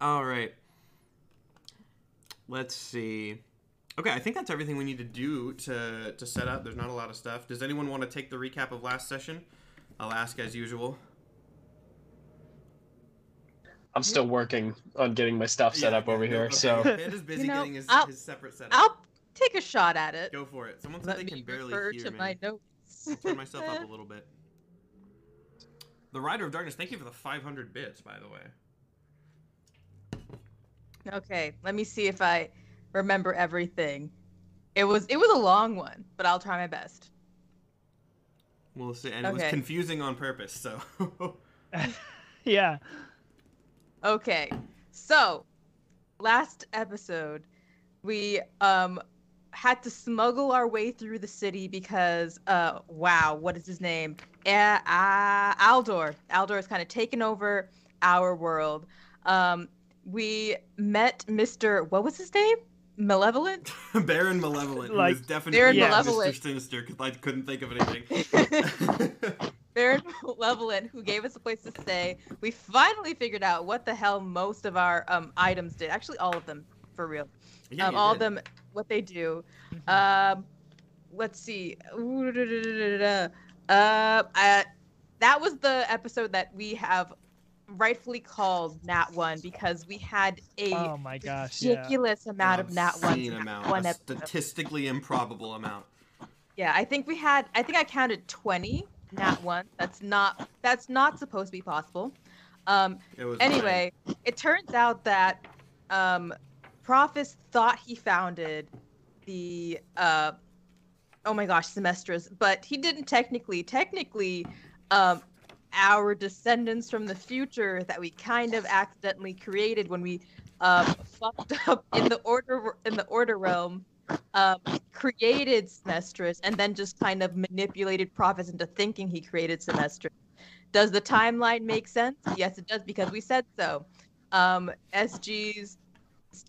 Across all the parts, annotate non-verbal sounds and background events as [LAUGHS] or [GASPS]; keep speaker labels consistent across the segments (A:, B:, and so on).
A: All right. Let's see. Okay, I think that's everything we need to do to to set up. There's not a lot of stuff. Does anyone want to take the recap of last session? I'll ask as usual.
B: I'm still working on getting my stuff set
A: Yeah,
B: up over
A: yeah,
B: here.
A: okay.
B: So
A: Panda's busy [LAUGHS]
C: You know,
A: getting his,
C: I'll-
A: his separate setup.
C: I'll take a shot at it.
A: Go for it. Someone said
C: Let
A: they can barely
C: refer
A: hear
C: to
A: me.
C: my notes.
A: Turn myself up a [LAUGHS] little bit. The Rider of Darkness, thank you for the 500 bits, by the way.
C: Okay, let me see if I remember everything. It was it was a long one, but I'll try my best.
A: We'll see. And it was
C: Okay.
A: confusing on purpose, so. [LAUGHS]
D: yeah.
C: Okay, so last episode we um had to smuggle our way through the city because uh wow what is his name uh, uh, Aldor Aldor has kind of taken over our world. Um, we met Mr. What was his name? Malevolent. [LAUGHS]
A: Baron Malevolent,
D: Like-
A: who was definitely
C: Baron
A: yeah,
C: Malevolent.
A: Mr. Sinister, because I couldn't think of anything. [LAUGHS]
C: Baron Malevolent, who gave us a place to stay. We finally figured out what the hell most of our um, items did. Actually, all of them, for real.
A: yeah,
C: um,
A: you
C: all of them, what they do. Um, let's see. Uh, I, that was the episode that we have rightfully called Nat One because we had a
D: Oh my gosh. Yeah.
C: ridiculous amount of Nat Ones.
A: Obscene
C: in that
A: amount,
C: one
A: a statistically improbable amount.
C: Yeah, I think we had. I think I counted twenty Nat One. That's not. That's not supposed to be possible. Um,
A: It was
C: anyway, it turns out that um, Prophis thought he founded the uh, oh my gosh, Symmetris, but he didn't technically. Technically, um, our descendants from the future that we kind of accidentally created when we um, fucked up in the order in the order realm. Um, created Symmetris and then just kind of manipulated Prophis into thinking he created Symmetris. Does the timeline make sense? Yes, it does because we said so. Um, SG's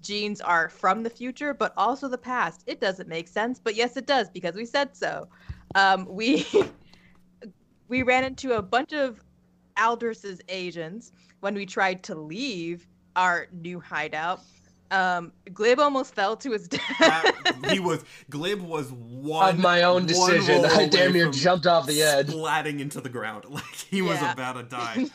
C: genes are from the future, but also the past. It doesn't make sense, but yes, it does because we said so. Um, we [LAUGHS] we ran into a bunch of Aldris's agents when we tried to leave our new hideout. Um, Glib almost fell to his [LAUGHS] death.
A: Uh, he was Glib was one
B: of my own decision,
A: roll
B: I damn
A: away
B: near jumped off the edge.
A: splatting into the ground. [LAUGHS] Like he was
C: Yeah.
A: about to [LAUGHS] die.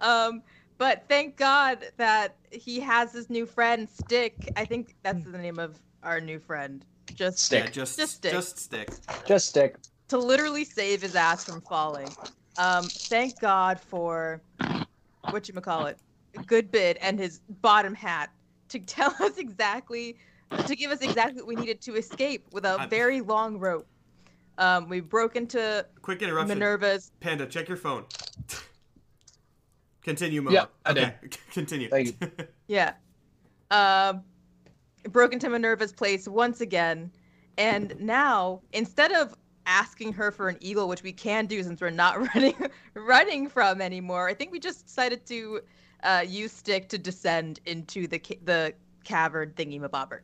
C: Um, but thank God that he has his new friend Stick. I think that's the name of our new friend. Just
B: Stick.
A: Yeah, just
C: Just stick.
A: just stick.
B: Just stick.
C: To literally save his ass from falling. Um, thank God for what you call it, Goodbid and his bottom hat to tell [LAUGHS] us exactly, to give us exactly what we needed to escape with a
A: I'm-
C: very long rope. Um, we broke into
A: Quick interruption.
C: Minerva's.
A: Panda, check your phone. [LAUGHS] Continue, Momo.
B: Yeah, I
A: okay. [LAUGHS] Continue.
B: Thank you.
C: Yeah. Um, broke into Minerva's place once again, and now instead of asking her for an eagle, which we can do since we're not [LAUGHS] running running from anymore, I think we just decided to uh, use stick to descend into the ca- the cavern thingy mabobber.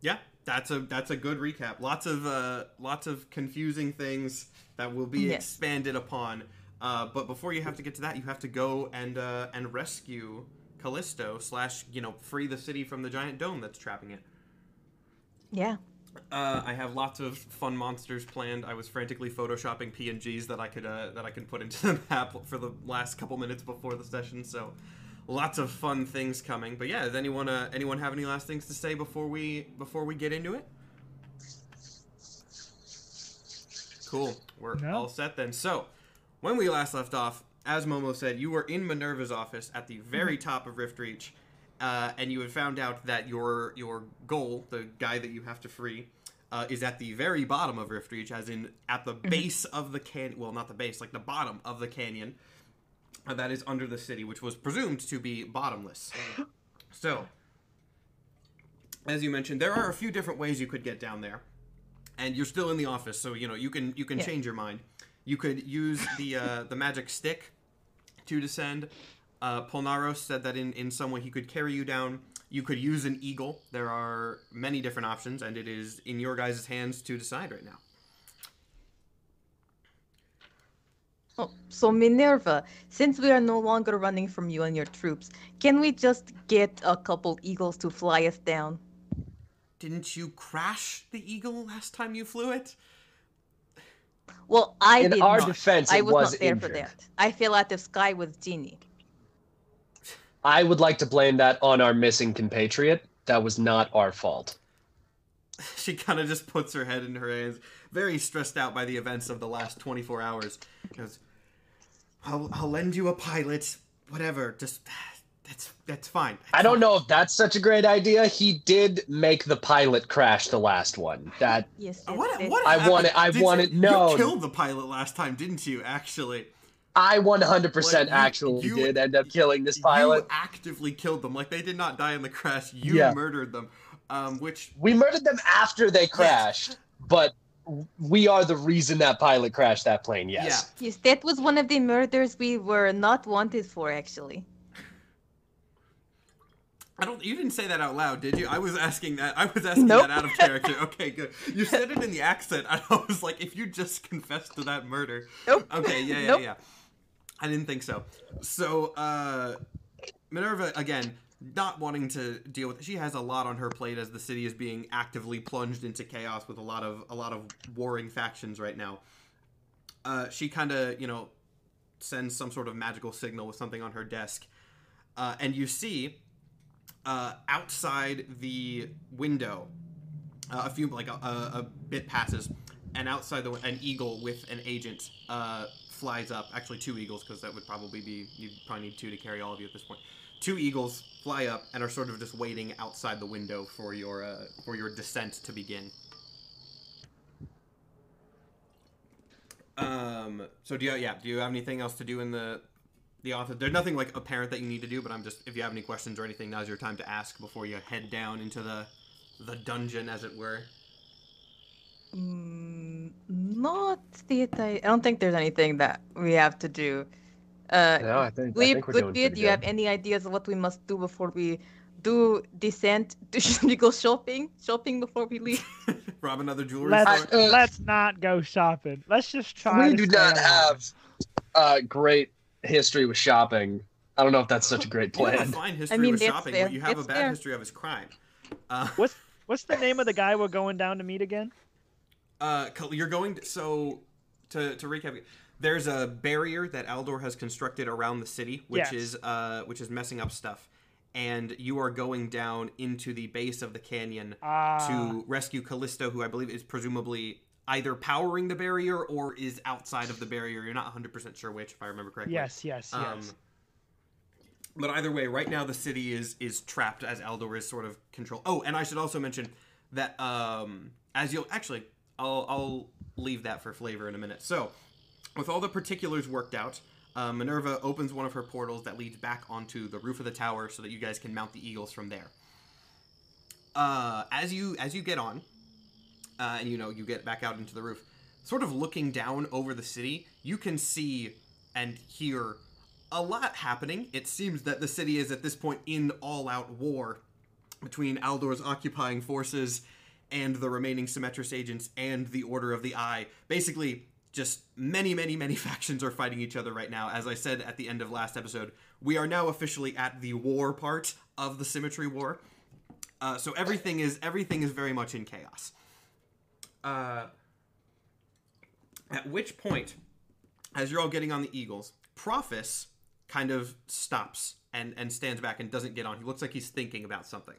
A: yeah, that's a that's a good recap. Lots of uh, lots of confusing things that will be
C: Yes.
A: expanded upon. Uh, but before you have to get to that, you have to go and uh, and rescue Callisto slash you know free the city from the giant dome that's trapping it.
C: Yeah.
A: Uh, I have lots of fun monsters planned. I was frantically photoshopping PNGs that I could uh, that I can put into the [LAUGHS] map for the last couple minutes before the session. So, lots of fun things coming. But yeah, does anyone uh, anyone have any last things to say before we before we get into it? Cool, we're
D: No.
A: all set then. So, when we last left off, as Momo said, you were in Minerva's office at the very [LAUGHS] top of Rift Reach, uh, and you had found out that your your goal, the guy that you have to free, uh, is at the very bottom of Rift Reach, as in at the base of the can. Well, not the base, like the bottom of the canyon. Uh, that is under the city, which was presumed to be bottomless. [GASPS] So, as you mentioned, there are a few different ways you could get down there, and you're still in the office, so you know you can you can
C: Yeah.
A: change your mind. You could use the uh, the magic stick to descend. Uh, Polnaros said that in, in some way he could carry you down. You could use an eagle. There are many different options, and it is in your guys' hands to decide right now.
C: Oh, so Minerva, since we are no longer running from you and your troops, can we just get a couple eagles to fly us down?
A: Didn't you crash the eagle last time you flew it?
C: Well, I
B: In
C: did
B: our
C: not.
B: defense,
C: I
B: it
C: was,
B: was
C: not there for that. I fell out of the sky with Genie.
B: I would like to blame that on our missing compatriot. That was not our fault. [LAUGHS]
A: She kind of just puts her head in her hands, very stressed out by the events of the last 24 hours. Goes, I'll, I'll lend you a pilot, whatever. Just that's that's fine.
B: I don't know if that's such a great idea. He did make the pilot crash the last one. That
C: Yes.
A: Uh,
C: yes,
A: What,
C: yes.
A: what
B: I
A: happened?
B: want it- I
A: Did
B: want it known.
A: You killed the pilot last time, didn't you? Actually,
B: I 100%
A: Like,
B: actually
A: you-
B: did end up killing this pilot.
A: you
B: pilot.
A: actively killed them. Like they did not die in the crash. You
B: Yeah.
A: murdered them. Um, which
B: We murdered them after they crashed, but we are the reason that pilot crashed that plane. Yes.
C: Yes, that was one of the murders we were not wanted for, actually.
A: I don't. You didn't say that out loud, did you? I was asking that. I was asking
C: Nope.
A: that out of character. [LAUGHS] Okay, good. You said it in the accent. [LAUGHS] I was like, if you just confessed to that murder.
C: Nope.
A: Okay. Yeah. Yeah.
C: Nope.
A: Yeah. I didn't think so. So, uh, Minerva again, not wanting to deal with. She has a lot on her plate as the city is being actively plunged into chaos with a lot of a lot of warring factions right now. Uh, she kind of you know sends some sort of magical signal with something on her desk, uh, and you see uh, outside the window, uh, a few like a, a, a bit passes, and outside the an eagle with an agent uh, flies up. Actually, two eagles because that would probably be you'd probably need two to carry all of you at this point. Two eagles fly up and are sort of just waiting outside the window for your uh, for your descent to begin. Um. So do you yeah? Do you have anything else to do in the the office? There's nothing like apparent that you need to do, but I'm just if you have any questions or anything, now's your time to ask before you head down into the the dungeon, as it were.
C: Mm, not that I. I don't think there's anything that we have to do. Uh,
B: No, I think, I
C: Glib,
B: think we're doing
C: do you have any ideas of what we must do before we do descent? Do [LAUGHS] should we go shopping? Shopping before we leave? [LAUGHS]
A: Rob another jewelry
D: Let's
A: store.
B: Uh,
D: let's not go shopping. Let's just try.
B: We
D: to
B: do not
D: alive.
B: have a great history with shopping. I don't know if that's such a [LAUGHS] great
A: You have a
B: plan.
A: fine history
C: mean,
A: with shopping.
C: fair.
A: What you have a bad
C: fair.
A: history of is crime. Uh,
D: What's what's the name of the guy we're going down to meet again?
A: Uh, you're going to, so to to recap, there's a barrier that Aldor has constructed around the city, which
D: Yes.
A: is uh, which is messing up stuff, and you are going down into the base of the canyon
D: Ah,
A: to rescue Callisto, who I believe is presumably either powering the barrier or is outside of the barrier. You're not 100 percent sure which, if I remember correctly.
D: yes, yes, yes.
A: Um, but either way, right now the city is is trapped as Aldor is sort of control. Oh, and I should also mention that um, as you'll actually, I'll I'll leave that for flavor in a minute. So, with all the particulars worked out, uh, Minerva opens one of her portals that leads back onto the roof of the tower, so that you guys can mount the eagles from there. Uh, as you as you get on, uh, and you know you get back out into the roof, sort of looking down over the city, you can see and hear a lot happening. It seems that the city is at this point in all-out war between Aldor's occupying forces and the remaining Symmetris agents and the Order of the Eye. Basically, just many, many, many [LAUGHS] factions are fighting each other right now. As I said at the end of last episode, we are now officially at the war part of the Symmetry War. Uh, so everything is everything is very much in chaos. Uh, at which point, as you're all getting on the Eagles, Prophis kind of stops and and stands back and doesn't get on. He looks like he's thinking about something.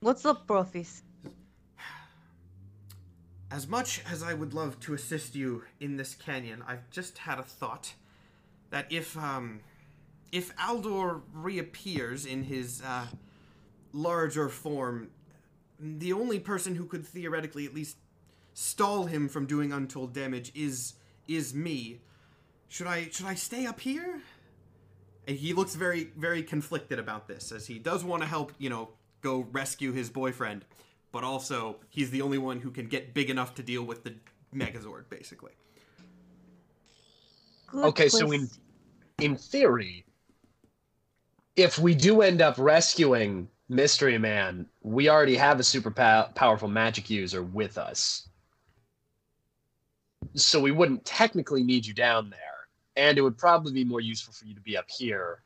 C: What's up, Prophis?
A: As much as I would love to assist you in this canyon, I've just had a thought that if um if Aldor reappears in his uh, larger form, the only person who could theoretically at least stall him from doing untold damage is is me. Should I should I stay up here? And he looks very very conflicted about this as he does want to help, you know, go rescue his boyfriend, but also he's the only one who can get big enough to deal with the Megazord basically.
C: Good
B: Okay, so in in theory, if we do end up rescuing Mystery Man, we already have a super pow- powerful magic user with us. so we wouldn't technically need you down there, and it would probably be more useful for you to be up here,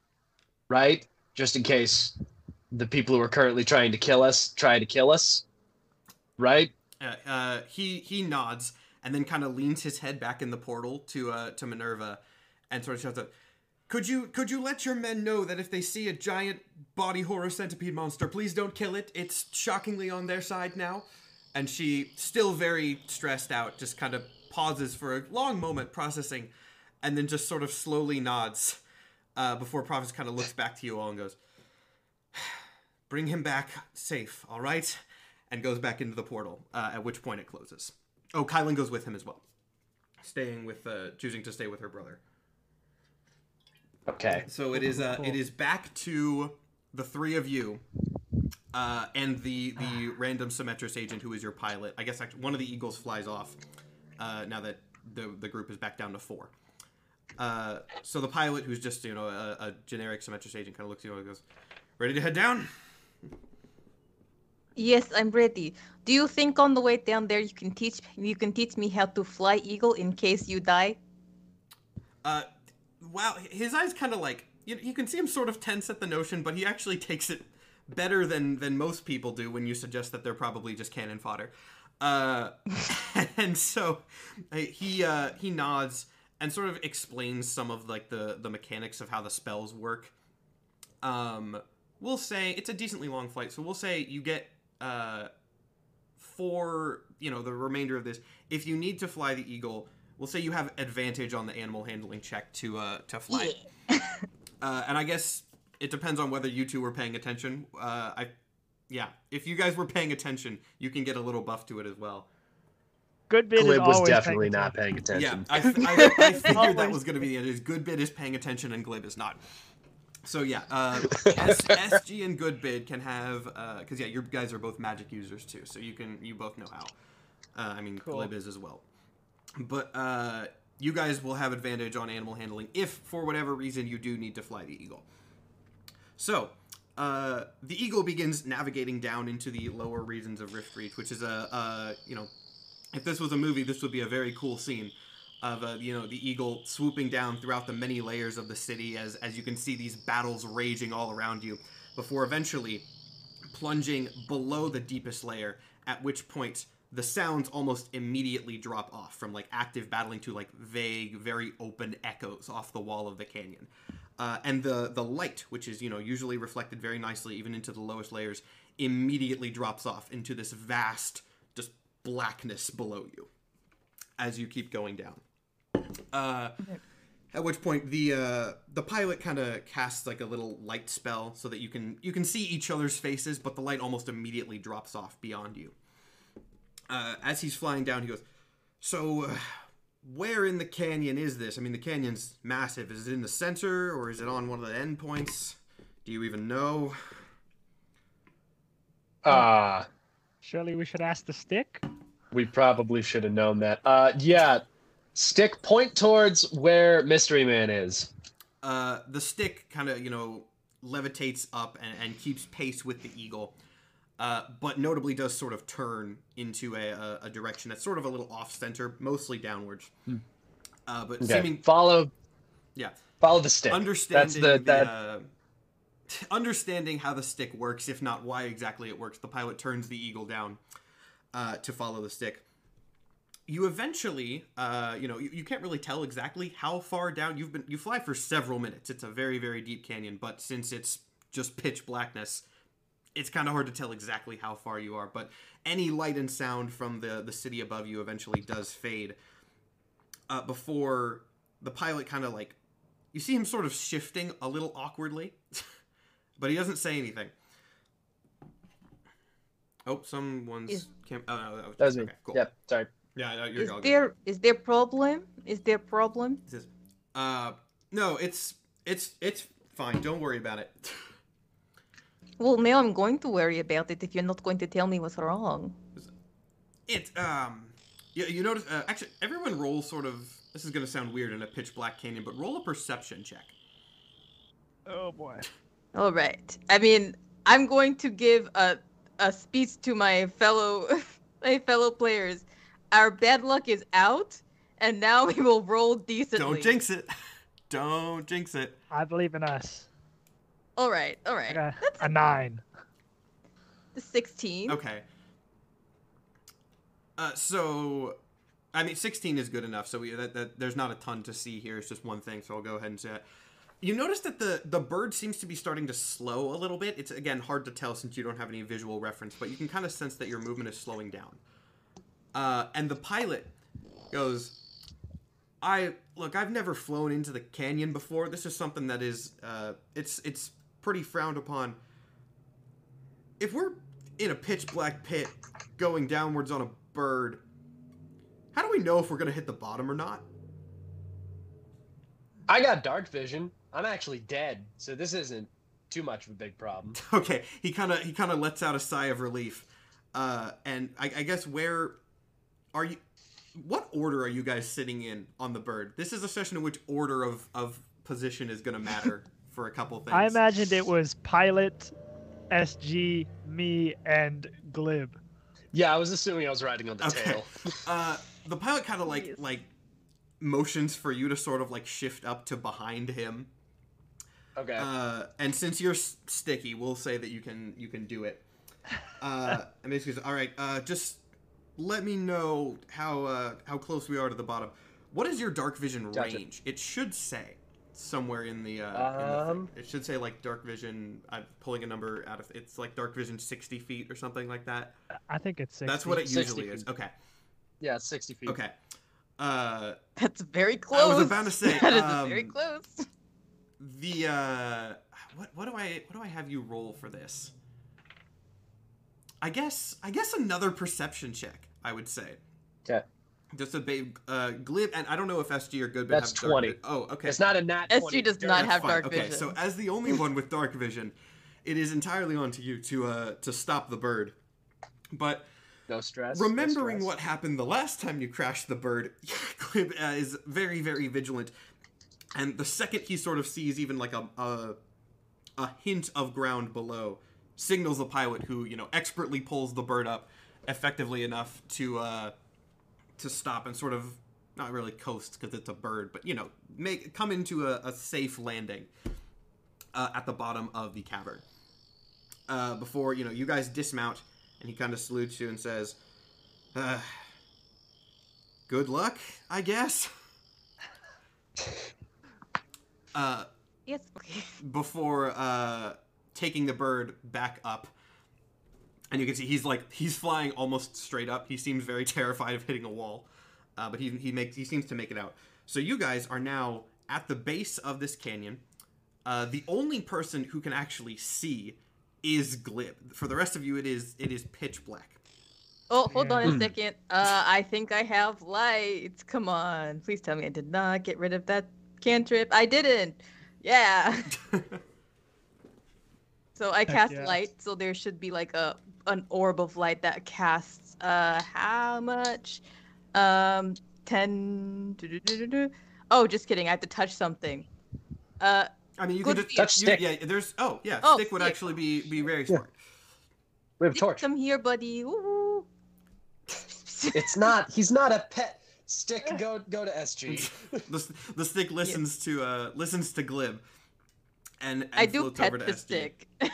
B: right? Just in case the people who are currently trying to kill us try to kill us, right?
A: Uh, uh, he he nods and then kind of leans his head back in the portal to uh, to Minerva, and sort of shouts out, "Could you could you let your men know that if they see a giant body horror centipede monster, please don't kill it. It's shockingly on their side now." And she, still very stressed out, just kind of pauses for a long moment, processing, and then just sort of slowly nods uh, before Prophis kind of looks back to you all and goes, "Bring him back safe, all right?" And goes back into the portal. Uh, at which point it closes. Oh, Kylan goes with him as well, staying with, uh, choosing to stay with her brother.
B: Okay.
A: So it is, uh, it is back to the three of you, uh, and the the random Symmetris agent who is your pilot. I guess actually one of the eagles flies off. Uh, now that the the group is back down to four. Uh, so the pilot, who's just you know a, a generic Symmetris agent, kind of looks at you and goes, "Ready to head down?"
C: Yes, I'm ready. Do you think on the way down there you can teach you can teach me how to fly eagle in case you die?
A: Uh, wow, his eyes kind of like you, you can see him sort of tense at the notion, but he actually takes it better than than most people do when you suggest that they're probably just cannon fodder. Uh, [LAUGHS] and so he uh, he nods and sort of explains some of like the the mechanics of how the spells work. Um, we'll say it's a decently long flight, so we'll say you get uh for you know the remainder of this. If you need to fly the eagle, we'll say you have advantage on the animal handling check to uh to fly. [LAUGHS] Uh, and I guess it depends on whether you two were paying attention. Uh, I, yeah, if you guys were paying attention, you can get a little buff to it as well.
D: Goodbid is
B: Glib was definitely
D: paying
B: not
D: attention.
B: paying
A: Yeah,
B: attention.
A: I, I, I figured that was going to be the end. Is Goodbid is paying attention and glib is not. So yeah, uh, [LAUGHS] S, SG and Goodbid can have because yeah, you guys are both magic users too, so you can you both know how. Uh, I mean,
D: Cool.
A: glib is as well, but uh, you guys will have advantage on animal handling if for whatever reason you do need to fly the eagle. So. Uh, the eagle begins navigating down into the lower regions of Rift Reach, which is a, uh, you know, if this was a movie, this would be a very cool scene of uh, you know the eagle swooping down throughout the many layers of the city as as you can see these battles raging all around you before eventually plunging below the deepest layer at which point the sounds almost immediately drop off from like active battling to like vague very open echoes off the wall of the canyon. Uh, and the the light which is you know usually reflected very nicely even into the lowest layers immediately drops off into this vast just blackness below you as you keep going down uh, at which point the uh, the pilot kind of casts like a little light spell so that you can you can see each other's faces, but the light almost immediately drops off beyond you. Uh, as he's flying down, he goes, "So, uh, where in the canyon is this? I mean, the canyon's massive. Is it in the center or is it on one of the endpoints? Do you even know?"
B: Ah,
D: Surely we should ask the stick.
B: we probably should have known that. Uh, yeah, stick point towards where Mystery Man is.
A: uh, the stick kind of you know levitates up and, and keeps pace with the eagle uh, but notably does sort of turn into a, a, a direction that's sort of a little off center mostly downwards uh, but
B: Okay,
A: seeming
B: follow,
A: yeah
B: follow the stick.
A: understanding
B: That's the
A: the,
B: that.
A: uh, [LAUGHS] understanding how the stick works if not why exactly it works the pilot turns the eagle down uh, to follow the stick you eventually uh, you know you, you can't really tell exactly how far down you've been you fly for several minutes it's a very very deep canyon but since it's just pitch blackness it's kind of hard to tell exactly how far you are but any light and sound from the the city above you eventually does fade uh, before the pilot kind of like you see him sort of shifting a little awkwardly [LAUGHS] but he doesn't say anything oh someone's cam- oh, no, that was,
B: That was me.
A: okay, cool.
B: Yep, sorry.
A: Yeah no, you're
C: Is
A: all good.
C: there is there problem? Is there problem?
A: He says, uh, no, it's it's it's fine. Don't worry about it.
C: Well, now I'm going to worry about it if you're not going to tell me what's wrong.
A: It um, you, you notice uh, actually everyone rolls sort of. This is gonna sound weird in a pitch black canyon, but roll a perception check.
D: Oh boy. [LAUGHS]
C: All right. I mean, I'm going to give a a speech to my fellow [LAUGHS] my fellow players. Our bad luck is out, and now we will roll decently.
A: Don't jinx it. [LAUGHS] Don't jinx it.
D: I believe in us.
C: All right, all right.
D: I
C: right.
D: a nine.
C: The 16.
A: Okay. Uh, so, I mean, 16 is good enough. So we, that, that there's not a ton to see here. It's just one thing. So I'll go ahead and say it. You notice that the the bird seems to be starting to slow a little bit. It's again hard to tell since you don't have any visual reference, but you can kind of sense that your movement is slowing down. Uh, and the pilot goes, "I look. I've never flown into the canyon before. This is something that is uh, it's it's pretty frowned upon. If we're in a pitch black pit going downwards on a bird, how do we know if we're gonna hit the bottom or not?"
B: I got dark vision. I'm actually dead, so this isn't too much of a big problem. [LAUGHS]
A: Okay, he kind of he kind of lets out a sigh of relief, uh, and I, I guess where are you? What order are you guys sitting in on the bird? This is a session in which order of of position is going to matter [LAUGHS] for a couple things.
D: I imagined it was pilot, SG, me, and Glib.
B: Yeah, I was assuming I was riding on the
A: Okay.
B: tail. [LAUGHS]
A: Uh, the pilot kind of like
C: Jeez.
A: like motions for you to sort of like shift up to behind him.
B: Okay.
A: Uh, and since you're s- sticky, we'll say that you can you can do it. Uh, [LAUGHS] and basically, says, all right, uh, just let me know how uh, how close we are to the bottom. What is your dark vision
B: Gotcha.
A: range? It should say somewhere in the, uh, in the
B: Um,
A: thing. It should say like dark vision. I'm pulling a number out of. It's like dark vision sixty feet or something like that.
D: I think it's 60.
A: That's what it usually is. Okay.
B: yeah, it's 60 feet.
A: Okay. Uh,
C: That's very close.
A: I was about to say, [LAUGHS]
C: that is
A: um,
C: very close.
A: the uh what what do I what do I have you roll for this? I guess I guess another perception check, I would say.
B: Okay.
A: Just a big uh glib and I don't know if SG or Goodbid
B: That's
A: have dark
B: 20.
A: vi- Oh, okay.
B: It's not a nat
C: SG does not
A: That's
C: have
A: fine.
C: dark
A: okay,
C: vision.
A: so as the only [LAUGHS] one with dark vision, it is entirely on to you to uh to stop the bird. But
B: No stress. no
A: remembering
B: stress.
A: what happened the last time you crashed the bird, [LAUGHS] Glib uh, is very, very vigilant. And the second he sort of sees even like a, a a hint of ground below, signals the pilot who you know expertly pulls the bird up effectively enough to uh to stop and sort of not really coast because it's a bird, but you know make come into a, a safe landing uh, at the bottom of the cavern. Uh, before you know, you guys dismount, and he kind of salutes you and says, uh, "Good luck, I guess." [LAUGHS] uh,
C: yes.
A: Before uh, taking the bird back up. And you can see he's like he's flying almost straight up. He seems very terrified of hitting a wall, uh, but he he makes he seems to make it out. So you guys are now at the base of this canyon. Uh, the only person who can actually see is Glib. For the rest of you, it is it is pitch black.
C: Oh, hold on
B: Hmm.
C: a second. Uh, I think I have lights. Come on. Please tell me I did not get rid of that cantrip. I didn't. Yeah. [LAUGHS] So I cast
D: yes.
C: light, so there should be like a an orb of light that casts uh how much? Um 10. Oh, just kidding. I have to touch something. Uh
A: I mean, you
C: Good
A: can just
B: Touch
A: you-
B: stick.
A: Yeah, there's oh yeah,
C: Oh,
A: stick would
C: stick.
A: actually be be very smart.
B: We have a torch.
C: come here, buddy. Woo.
B: It's not. He's not a pet. Stick. [LAUGHS] Go. Go to SG. [LAUGHS]
A: the, the stick listens to uh listens to Glib, and, and
C: I do pet
A: over to
C: the
A: SG.
C: stick. [LAUGHS]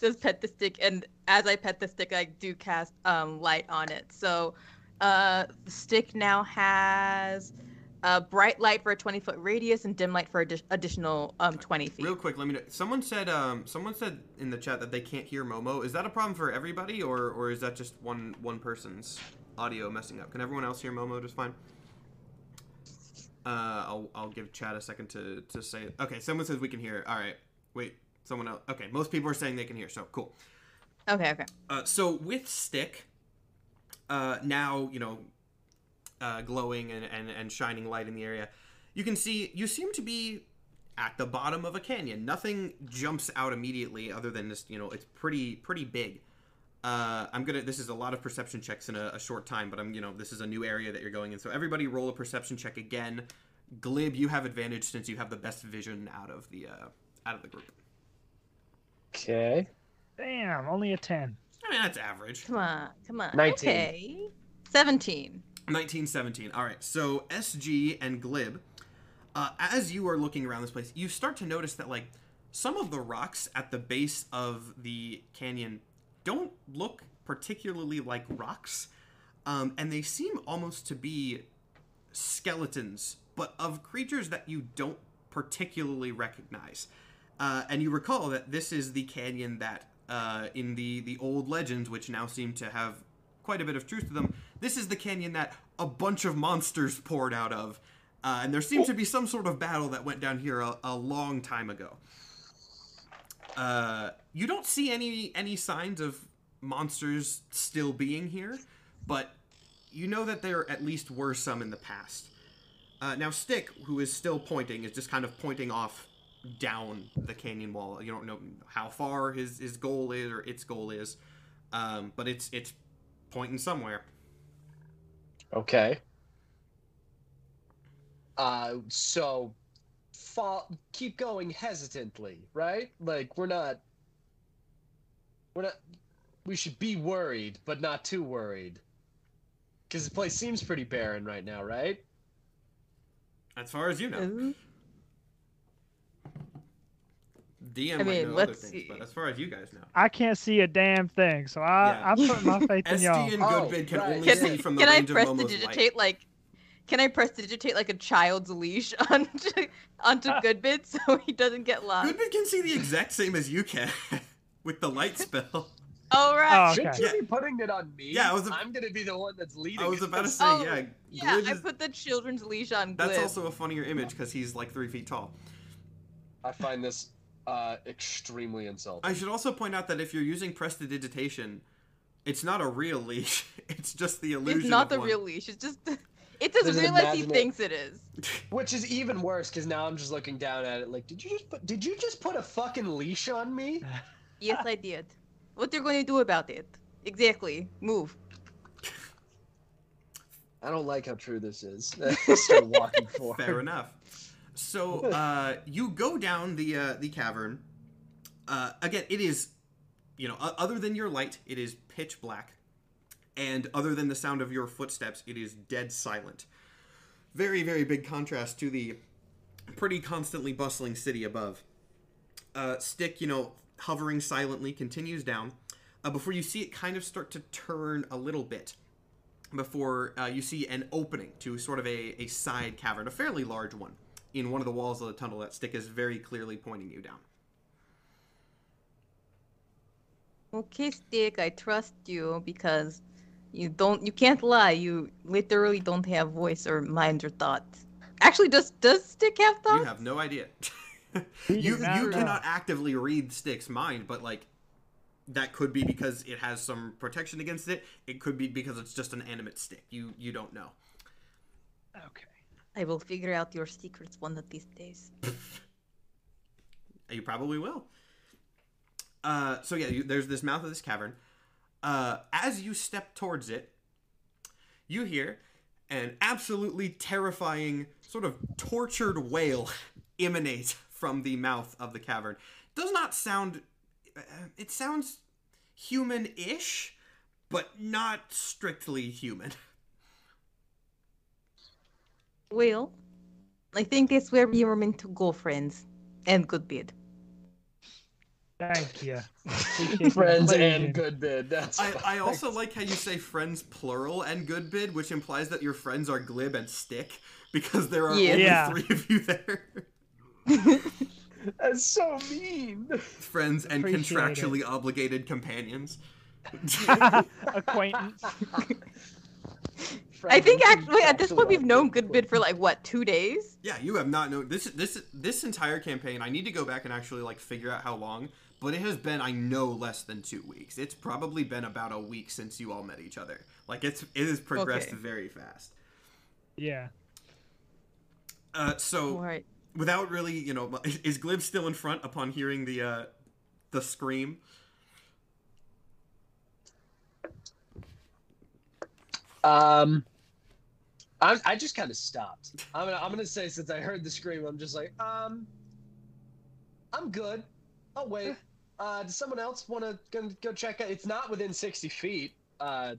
C: Says pet the stick, and as I pet the stick, I do cast um, light on it. So uh, the stick now has a bright light for a 20 foot radius and dim light for addi- additional um, 20 feet.
A: Real quick, let me know. Someone said um someone said in the chat that they can't hear Momo. Is that a problem for everybody, or or is that just one one person's audio messing up? Can everyone else hear Momo just fine? Uh, I'll I'll give chat a second to to say. It. Okay, someone says we can hear. All right, wait. Someone else. Okay, most people are saying they can hear. So cool.
C: Okay, okay.
A: Uh, so with stick, uh, now you know, uh, glowing and, and and shining light in the area, you can see you seem to be at the bottom of a canyon. Nothing jumps out immediately, other than this. You know, it's pretty pretty big. Uh, I'm gonna. This is a lot of perception checks in a, a short time, but I'm. You know, this is a new area that you're going in. So everybody, roll a perception check again. Glib, you have advantage since you have the best vision out of the uh, out of the group.
B: Okay.
D: Damn, only a 10.
A: I mean, that's average.
C: Come on, come on.
B: 19.
C: Okay. 17.
A: 1917. All right. So SG and Glib, uh, as you are looking around this place, you start to notice that like some of the rocks at the base of the canyon don't look particularly like rocks, um, and they seem almost to be skeletons, but of creatures that you don't particularly recognize. Uh, and you recall that this is the canyon that, uh, in the the old legends, which now seem to have quite a bit of truth to them, this is the canyon that a bunch of monsters poured out of, uh, and there seems to be some sort of battle that went down here a, a long time ago. Uh, you don't see any any signs of monsters still being here, but you know that there at least were some in the past. Uh, now, Stick, who is still pointing, is just kind of pointing off down the canyon wall. You don't know how far his, his goal is or its goal is, um, but it's it's pointing somewhere.
B: Okay. Uh, so, fall, keep going hesitantly, right? Like we're not, we're not. We should be worried, but not too worried. Because the place seems pretty barren right now, right?
A: As far as you know,
C: Ooh.
A: DM
C: I
A: might
C: mean,
A: know
C: let's
A: things,
C: see.
A: but as far as you guys know,
D: I can't see a damn thing, so I,
A: Yeah.
D: I'm putting my faith in [LAUGHS] y'all.
A: SG and
B: Oh,
A: can
B: right.
A: only
C: Can,
A: see from the
C: can I
A: range of Momo's light.
C: prestidigitate like? Can I prestidigitate like a child's leash [LAUGHS] onto onto [LAUGHS] Goodbid so he doesn't get lost?
A: Goodbid can see the exact same as you can with the light spell.
C: Oh right.
D: Oh,
B: Shouldn't you
A: Yeah.
B: be putting it on me?
A: Yeah, I was a-
B: I'm gonna be the one that's leading.
A: I was
B: it.
A: about to say,
C: Oh,
A: yeah,
C: Yeah,
A: Glib
C: I put the children's leash on Glib.
A: that's also a funnier image because he's like three feet tall.
B: I find this uh, extremely insulting.
A: I should also point out that if you're using prestidigitation, it's not a real leash. [LAUGHS] It's just the illusion.
C: It's not
A: of
C: the
A: one.
C: real leash. It's just [LAUGHS] it's as
B: There's an
C: real as he thinks it is. [LAUGHS]
B: Which is even worse because now I'm just looking down at it like, did you just put? Did you just put a fucking leash on me?
C: Yes, I did. What they're going to do about it? Exactly. Move.
B: I don't like how true this is. Start walking forward.
A: Fair enough. So uh, you go down the uh, the cavern. Uh, again, it is, you know, other than your light, it is pitch black, and other than the sound of your footsteps, it is dead silent. Very, very big contrast to the pretty constantly bustling city above. Uh, Stick, you know, hovering silently, continues down uh, before you see it kind of start to turn a little bit before uh, you see an opening to sort of a, a side cavern, a fairly large one, in one of the walls of the tunnel that Stick is very clearly pointing you down.
C: Okay, Stick, I trust you because you don't you can't lie. You literally don't have voice or mind or thoughts. Actually, does does Stick have thoughts?
A: You have no idea. [LAUGHS] You you
D: know.
A: cannot actively read Stick's mind, but like that could be because it has some protection against it. It could be because it's just an animate stick. You you don't know.
D: Okay.
C: I will figure out your secrets one of these days. [LAUGHS]
A: You probably will. Uh, so yeah, you, there's this mouth of this cavern. Uh, as you step towards it, you hear an absolutely terrifying, sort of tortured wail [LAUGHS] emanate from the mouth of the cavern. Does not sound. Uh, it sounds human-ish, but not strictly human. [LAUGHS]
C: Well, I think that's where we were meant to go, friends. And Goodbid.
D: Thank you. [LAUGHS]
B: Friends and Goodbid. That's.
A: I, I also like how you say friends plural and Goodbid, which implies that your friends are glib and stick because there are
C: Yeah.
A: only
D: Yeah.
A: three of you there. [LAUGHS]
B: That's so mean.
A: friends and
D: Appreciate it.
A: contractually obligated companions. [LAUGHS]
D: Acquaintance.
C: I think actually at this point we've known Goodbid for like what two days?
A: Yeah, you have not known this this this entire campaign. I need to go back and actually like figure out how long, but it has been I know less than 2 weeks. It's probably been about a week since you all met each other. Like it's it has progressed
C: Okay.
A: very fast.
D: Yeah.
A: Uh so
C: All right.
A: without really, you know, [LAUGHS] is Glib still in front upon hearing the uh the scream?
B: Um, I I just kind of stopped. I'm gonna I'm gonna say since I heard the scream, I'm just like, um, I'm good. I'll wait. [LAUGHS] Uh, does someone else want to go, go check out? It's not within 60 feet. Uh,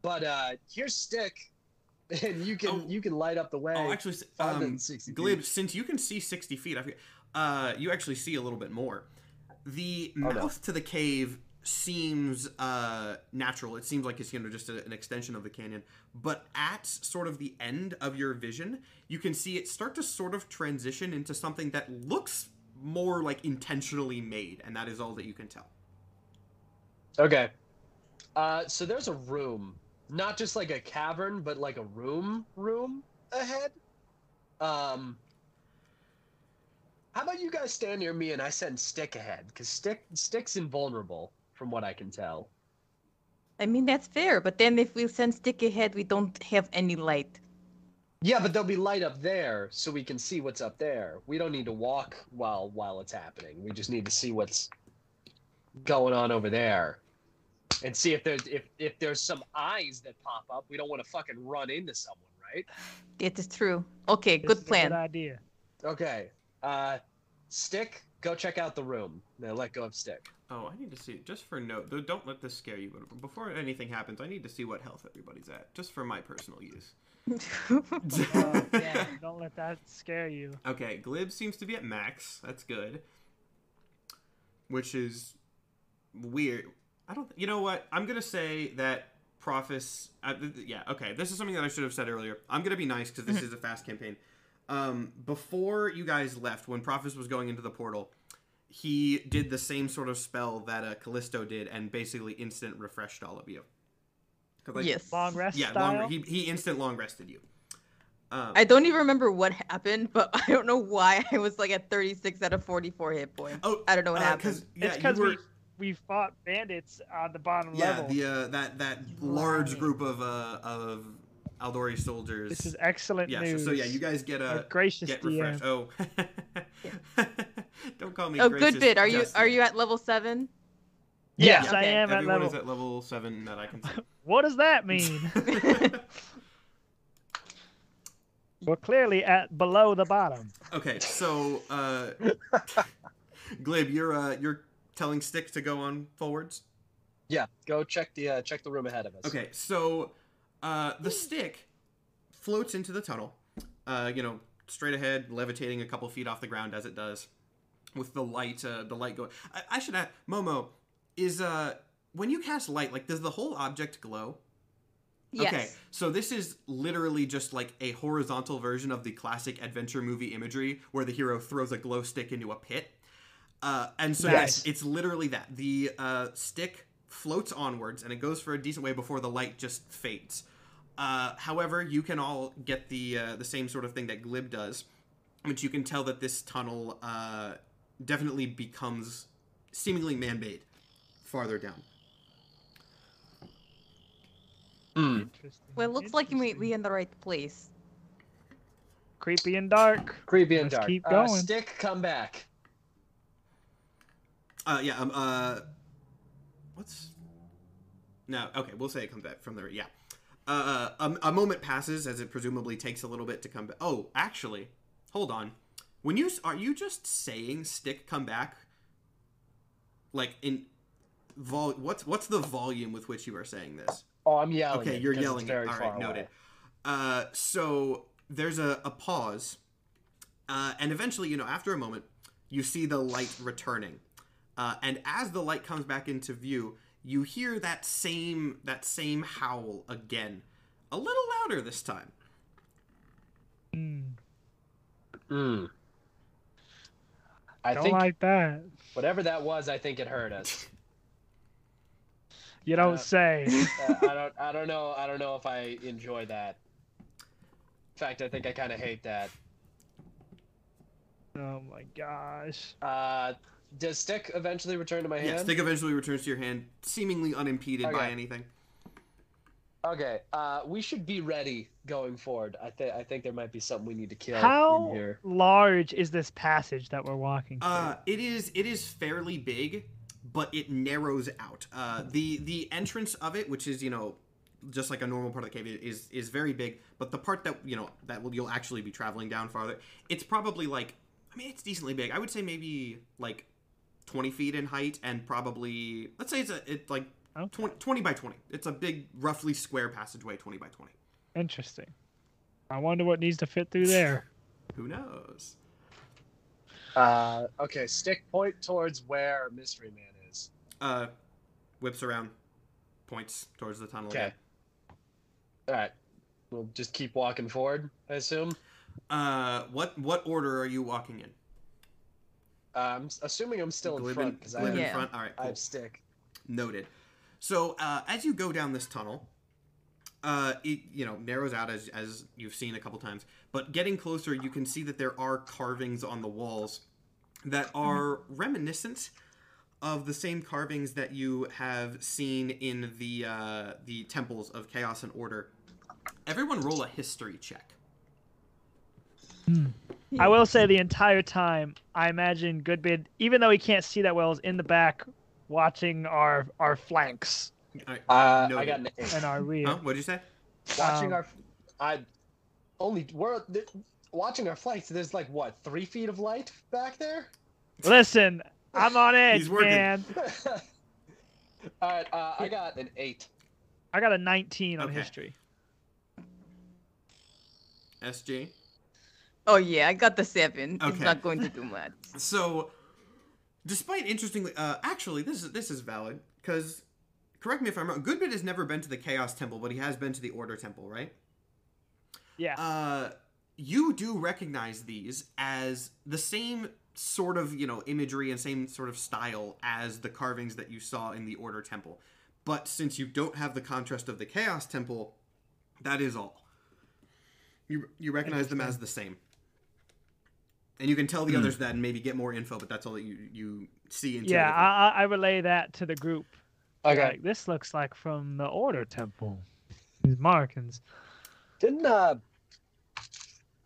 B: but uh, here's Stick. [LAUGHS] and you can
A: Oh.
B: you can light up the way.
A: Oh, actually, um,
B: than 60 feet.
A: Glib, since you can see 60 feet, I forget, uh, you actually see a little bit more. The
B: Oh, no.
A: mouth to the cave seems uh, natural. It seems like it's you know just a, an extension of the canyon. But at sort of the end of your vision, you can see it start to sort of transition into something that looks more like intentionally made, and that is all that you can tell.
B: Okay. Uh, so there's a room, not just like a cavern, but like a room, room ahead. Um, how about you guys stand near me and I send Stick ahead? Because Stick Stick's invulnerable, from what I can tell.
C: I mean, that's fair, but then if we send stick ahead, we don't have any light.
B: Yeah, but there'll be light up there, so we can see what's up there. We don't need to walk while while it's happening. We just need to see what's going on over there, and see if there's if if there's some eyes that pop up. We don't want to fucking run into someone, right?
C: It is true. Okay,
D: This
C: good
D: is a
C: plan.
D: Good idea.
B: Okay. Uh, Stick, go check out the room. Now let go of Stick.
A: Oh, I need to see. Just for note, though, don't let this scare you. But before anything happens, I need to see what health everybody's at, just for my personal use. [LAUGHS]
D: Oh, [LAUGHS] yeah, don't let that scare you.
A: Okay, Glib seems to be at max. That's good. Which is weird. I don't. You know what? I'm gonna say that Prophis. Uh, th- th- yeah. Okay. This is something that I should have said earlier. I'm gonna be nice because this [LAUGHS] is a fast campaign. Um, before you guys left, when Prophis was going into the portal, he did the same sort of spell that uh, Callisto did, and basically instant refreshed all of you. like,
C: yes.
D: Long rest
A: Yeah.
D: style.
A: Long, he he instant long rested you. Um,
C: I don't even remember what happened, [LAUGHS] but I don't know why I was like at 36 out of 44 hit points.
A: oh,
C: I don't know what
A: uh,
C: happened.
A: 'cause, yeah,
D: it's because
A: were-
D: we we fought bandits on the bottom
A: Yeah,
D: level.
A: Yeah, the uh, that that large
D: Right.
A: group of uh, of Aldori soldiers.
D: This is excellent
A: yeah. So,
D: news.
A: so yeah, you guys get
D: Our
A: a
D: gracious
A: get
D: DM.
A: refreshed. Oh, [LAUGHS] [LAUGHS] don't call me.
C: oh,
A: gracious
C: Goodbid. Are you
A: just
C: are you at level seven?
D: Yes,
C: Yeah.
D: I
C: Okay.
D: am at
A: Everyone
D: level.
A: is at level seven that I can see. [LAUGHS]
D: What does that mean? [LAUGHS] We're clearly at below the bottom.
A: okay, so uh, Glib, you're uh, you're telling Stick to go on forwards.
B: Yeah, go check the uh, check the room ahead of us.
A: Okay, so uh, the stick floats into the tunnel, uh, you know, straight ahead, levitating a couple feet off the ground as it does, with the light, uh, the light going. I, I should add, Momo, is uh, when you cast light, like, does the whole object glow?
C: Yes.
A: Okay, so this is literally just like a horizontal version of the classic adventure movie imagery where the hero throws a glow stick into a pit. Uh, and so yes, it's literally that. The uh, stick floats onwards and it goes for a decent way before the light just fades. Uh, however, you can all get the uh, the same sort of thing that Glib does, which you can tell that this tunnel uh, definitely becomes seemingly man-made farther down.
B: Hmm.
D: Interesting.
C: Well, it looks like we
D: Interesting.
C: we in the right place.
D: creepy and dark.
B: Creepy and
D: Let's
B: dark.
D: keep
B: Uh,
D: going.
B: Stick, come back.
A: Uh, yeah. Um. Uh. What's? No. Okay. We'll say it comes back from there. Yeah. Uh. A, a moment passes as it presumably takes a little bit to come back. Oh, actually, hold on. When you are you just saying stick come back? Like in vol. What's what's the volume with which you are saying this?
B: Oh, I'm yelling.
A: Okay,
B: it
A: you're
B: 'cause it's
A: yelling it.
B: Very
A: All
B: far
A: noted.
B: away.
A: Uh, so there's a, a pause, uh, and eventually, you know, after a moment, you see the light returning, uh, and as the light comes back into view, you hear that same that same howl again, a little louder this time.
D: Hmm,
B: Hmm. I
D: don't
B: think
D: like that.
B: whatever that was, I think it hurt us.
D: You don't
B: Uh,
D: say.
B: uh, I don't. I don't know. I don't know if I enjoy that. In fact, I think I kind of hate that.
D: oh my gosh.
B: Uh, does stick eventually return to my
A: Yeah,
B: hand?
A: stick eventually returns to your hand, seemingly unimpeded by anything.
B: Okay. Uh, we should be ready going forward. I think. I think there might be something we need to kill in
D: How
B: here.
D: large is this passage that we're walking through?
A: Uh, it is it is fairly big, but it narrows out. Uh, the the entrance of it, which is you know just like a normal part of the cave, is is very big. But the part that you know that will you'll actually be traveling down farther, it's probably like I mean it's decently big. I would say maybe like twenty feet in height, and probably let's say it's a it like
D: Okay.
A: 20, 20 by twenty. It's a big, roughly square passageway, twenty by twenty.
D: Interesting. I wonder what needs to fit through [LAUGHS] there.
A: Who knows?
B: Uh, okay, stick point towards where Mystery Man is.
A: Uh, whips around, points towards the tunnel.
B: Okay.
A: again.
B: All right, we'll just keep walking forward. I assume.
A: Uh, what what order are you walking in?
B: Uh, I'm assuming I'm still in front because I,
A: glib
B: have-
A: in
C: Yeah.
A: front. All right,
B: I have stick.
A: Noted. So uh, as you go down this tunnel, uh, it you know narrows out as as you've seen a couple times. But getting closer, you can see that there are carvings on the walls that are reminiscent of the same carvings that you have seen in the uh, the temples of chaos and order. Everyone, roll a history check.
D: I will say the entire time, I imagine Goodbid, even though he can't see that well, is in the back watching our our flanks
A: All right,
B: Uh, I got an eight.
D: and our rear.
A: Huh? What'd you say?
B: watching
D: Um,
B: our, I only we're th- watching our flanks. There's like what three feet of light back there.
D: Listen, I'm on [LAUGHS] edge,
A: He's working.
D: man. [LAUGHS]
B: All right, uh, I got an eight.
D: I got a 19 on
A: Okay.
D: history.
A: SG.
C: Oh yeah, I got the seven. It's
A: Okay.
C: not going to do much.
A: So, despite interestingly, uh, actually, this is this is valid because, correct me if I'm wrong. Goodbid has never been to the Chaos Temple, but he has been to the Order Temple, right?
D: Yeah.
A: Uh, you do recognize these as the same sort of you know imagery and same sort of style as the carvings that you saw in the Order Temple, but since you don't have the contrast of the Chaos Temple, that is all. You you recognize them as the same. And you can tell the
B: Hmm.
A: others that and maybe get more info, but that's all that you you see.
D: yeah. I, I I relay that to the group.
B: Okay.
D: Like, this looks like from the Order Temple. These markings.
B: Didn't uh,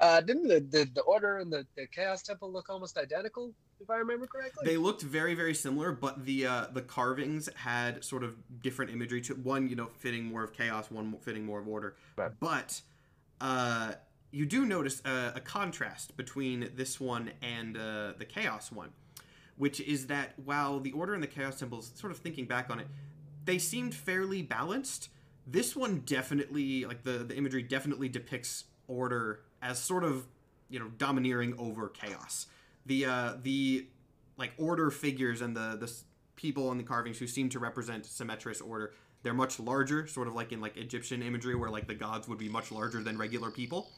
B: uh didn't the, the, the order and the, the chaos temple look almost identical, if I remember correctly?
A: They looked very, very similar, but the uh, the carvings had sort of different imagery to one, you know, fitting more of chaos, one fitting more of order.
B: Right.
A: But uh, you do notice a, a contrast between this one and uh, the chaos one, which is that while the order and the chaos temples, sort of thinking back on it, they seemed fairly balanced. This one definitely, like the the imagery, definitely depicts order as sort of you know domineering over chaos. The uh, the like order figures and the the people on the carvings who seem to represent Symmetris order. They're much larger, sort of like in like Egyptian imagery, where like the gods would be much larger than regular people.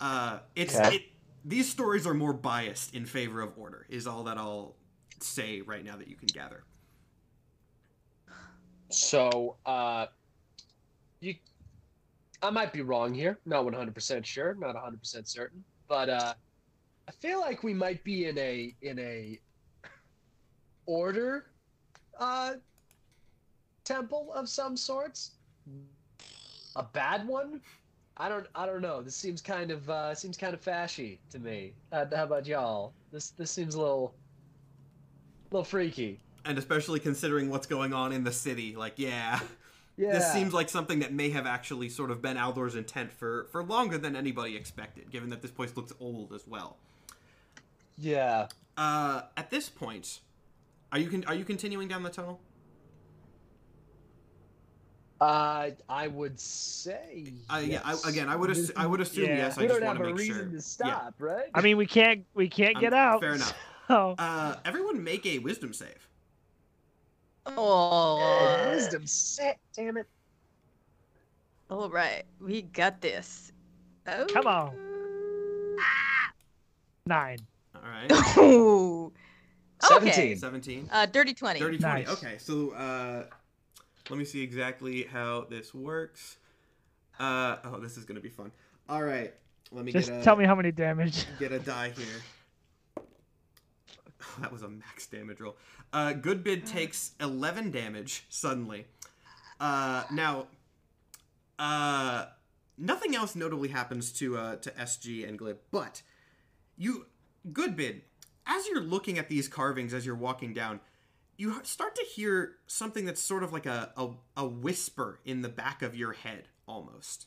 A: Uh, it's
B: Okay.
A: it, these stories are more biased in favor of order. Is all that I'll say right now that you can gather.
B: So, uh, you, I might be wrong here. Not one hundred percent sure. Not one hundred percent certain. But uh, I feel like we might be in a in a order, uh, temple of some sorts. A bad one. I don't. I don't know. This seems kind of uh, seems kind of fashy to me. Uh, how about y'all? This this seems a little, a little freaky.
A: And especially considering what's going on in the city, like yeah,
B: Yeah.
A: this seems like something that may have actually sort of been Aldor's intent for for longer than anybody expected, given that this place looks old as well.
B: Yeah.
A: Uh, at this point, are you con- are you continuing down the tunnel?
B: Uh, I would say.
A: Uh, yeah. I, again, I would assu- I would assume
D: Yeah.
A: yes. I
B: we
A: just
B: don't
A: want
B: have
A: to
B: a reason
A: sure.
B: to stop, right?
D: I mean, we can't we can't
A: Um,
D: get out.
A: fair enough. [LAUGHS]
D: so-
A: Uh, everyone make a wisdom save.
C: Oh,
B: wisdom set. Damn it.
C: All right, we got this. Oh.
D: Come on. Nine.
A: All right.
C: Ooh. [LAUGHS] Okay.
B: 17.
A: Seventeen.
C: Uh, dirty twenty.
A: Dirty 20.
D: Nice.
A: Okay, so uh, let me see exactly how this works. Uh, oh, this is going to be fun. All right, let me
D: Just
A: get a,
D: tell me how many damage. [LAUGHS]
A: get a die here. Oh, that was a max damage roll. Uh, Goodbid takes 11 damage suddenly. Uh, now, uh, nothing else notably happens to uh, to SG and Glib, but you, Goodbid, as you're looking at these carvings as you're walking down, you start to hear something that's sort of like a, a, a whisper in the back of your head, almost.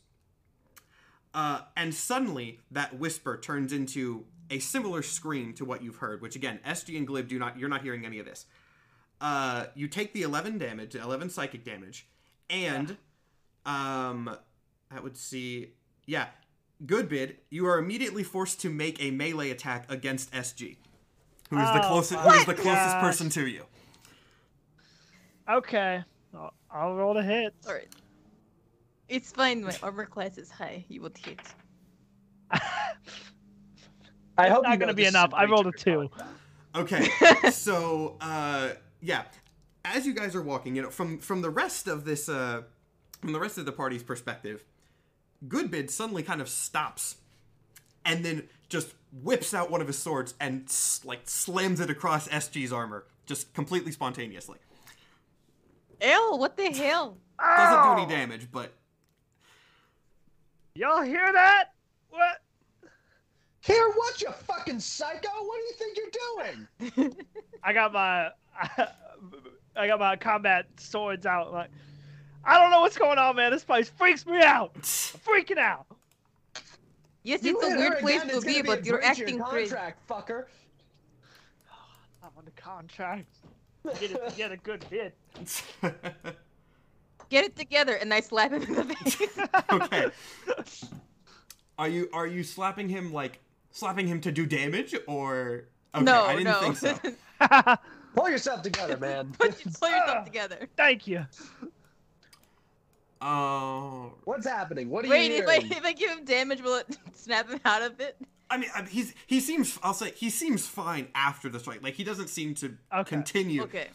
A: Uh, and suddenly, that whisper turns into a similar scream to what you've heard. Which again, SG and Glib do not. You're not hearing any of this. Uh, you take the 11 damage, 11 psychic damage, and um, I would see Yeah, Goodbid. You are immediately forced to make a melee attack against SG, who is the
D: Oh,
A: closest who is the closest
D: gosh.
A: person to you.
D: Okay. I'll, I'll roll the hit.
C: Alright. It's fine, my armor class is high. You would hit.
B: I hope
D: not
B: you
D: gonna be enough. I rolled a two.
A: Okay, [LAUGHS] so uh, yeah, as you guys are walking, you know, from from the rest of this, uh, from the rest of the party's perspective, Goodbid suddenly kind of stops, and then just whips out one of his swords and like slams it across SG's armor, just completely spontaneously.
C: Ew, what the hell?
A: Doesn't do any damage, but
D: Y'all hear that? What?
B: Here, what you fucking psycho? What do you think you're doing? [LAUGHS]
D: I got my I got my combat swords out. Like, I don't know what's going on, man. This place freaks me out. I'm [LAUGHS] freaking out.
C: Yes,
B: You
C: it's a weird place
B: again,
C: to
B: it's
C: be, but you're
B: breach of your
C: acting crazy.
B: contract, fucker. [SIGHS]
D: I'm on the contract. Get it together, Goodbid. [LAUGHS]
C: Get it together, and I slap him in the face. [LAUGHS]
A: okay. [LAUGHS] Are you are you slapping him like slapping him to do damage or? Okay,
C: no,
A: I didn't
C: no.
A: think so.
B: Pull yourself together, man.
C: Put pull
D: Ah.
C: yourself together.
D: Thank you.
A: Oh,
B: What's happening? What are
C: Wait,
B: you
C: if I if I give him damage, will it snap him out of it?
A: I mean, I- he's he seems. I'll say he seems fine after the strike. Like he doesn't seem to
D: Okay.
A: continue.
C: Okay.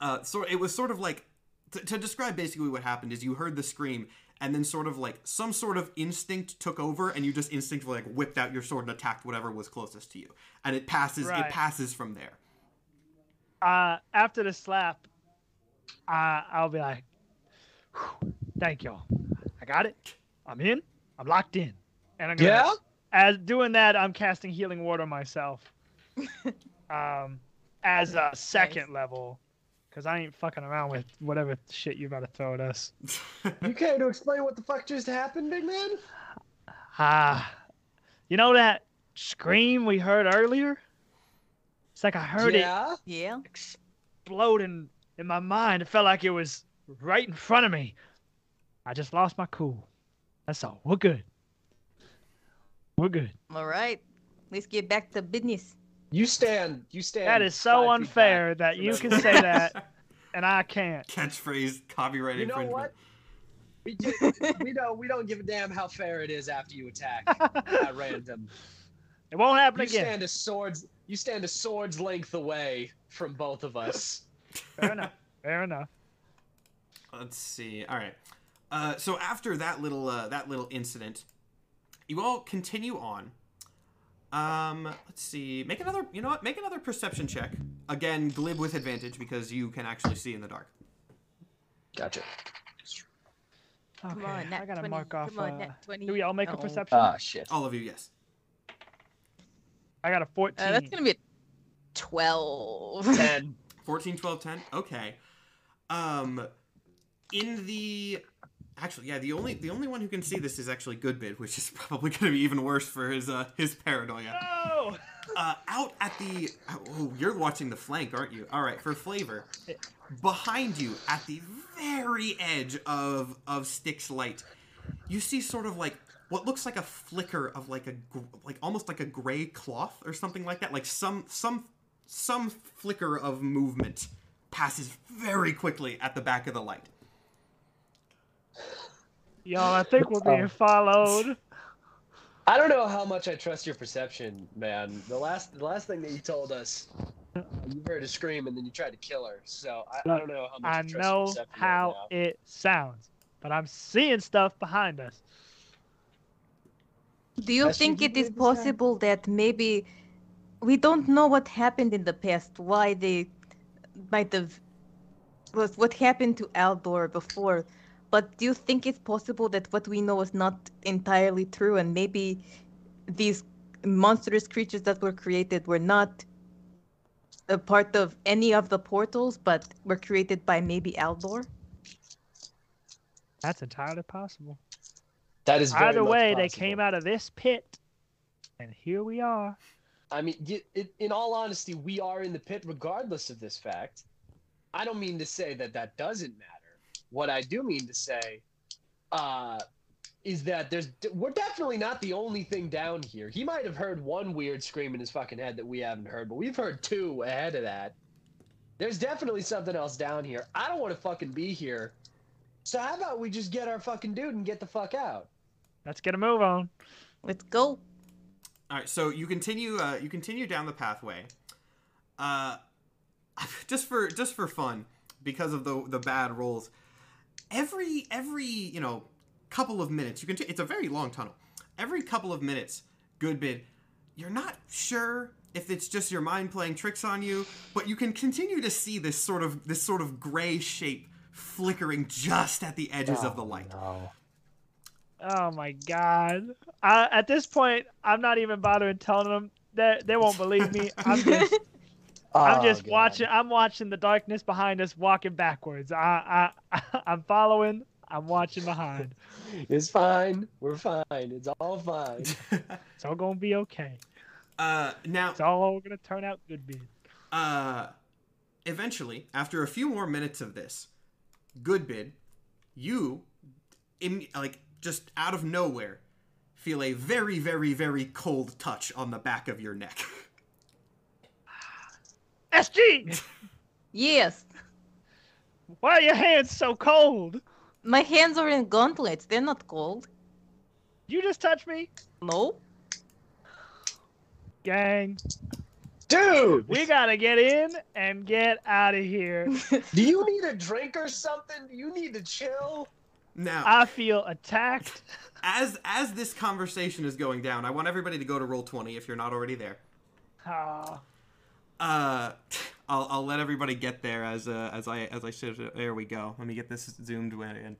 A: Uh, so it was sort of like to, to describe basically what happened is you heard the scream and then sort of like some sort of instinct took over and you just instinctively like whipped out your sword and attacked whatever was closest to you and it passes
D: Right.
A: it passes from there.
D: Uh, after the slap, uh, I'll be like, "Thank y'all. I got it. I'm in. I'm locked in." And I'm gonna,
B: Yeah?
D: As doing that, I'm casting healing word on myself. [LAUGHS] um, as a second level, because I ain't fucking around with whatever shit you're about to throw at us.
B: You care to explain what the fuck just happened, big man?
D: Ah, you know that scream we heard earlier? It's like I heard it
B: yeah?
C: Yeah.
D: exploding in my mind. It felt like it was right in front of me. I just lost my cool. That's all. We're good. We're good.
C: All right. Let's get back to business.
B: You stand. You stand.
D: That is so unfair that you can say that [LAUGHS] and I can't.
A: Catchphrase copyright
B: You know
A: infringement.
B: what? We, ju- [LAUGHS] we don't. We don't give a damn how fair it is after you attack [LAUGHS] at random.
D: It won't happen
B: You
D: again.
B: stand a swords. You stand a sword's length away from both of us.
D: Fair enough. Fair enough.
A: Let's see. All right. Uh, so after that little uh, that little incident, you all continue on. Um, let's see. Make another. You know what? Make another perception check. Again, glib with advantage because you can actually see in the dark.
B: Gotcha.
D: Okay,
C: Come on, nat
D: I gotta
C: 20.
D: mark off.
C: Come on,
D: uh,
C: nat 20.
D: do we all make a perception?
B: Ah, shit.
A: All of you, yes.
D: I got a 14.
C: Uh, that's gonna be a twelve.
B: Ten.
A: 14, 12, 10. Okay. Um, in the actually, yeah, the only the only one who can see this is actually Goodbid, which is [LAUGHS] probably going to be even worse for his uh his paranoia.
D: No!
A: Uh, out at the oh, you're watching the flank, aren't you? All right, for flavor, behind you at the very edge of of Stick's light, you see sort of like what looks like a flicker of like a like almost like a gray cloth or something like that. Like some some some flicker of movement passes very quickly at the back of the light.
D: Y'all, I think we're being followed.
B: I don't know how much I trust your perception, man. The last, the last thing that you told us, uh, you heard a scream and then you tried to kill her. So I, I don't know how much
D: I
B: I trust your
D: know
B: perception right
D: how it sounds, but I'm seeing stuff behind us.
C: Do you
B: Best
C: think
B: can
C: it is
B: do time.
C: possible that maybe we don't know what happened in the past? Why they might have was what happened to Aldor before? But do you think it's possible that what we know is not entirely true, and maybe these monstrous creatures that were created were not a part of any of the portals, but were created by maybe Aldor?
D: That's entirely possible.
B: That is very
D: Either
B: much
D: way, they came out of this pit, and here we are.
B: I mean, in all honesty, we are in the pit regardless of this fact. I don't mean to say that that doesn't matter. What I do mean to say uh, is that there's we're definitely not the only thing down here. He might have heard one weird scream in his fucking head that we haven't heard, but we've heard two ahead of that. There's definitely something else down here. I don't want to fucking be here. So how about we just get our fucking dude and get the fuck out?
D: Let's get a move on.
C: Let's go.
A: All right, so you continue. Uh, you continue down the pathway. Uh, [LAUGHS] just for just for fun, because of the the bad rolls. Every every you know couple of minutes, you can. T- it's a very long tunnel. Every couple of minutes, Goodbid. You're not sure if it's just your mind playing tricks on you, but you can continue to see this sort of this sort of gray shape flickering just at the edges of the oh, light.
B: No.
D: Oh my god. I, at this point, I'm not even bothering telling them. They, they won't believe me. I'm just [LAUGHS] I'm
B: Oh,
D: just
B: God.
D: watching. I'm watching the darkness behind us walking backwards. I I [LAUGHS] I'm following. I'm watching behind. [LAUGHS]
B: It's fine. We're fine. It's all fine. [LAUGHS]
D: It's all gonna be okay.
A: uh, now
D: It's all gonna turn out good, bid.
A: Uh, eventually, after a few more minutes of this, Goodbid, you, im- like just out of nowhere, feel a very, very, very cold touch on the back of your neck.
D: SG,
C: Yes.
D: why are your hands so cold?
C: My hands are in gauntlets. They're not cold.
D: You just touched me,
C: No.
D: gang.
B: Dude,
D: We gotta get in and get out of here. [LAUGHS]
B: do you need a drink or something? Do you need to chill?
A: Now,
D: I feel attacked.
A: as as this conversation is going down, I want everybody to go to roll twenty if you're not already there.
D: Ah,
A: Uh, [LAUGHS] I'll, I'll let everybody get there as uh, as I as I should. There we go. Let me get this zoomed in.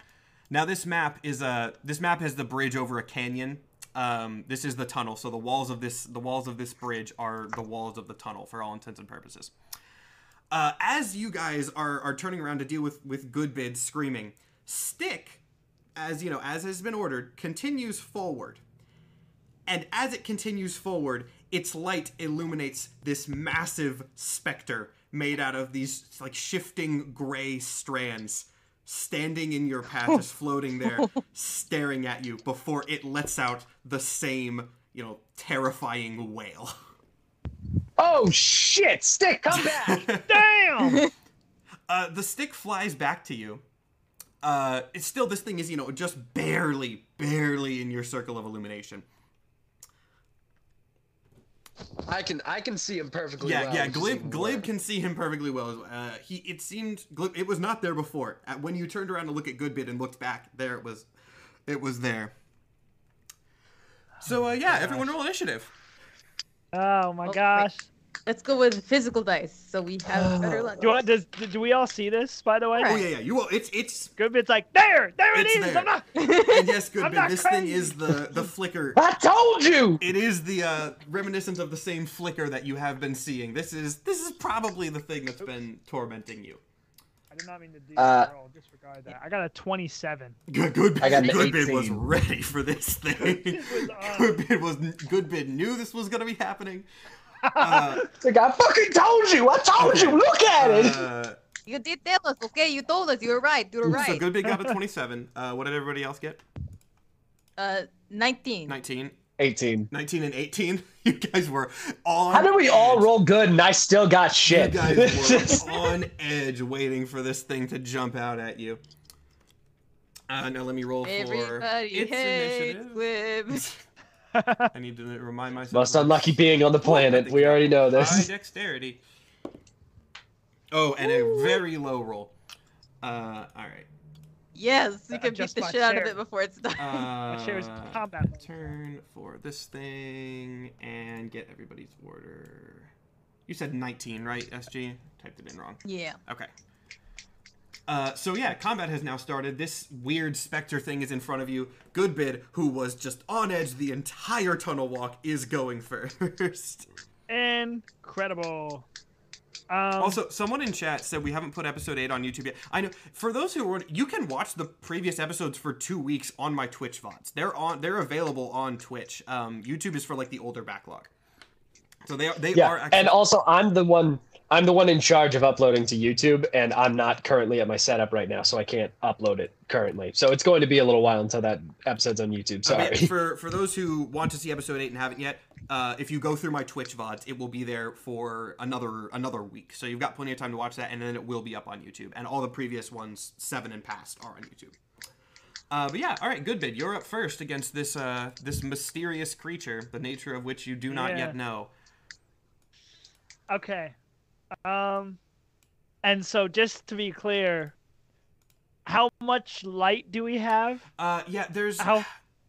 A: Now this map is uh this map has the bridge over a canyon. Um, this is the tunnel. So the walls of this the walls of this bridge are the walls of the tunnel for all intents and purposes. Uh, as you guys are are turning around to deal with with Goodbid screaming, Stick, as you know, as has been ordered, continues forward. And as it continues forward, its light illuminates this massive specter made out of these like shifting gray strands standing in your path, just [LAUGHS] floating there, staring at you before it lets out the same, you know, terrifying wail.
B: Oh shit! Stick, come back. [LAUGHS]
D: damn!
A: Uh, the stick flies back to you. Uh, it's still this thing is you know just barely, barely in your circle of illumination.
B: I can I can see him perfectly.
A: Yeah,
B: well,
A: yeah.
B: which is
A: Glib Glib can see him perfectly well. Uh, he it seemed Glib it was not there before. At, when you turned around to look at Goodbid and looked back, there it was. It was there. So uh, yeah, everyone roll initiative.
D: Oh my
C: Oh,
D: gosh.
C: Let's go with physical dice so we have [SIGHS] better luck.
D: Do, you want- does, do we all see this, by the way?
A: Oh yeah, yeah. You will. It's it's
D: Goodbid's like, there! There it
A: It's
D: is!
A: there.
D: I'm not... [LAUGHS]
A: and yes,
D: I'm
A: Goodbid.
D: not
A: This thing is the the [LAUGHS] flicker.
B: I told you.
A: It is the uh, reminiscent of the same flicker that you have been seeing. This is this is probably the thing that's been tormenting you.
D: I did not mean to do
B: Uh,
D: that. Roll. Disregard that. I got a 27.
A: Good, good,
B: I got an
A: Goodbid was ready for this [LAUGHS] thing.
D: was on.
A: Goodbid was Goodbid knew this was gonna be happening. Uh,
B: It's like I fucking told you. I told
A: Okay.
B: you. Look at it.
A: uh,
C: You did tell us, okay? You told us. You were right. You were right.
A: So Goodbid got a [LAUGHS] 27. Uh, what did everybody else get?
C: Uh, 19.
A: 19.
B: 18.
A: 19 and 18. [LAUGHS] You guys were on.
B: How did we all roll good and I still got shit?
A: You guys [LAUGHS] were on edge, waiting for this thing to jump out at you. Uh, now let me roll for
C: Everybody
A: its
C: hates
A: initiative.
C: Glib.
A: I need to remind [LAUGHS] myself.
B: Most unlucky being on the planet. We already know
A: High
B: this.
A: dexterity. Oh, and a very low roll. Uh, all right.
C: Yes, you can beat the
D: my
C: shit out of it before it's done.
A: Uh,
D: shares combat.
A: Turn for this thing and get everybody's order. You said 19, right, SG? Typed it in wrong.
C: yeah.
A: Okay. Uh, so yeah, combat has now started. This weird specter thing is in front of you. Goodbid, who was just on edge the entire tunnel walk, is going [LAUGHS] first.
D: Incredible. Um,
A: Also, someone in chat said we haven't put episode 8 on YouTube yet. I know for those who are you can watch the previous episodes for 2 weeks on my Twitch VODs. They're on they're available on Twitch. Um, YouTube is for like the older backlog. So they are they
B: Yeah,
A: are actually
B: and also I'm the one. I'm the one in charge of uploading to YouTube, and I'm not currently at my setup right now, so I can't upload it currently. So it's going to be a little while until that episode's on YouTube. Sorry.
A: Okay, for for those who want to see episode eight and haven't yet, uh, if you go through my Twitch vods, it will be there for another another week. So you've got plenty of time to watch that, and then it will be up on YouTube. And all the previous ones, seven and past, are on YouTube. Uh, but yeah, all right, Goodbid. You're up first against this uh, this mysterious creature, the nature of which you do not
D: Yeah.
A: yet know.
D: Okay. Um, and so just to be clear, how much light do we have?
A: Uh, yeah, there's
D: How?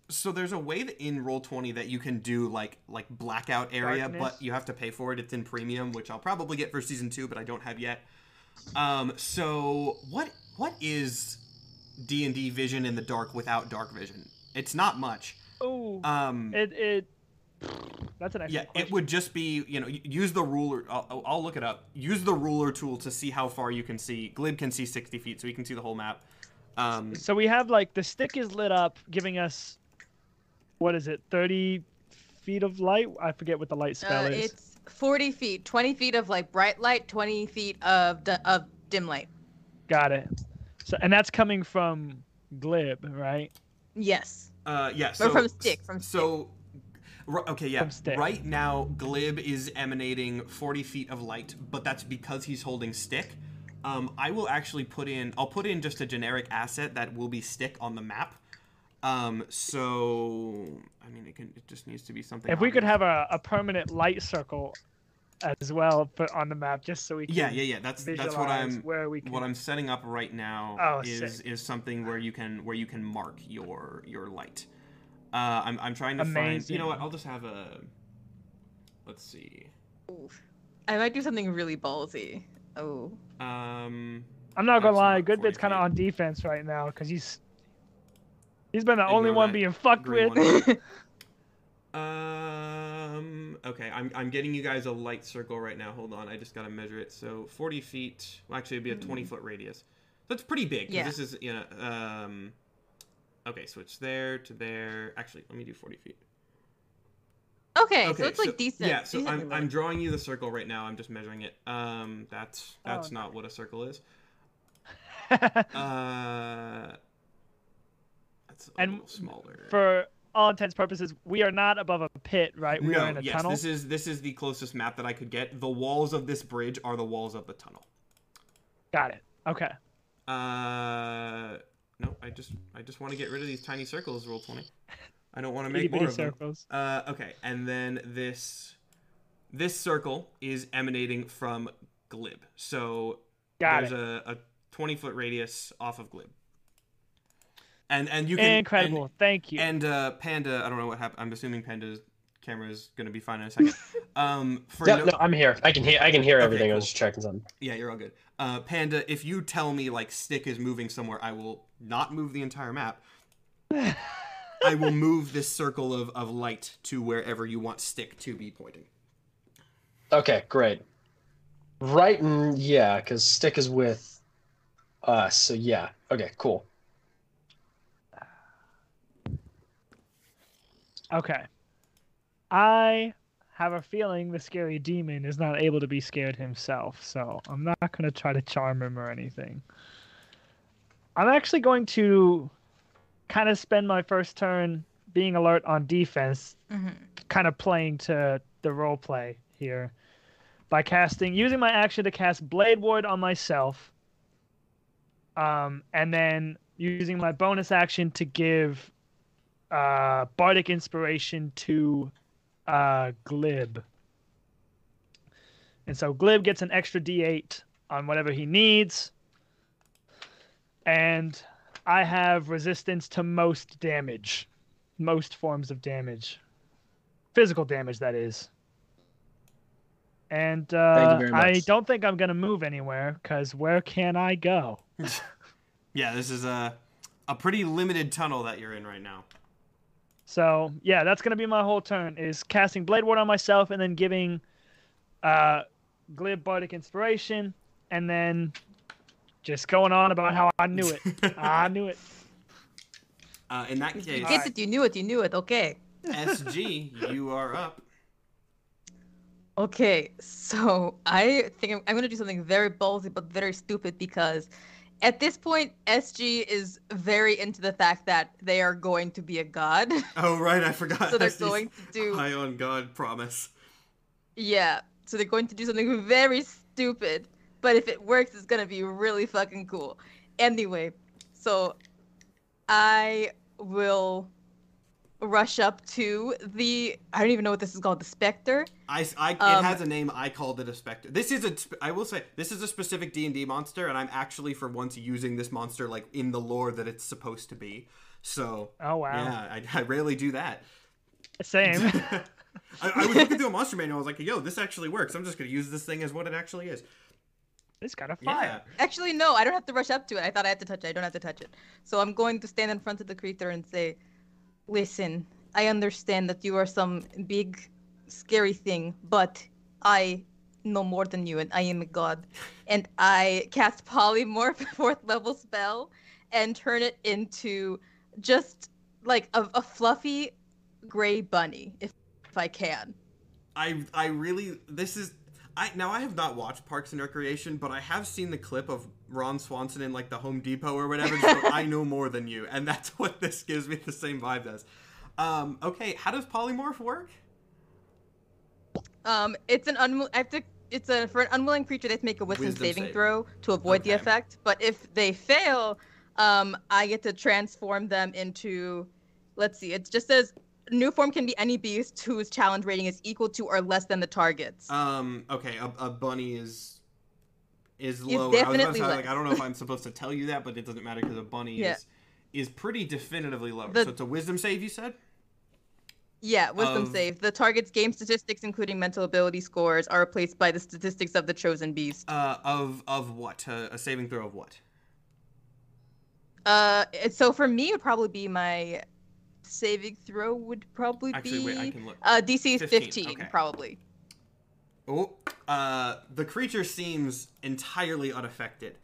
A: so there's a way that in roll 20 that you can do like like blackout area
D: Darkness?
A: but you have to pay for it it's in premium which i'll probably get for season two but i don't have yet um so what what is d&d vision in the dark without dark vision it's not much
D: Oh,
A: um
D: it it. That's an excellent
A: yeah it would just be you know use the ruler I'll, I'll look it up use the ruler tool to see how far you can see glib can see 60 feet so he can see the whole map um
D: So we have like the stick is lit up, giving us what is it, thirty feet of light? I forget what the light spell
C: Uh,
D: is.
C: it's 40 feet, 20 feet of like bright light, 20 feet of di- of dim light.
D: Got it. So and that's coming from Glib, right?
C: Yes.
A: Uh, yeah.
C: Or
A: So,
C: from stick, from
A: so. Okay, yeah. Right now, Glib is emanating 40 feet of light, but that's because he's holding stick. Um, I will actually put in. I'll put in just a generic asset that will be stick on the map. Um, so I mean, it can. It just needs to be something.
D: If we could have a, a permanent light circle as well put on the map, just so we can
A: Yeah, yeah, yeah. That's that's what I'm.
D: where we can.
A: What I'm setting up right now
D: Oh,
A: is
D: sick.
A: is something where you can where you can mark your your light. Uh, I'm I'm trying to find. You know what? I'll just have a. Let's see.
C: Oof. I might do something really ballsy. Oh.
A: Um.
D: I'm not gonna lie,
A: not Goodbid's
D: kind of on defense right now because he's he's been the only one being fucked with. [LAUGHS]
A: Um. Okay, I'm I'm getting you guys a light circle right now. Hold on, I just gotta measure it. So 40 feet. Well, actually, it'd be a 20 foot radius. That's pretty big.
C: Yeah.
A: This is you know. Um. Okay, switch there to there. Actually, let me do 40 feet.
C: okay,
A: Okay,
C: so it's like decent.
A: Yeah, so
C: decently
A: I'm. I'm drawing you the circle right now. I'm just measuring it. Um, that's
D: Oh,
A: that's
D: okay.
A: not what a circle is. [LAUGHS] Uh, that's a
D: And
A: little smaller.
D: For all intents and purposes, we are not above a pit, right? We
A: no,
D: are in a
A: yes,
D: tunnel.
A: this is this is the closest map that I could get. The walls of this bridge are the walls of the tunnel.
D: Got it. Okay.
A: Uh, no, I just I just want to get rid of these tiny circles. Roll twenty. [LAUGHS] I don't want to make
D: bitty
A: more of them.
D: circles.
A: Uh, okay, and then this this circle is emanating from Glib. So
D: Got
A: there's
D: it.
A: a, a 20 foot radius off of Glib. And and you can
D: Incredible. Thank you.
A: And, and uh, Panda, I don't know what happened. I'm assuming Panda's camera is going to be fine in a second. [LAUGHS] Um, for
B: Yeah,
A: no-
B: no, I'm here. I can hear. I can hear
A: Okay,
B: everything. I was just checking something.
A: yeah, you're all good. Uh, Panda, if you tell me like stick is moving somewhere, I will not move the entire map. [LAUGHS] I will move this circle of, of light to wherever you want stick to be pointing.
B: Okay, great. Right, and yeah, because stick is with us. So yeah. Okay, cool.
D: Okay. I have a feeling the scary demon is not able to be scared himself, so I'm not going to try to charm him or anything. I'm actually going to kind of spend my first turn being alert on defense,
C: Mhm.
D: kind of playing to the role play here by casting using my action to cast blade ward on myself um, and then using my bonus action to give uh, bardic inspiration to uh, glib. And so glib gets an extra d8 on whatever he needs. And i have resistance to most damage. Most forms of damage. Physical damage that is. And uh,
B: Thank you very
D: i don't think i'm going to move anywhere because where can i go? [LAUGHS]
A: Yeah, this is a a pretty limited tunnel that you're in right now.
D: So yeah that's going to be my whole turn is casting blade ward on myself and then giving uh, glib bardic inspiration and then just going on about how i knew it i [LAUGHS] knew it
A: Uh, in that case,
C: You
A: case,
C: get it, you knew it, you knew it. Okay.
A: SG, you are up.
C: Okay, so I think I'm, I'm going to do something very ballsy but very stupid because at this point, SG is very into the fact that they are going to be a god. [LAUGHS]
A: Oh right, I forgot.
C: so they're
A: Estes
C: going to do
A: high on God promise.
C: Yeah. So they're going to do something very stupid, but if it works, it's gonna be really fucking cool. Anyway, so I will rush up to the I don't even know what this is called, the Spectre.
A: I, I it
C: Um,
A: has a name. I called it a specter. This is a I will say this is a specific D and D monster, and I'm actually for once using this monster like in the lore that it's supposed to be. So
D: Oh wow.
A: yeah, I, I rarely do that.
D: Same. [LAUGHS]
A: I, I was looking through a monster manual. I was like, "Yo, this actually works. I'm just gonna use this thing as what it actually is."
D: it's got a
A: Yeah.
D: fire.
C: Actually, no, I don't have to rush up to it. I thought I had to touch it. I don't have to touch it. So I'm going to stand in front of the creature and say, Listen, I understand that you are some big, scary thing, but I know more than you, and I am a god. And I cast Polymorph, [LAUGHS] fourth level spell, and turn it into just like a, a fluffy gray bunny, if, if I can.
A: I I really this is I now I have not watched Parks and Recreation, but I have seen the clip of Ron Swanson in like the Home Depot or whatever. go, I know more than you, and that's what [LAUGHS] this gives me the same vibe as. Um, okay, how does polymorph work?
C: Um, it's an unwi- I have to. It's a for an unwilling creature. They have to make a wisdom,
A: Wisdom
C: saving
A: save.
C: throw to avoid the effect. But if they fail, um, I get to transform them into. Let's see. It just says new form can be any beast whose challenge rating is equal to or less than the target's.
A: Um, okay, a, a bunny is is
C: Is
A: low. I was about to
C: definitely
A: say, like. I don't know if I'm supposed to tell you that, but it doesn't matter because a bunny
C: Yeah.
A: is is pretty definitively lower.
C: The-
A: so it's a wisdom save, you said.
C: yeah, wisdom
A: of-
C: save. The target's game statistics, including mental ability scores, are replaced by the statistics of the chosen beast.
A: Uh, of of what? Uh, a saving throw of what?
C: Uh, so for me, it would probably be my saving throw would probably
A: Actually,
C: be
A: wait, I can look.
C: uh DC is
A: 15,
C: 15,
A: okay.
C: probably.
A: Oh, uh, the creature seems entirely unaffected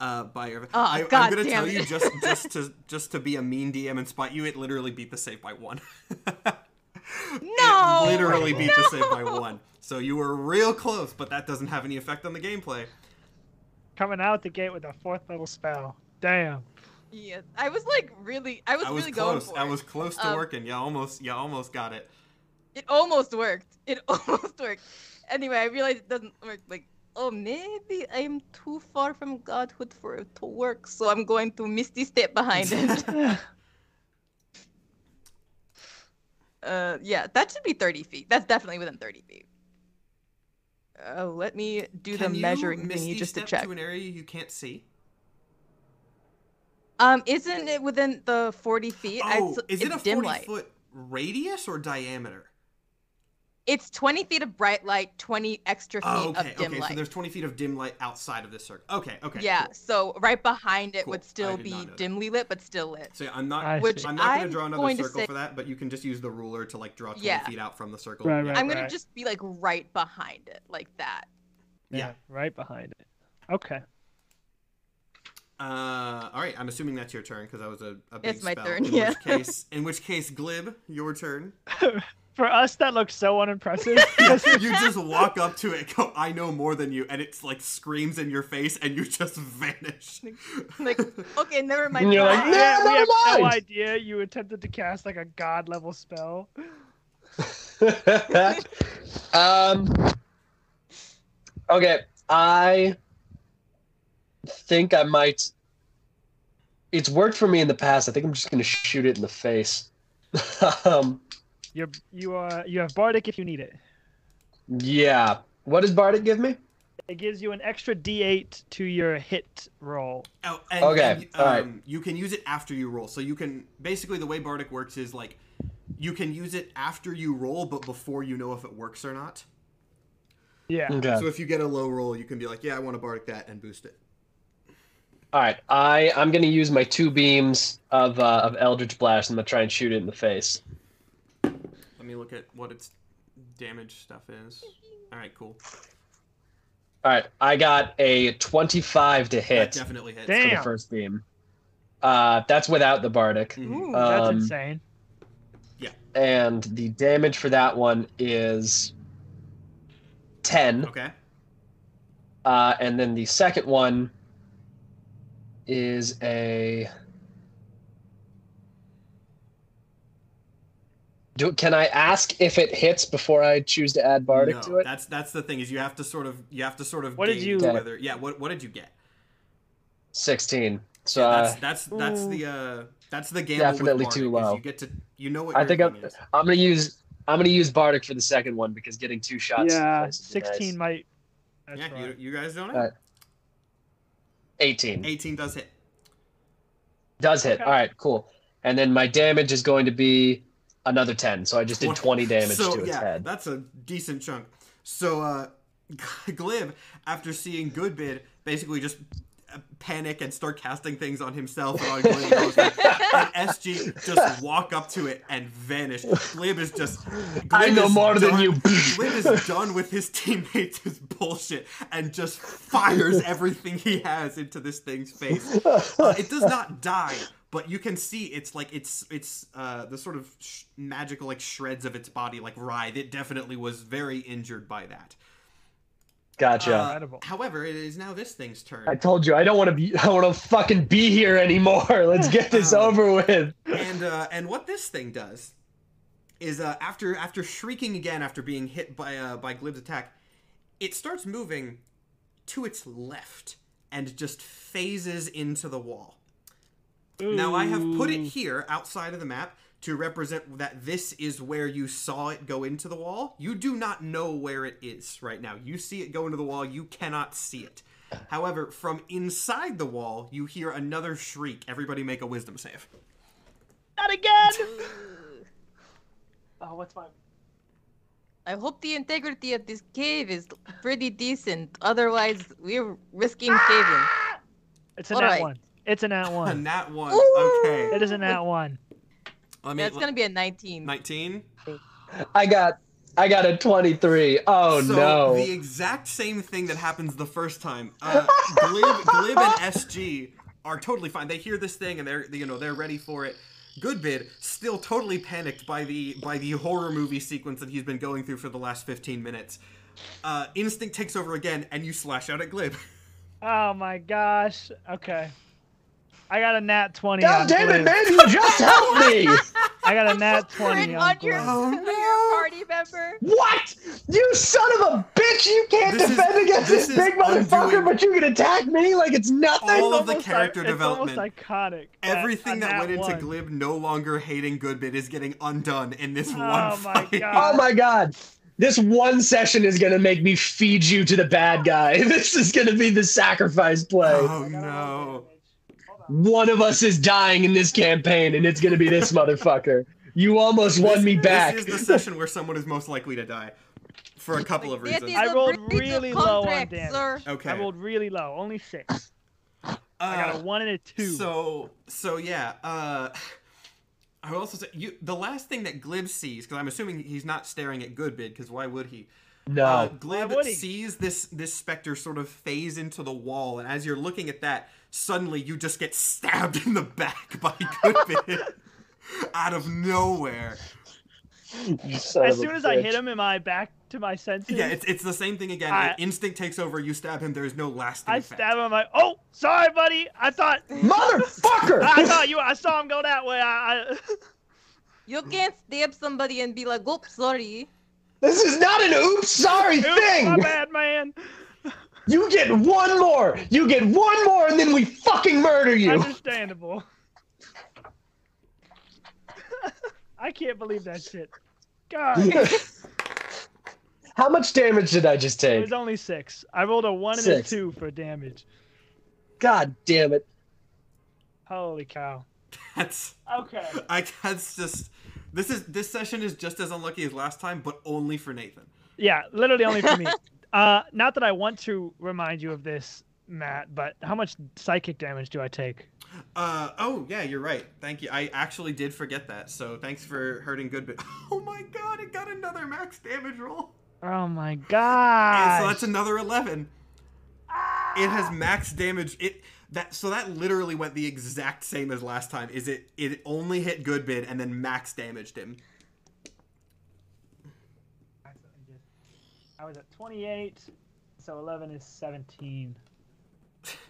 A: uh, by your.
C: Oh,
A: I,
C: God
A: I'm gonna
C: damn
A: tell you just [LAUGHS] just to just to be a mean DM and spot you. It literally beat the save by one. [LAUGHS]
C: No!
A: It literally beat the save by one. So you were real close, but that doesn't have any effect on the gameplay.
D: Coming out the gate with a fourth level spell. Damn.
C: Yes, I was like really, I was,
A: I was
C: really going
A: close.
C: for
A: I was close to
C: Um,
A: working. Yeah, almost. Yeah, almost got it.
C: It almost worked. It [LAUGHS] almost worked. Anyway, I realized it doesn't work. Like, oh, maybe I'm too far from godhood for it to work, so I'm going to misty step behind it. [LAUGHS] [LAUGHS] uh, yeah, that should be 30 feet. That's definitely within 30 feet. Uh, let me do
A: Can
C: the
A: you
C: measuring
A: misty
C: thingy just to
A: step
C: check.
A: to an area you can't see?
C: Um, isn't it within the 40 feet?
A: Oh,
C: it's-
A: is it a
C: dim
A: forty
C: light.
A: foot radius or diameter?
C: It's 20 feet of bright light, 20 extra feet
A: Oh, okay,
C: of dim
A: okay.
C: light.
A: So there's 20 feet of dim light outside of this circle. Okay, okay.
C: yeah,
A: cool.
C: so right behind it
A: Cool.
C: would still be
A: not that.
C: dimly lit, but still lit.
A: So yeah, I'm not.
D: I
C: Which
D: see.
A: I'm not going to draw another
C: going
A: circle
C: say-
A: for that, but you can just use the ruler to like draw 20
C: Yeah.
A: feet out from the circle.
D: Right,
A: Yeah.
D: right.
C: I'm gonna just be like right behind it, like that.
A: Yeah.
D: Right behind it. Okay.
A: Uh, all right. I'm assuming that's your turn because that was a, a big
C: It's my
A: spell.
C: turn,
A: In
C: yeah.
A: which case, in which case, Glib, your turn. [LAUGHS]
D: For us, that looks so unimpressive. [LAUGHS]
A: you just walk up to it, go, "I know more than you," and it's like screams in your face, and you just vanish.
C: Like, okay, never [LAUGHS] mind.
B: And you're like,
C: bye.
D: yeah, we
B: never
D: have no idea you attempted to cast like a god level spell.
B: um. Okay, I think I might. It's worked for me in the past. I think I'm just gonna shoot it in the face. [LAUGHS] um.
D: You're you are you have bardic if you need it.
B: Yeah. What does Bardic give me?
D: It gives you an extra D8 to your hit roll.
A: Oh, and,
B: Okay,
A: and,
B: all right.
A: um, you can use it after you roll. So you can basically the way Bardic works is like you can use it after you roll, but before you know if it works or not.
D: Yeah.
B: Okay.
A: So if you get a low roll, you can be like, "Yeah, I want to Bardic that," and boost it.
B: All right. I I'm gonna use my two beams of uh, of Eldritch Blast. I'm gonna try and shoot it in the face.
A: Let me look at what its damage stuff is. All right, cool.
B: All right. I got a 25 to
A: That
B: hit
A: definitely hits.
D: Damn.
B: for the first beam. Uh, that's without the Bardic.
A: Mhm.
C: Ooh,
D: That's insane. Yeah.
B: and the damage for that one is 10.
A: Okay.
B: Uh, and then the second one is a. Do, can I ask if it hits before I choose to add bardic
A: no,
B: to it?
A: That's that's the thing is you have to sort of you have to sort of
D: What did you-
A: whether yeah what what did you get?
B: 16. So
A: Yeah,
B: uh,
A: that's that's that's
D: Ooh.
A: the uh that's the gamble
B: Definitely too
A: Bardic, is
B: low.
A: You get to you know what
B: I
A: your
B: think I'm,
A: is.
B: I'm gonna use I'm gonna use bardic for the second one because getting two shots.
D: yeah,
B: twice would be nice.
D: 16 might. That's
A: Yeah, you, you guys don't know.
B: Alright. 18
A: 18 does hit.
B: does hit.
D: Okay.
B: All right, cool. And then my damage is going to be another 10. So I just did 20 damage
A: so,
B: to its
A: yeah,
B: head.
A: That's a decent chunk. So uh [LAUGHS] Glib, after seeing Goodbid basically just panic and start casting things on himself and on Glib, [LAUGHS] and goes like- and SG just walk up to it and vanish. Glib is just Glib
B: I know
A: is
B: more than you.
A: Glib is done with his teammates' [LAUGHS] bullshit and just fires everything he has into this thing's face. Uh, it does not die, but you can see it's like it's it's uh, the sort of sh- magical like shreds of its body like writhe. It definitely was very injured by that.
B: Gotcha.
A: Uh, however, it is now this thing's turn,
B: I told you I don't want to be. [LAUGHS] I want to fucking be here anymore. [LAUGHS] Let's get this
A: Um,
B: over with. [LAUGHS]
A: and uh, and what this thing does is uh, after after shrieking again after being hit by uh, by Glib's attack, it starts moving to its left and just phases into the wall. Now I have put it here outside of the map to represent that this is where you saw it go into the wall. You do not know where it is right now. You see it go into the wall, you cannot see it. However, from inside the wall, you hear another shriek. Everybody make a wisdom save.
D: Not again. [LAUGHS] [LAUGHS] oh, what's my?
C: I hope the integrity of this cave is pretty decent. Otherwise, we're risking ah! caving.
D: It's a
C: All
D: nat
C: right.
D: one. It's a nat [LAUGHS] one.
A: A
D: one.
A: nat one.
C: Ooh.
A: Okay.
D: It is a nat one.
A: Let me.
C: Yeah, it's gonna be a 19.
A: 19.
B: I got. I got a 23. Oh
A: so
B: no.
A: the exact same thing that happens the first time. Uh, Glib, Glib and SG are totally fine. They hear this thing and they're you know they're ready for it. Goodbid still totally panicked by the by the horror movie sequence that he's been going through for the last 15 minutes. Uh, instinct takes over again and you slash out at Glib.
D: Oh my gosh. Okay. I got a nat 20.
B: God
D: on
B: damn it, man! You just helped me. [LAUGHS]
D: I got a [LAUGHS] nat 20
C: Turn
D: on
C: on your,
A: Oh, no.
C: party member.
B: What? You son of a bitch! You can't
A: This is-
B: defend against
A: this
B: this, big motherfucker,
A: undoing-
B: but you can attack me like it's nothing.
A: All of the character
D: like-
A: development.
D: It's almost iconic.
A: Everything
D: a
A: that
D: nat
A: went into
D: one.
A: Glib no longer hating Goodbid is getting undone in this oh one
D: Oh my
A: fight.
D: God.
B: Oh my god. This one session is gonna make me feed you to the bad guy. [LAUGHS] This is gonna be the sacrifice play.
A: Oh
D: I got a lot of
A: no.
D: Damage. Hold on.
B: One of us is dying in this campaign, and it's gonna be this motherfucker. You almost won
A: This-
B: me back.
A: This is the session where someone is most likely to die. For a couple of reasons.
D: I rolled really low on
C: contract,
D: damage.
C: sir.
A: Okay.
D: I rolled really low, only six. I got
A: Uh,
D: a one and a two.
A: So so yeah. Uh, I will also say you the last thing that Glib sees because I'm assuming he's not staring at Goodbid because why would he?
B: no.
A: Uh, Glib
D: he?
A: sees this this specter sort of phase into the wall, and as you're looking at that, suddenly you just get stabbed [LAUGHS] in the back by Goodbid out of nowhere.
D: As
B: of
D: soon as I hit him, am I back to my senses?
A: Yeah, it's it's the same thing again.
D: I-
A: Instinct takes over. You stab him. There is no lasting
D: I
A: effect.
D: stab him. I'm like, oh, sorry, buddy. I thought, [LAUGHS]
B: Motherfucker!
D: I thought you. I saw him go that way. I, I [LAUGHS]
C: You can't stab somebody and be like, oops, sorry.
B: this is not an oops sorry
D: Oops,
B: thing!
D: my bad, man.
B: You get one more! You get one more, and then we fucking murder you!
D: Understandable. [LAUGHS] I can't believe that shit. God, [LAUGHS]
B: How much damage did I just take?
D: It was only six. I rolled a one and a two for damage.
B: God damn it.
D: Holy cow.
A: That's
D: Okay.
A: I that's just this is this session is just as unlucky as last time, but only for Nathan.
D: Yeah, literally only for me. [LAUGHS] Uh, not that I want to remind you of this, Matt, but how much psychic damage do I take?
A: Uh oh yeah, you're right. Thank you. I actually did forget that. So thanks for hurting Goodbid. [LAUGHS] Oh my god, it got another max damage roll.
D: Oh my [LAUGHS] god.
A: so that's another 11. It has max damage. It that so that literally went the exact same as last time. Is it it only hit Goodbid and then max damaged him.
D: I how is it? 28. So 11 is 17. [LAUGHS]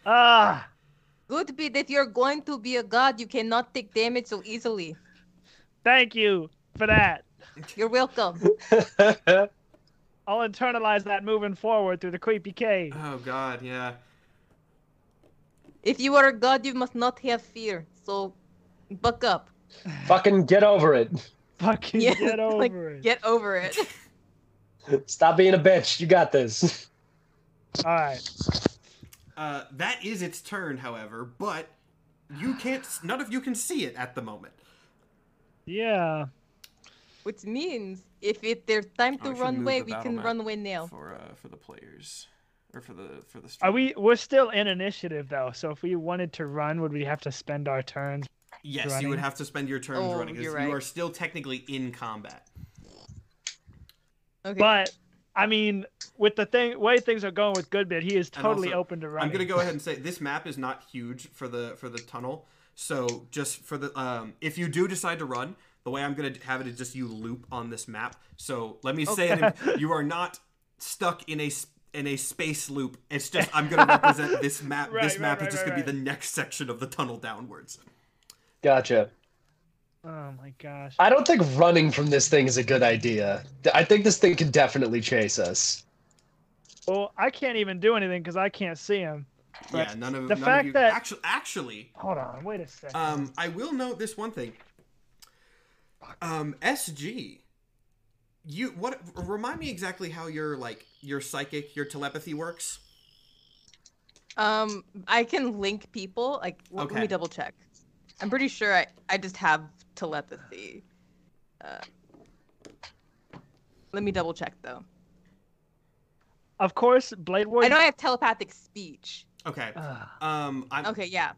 D: Ah,
C: Good be that you're going to be a god. You cannot take damage so easily.
D: thank you for that. [LAUGHS]
C: You're welcome. [LAUGHS]
D: I'll internalize that moving forward through the creepy cave.
A: Oh God, yeah.
C: If you are a god, you must not have fear. So, buck up.
B: Fucking get over it.
D: Fucking
C: Yeah,
D: get over
C: like,
D: it.
C: Get over it.
B: Stop being a bitch. You got this.
D: All right.
A: Uh, that is its turn, however, but you can't. None of you can see it at the moment.
D: Yeah.
C: Which means if it, there's time
A: Oh,
C: to
A: we should
C: run away, we can run away now.
A: for uh, for the players or for the for the.
D: Are we? We're still in initiative though. So if we wanted to run, would we have to spend our turns?
A: Yes, you would have to spend your turns
C: Oh,
A: running because
C: you're
A: you are still technically in combat.
C: Okay.
D: But I mean, with the thing way things are going with Goodbid, he is totally
A: also,
D: open to running.
A: I'm gonna go ahead and say this map is not huge for the for the tunnel. So just for the um, if you do decide to run, the way I'm gonna have it is just you loop on this map. So let me say it: you are not stuck in a in a space loop. It's just I'm gonna [LAUGHS] represent this map.
D: Right,
A: this
D: right,
A: map
D: right,
A: is just
D: right,
A: gonna be the next section of the tunnel downwards.
B: Gotcha.
D: Oh my gosh.
B: I don't think running from this thing is a good idea. I think this thing can definitely chase us.
D: Well, I can't even do anything because I can't see him. But
A: yeah, none of
D: the
A: none
D: fact
A: of you,
D: that-
A: actually actually
D: Hold on, wait a second.
A: Um, I will note this one thing. Um, SG, you what? Remind me exactly how your like your psychic, your telepathy works.
C: um, I can link people. Like, l- let me double check. I'm pretty sure I, I just have telepathy. Uh, let me double check though.
D: of course, Blade
C: I
D: Warrior.
C: know I have telepathic speech.
A: Okay. Um, I'm,
C: Okay, yeah.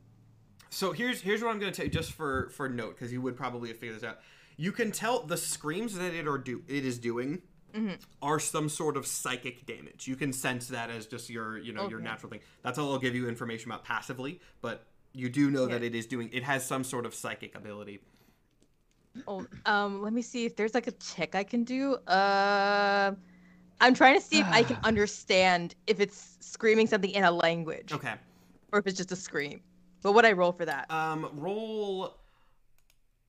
A: so here's here's what I'm gonna tell you just for for note because you would probably have figured this out. You can tell the screams that it are do it is doing
C: Mhm.
A: are some sort of psychic damage. You can sense that as just your you know your natural thing. That's all I'll give you information about passively, but you do know that it is doing it has some sort of psychic ability.
C: Oh, um, let me see if there's like a check I can do. Uh, I'm trying to see if I can [SIGHS] understand if it's screaming something in a language
A: Okay.
C: or if it's just a scream. But what I roll for that?
A: Um, roll.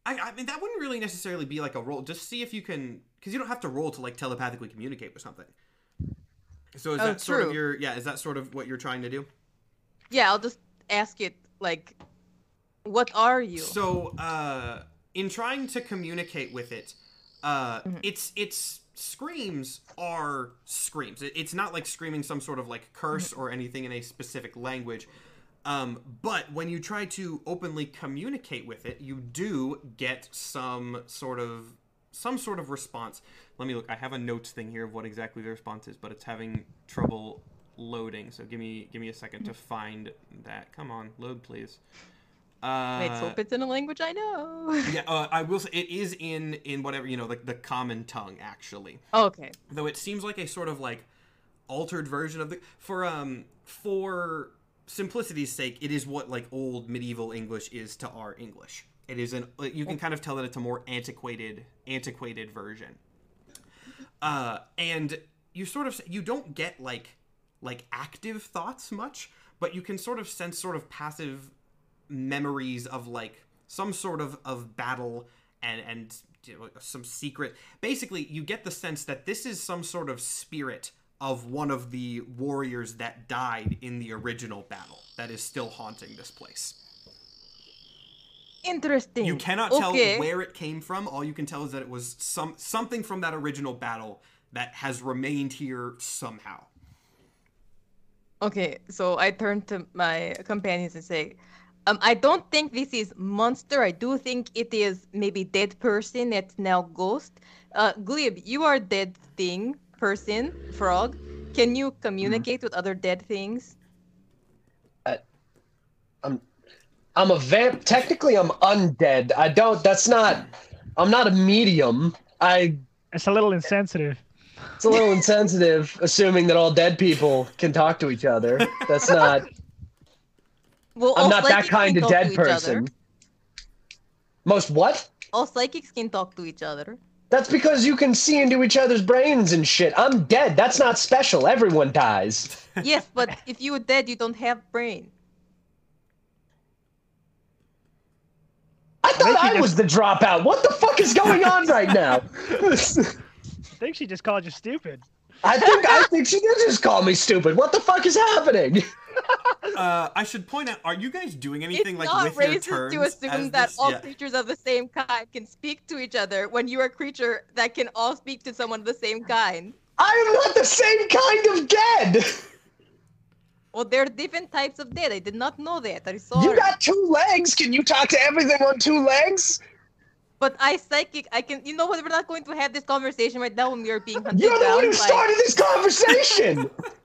A: I, I mean, that wouldn't really necessarily be like a roll. Just see if you can, because you don't have to roll to like telepathically communicate with something. So is
C: Oh,
A: that sort of your yeah? Is that sort of what you're trying to do?
C: yeah, I'll just ask it like, "What are you?"
A: So, uh, in trying to communicate with it, uh,
C: Mhm.
A: its its screams are screams. It's not like screaming some sort of like curse or anything in a specific language. Um, but when you try to openly communicate with it, you do get some sort of some sort of response. Let me look. I have a notes thing here of what exactly the response is, but it's having trouble loading. So give me give me a second to find that. Come on, load please. Uh,
C: Let's hope it's in a language I know. [LAUGHS]
A: yeah, uh, I will say it is in in whatever you know, like the common tongue actually.
C: okay.
A: Though it seems like a sort of like altered version of the for um for simplicity's sake, it is what like old medieval English is to our English. It is an you can kind of tell that it's a more antiquated antiquated version. Uh, and you sort of you don't get like like active thoughts much, but you can sort of sense sort of passive memories of like some sort of of battle and and some secret basically you get the sense that this is some sort of spirit of one of the warriors that died in the original battle that is still haunting this place
C: Interesting.
A: you cannot
C: okay.
A: tell where it came from all you can tell is that it was some something from that original battle that has remained here somehow
C: Okay, so I turn to my companions and say, um, I don't think this is monster. I do think it is maybe dead person that's now ghost. Uh, Glib, you are dead thing, person, frog. Can you communicate with other dead things?
B: I'm, I'm a vamp. Technically, I'm undead. I don't. That's not. I'm not a medium. I.
D: It's a little insensitive.
B: It's a little insensitive, assuming that all dead people can talk to each other. That's not. [LAUGHS]
C: Well,
B: I'm not that kind of dead
C: to other.
B: person. Most what?
C: All psychics can talk to each other.
B: That's because you can see into each other's brains and shit. I'm dead. That's not special. Everyone dies. [LAUGHS]
C: yes, but if you were dead, you don't have brain.
B: I thought
D: Maybe
B: I
D: just-
B: was the dropout. What the fuck is going on right now? [LAUGHS] [LAUGHS]
D: I think she just called you stupid.
B: I think I think she did just call me stupid. What the fuck is happening? [LAUGHS]
A: Uh, I should point out: Are you guys doing anything
C: it's
A: like
C: not
A: with your
C: racist
A: turns?
C: to assume that
A: this-
C: all
A: yeah.
C: creatures of the same kind can speak to each other when you're a creature that can all speak to someone of the same kind.
B: I am not the same kind of dead.
C: Well, there are different types of dead. I did not know that. I'm sorry.
B: You got two legs. Can you talk to everything on two legs?
C: But I psychic. I can. You know what? We're not going to have this conversation right now when we are being hunted
B: You're the
C: down
B: one who
C: by-
B: started this conversation. [LAUGHS]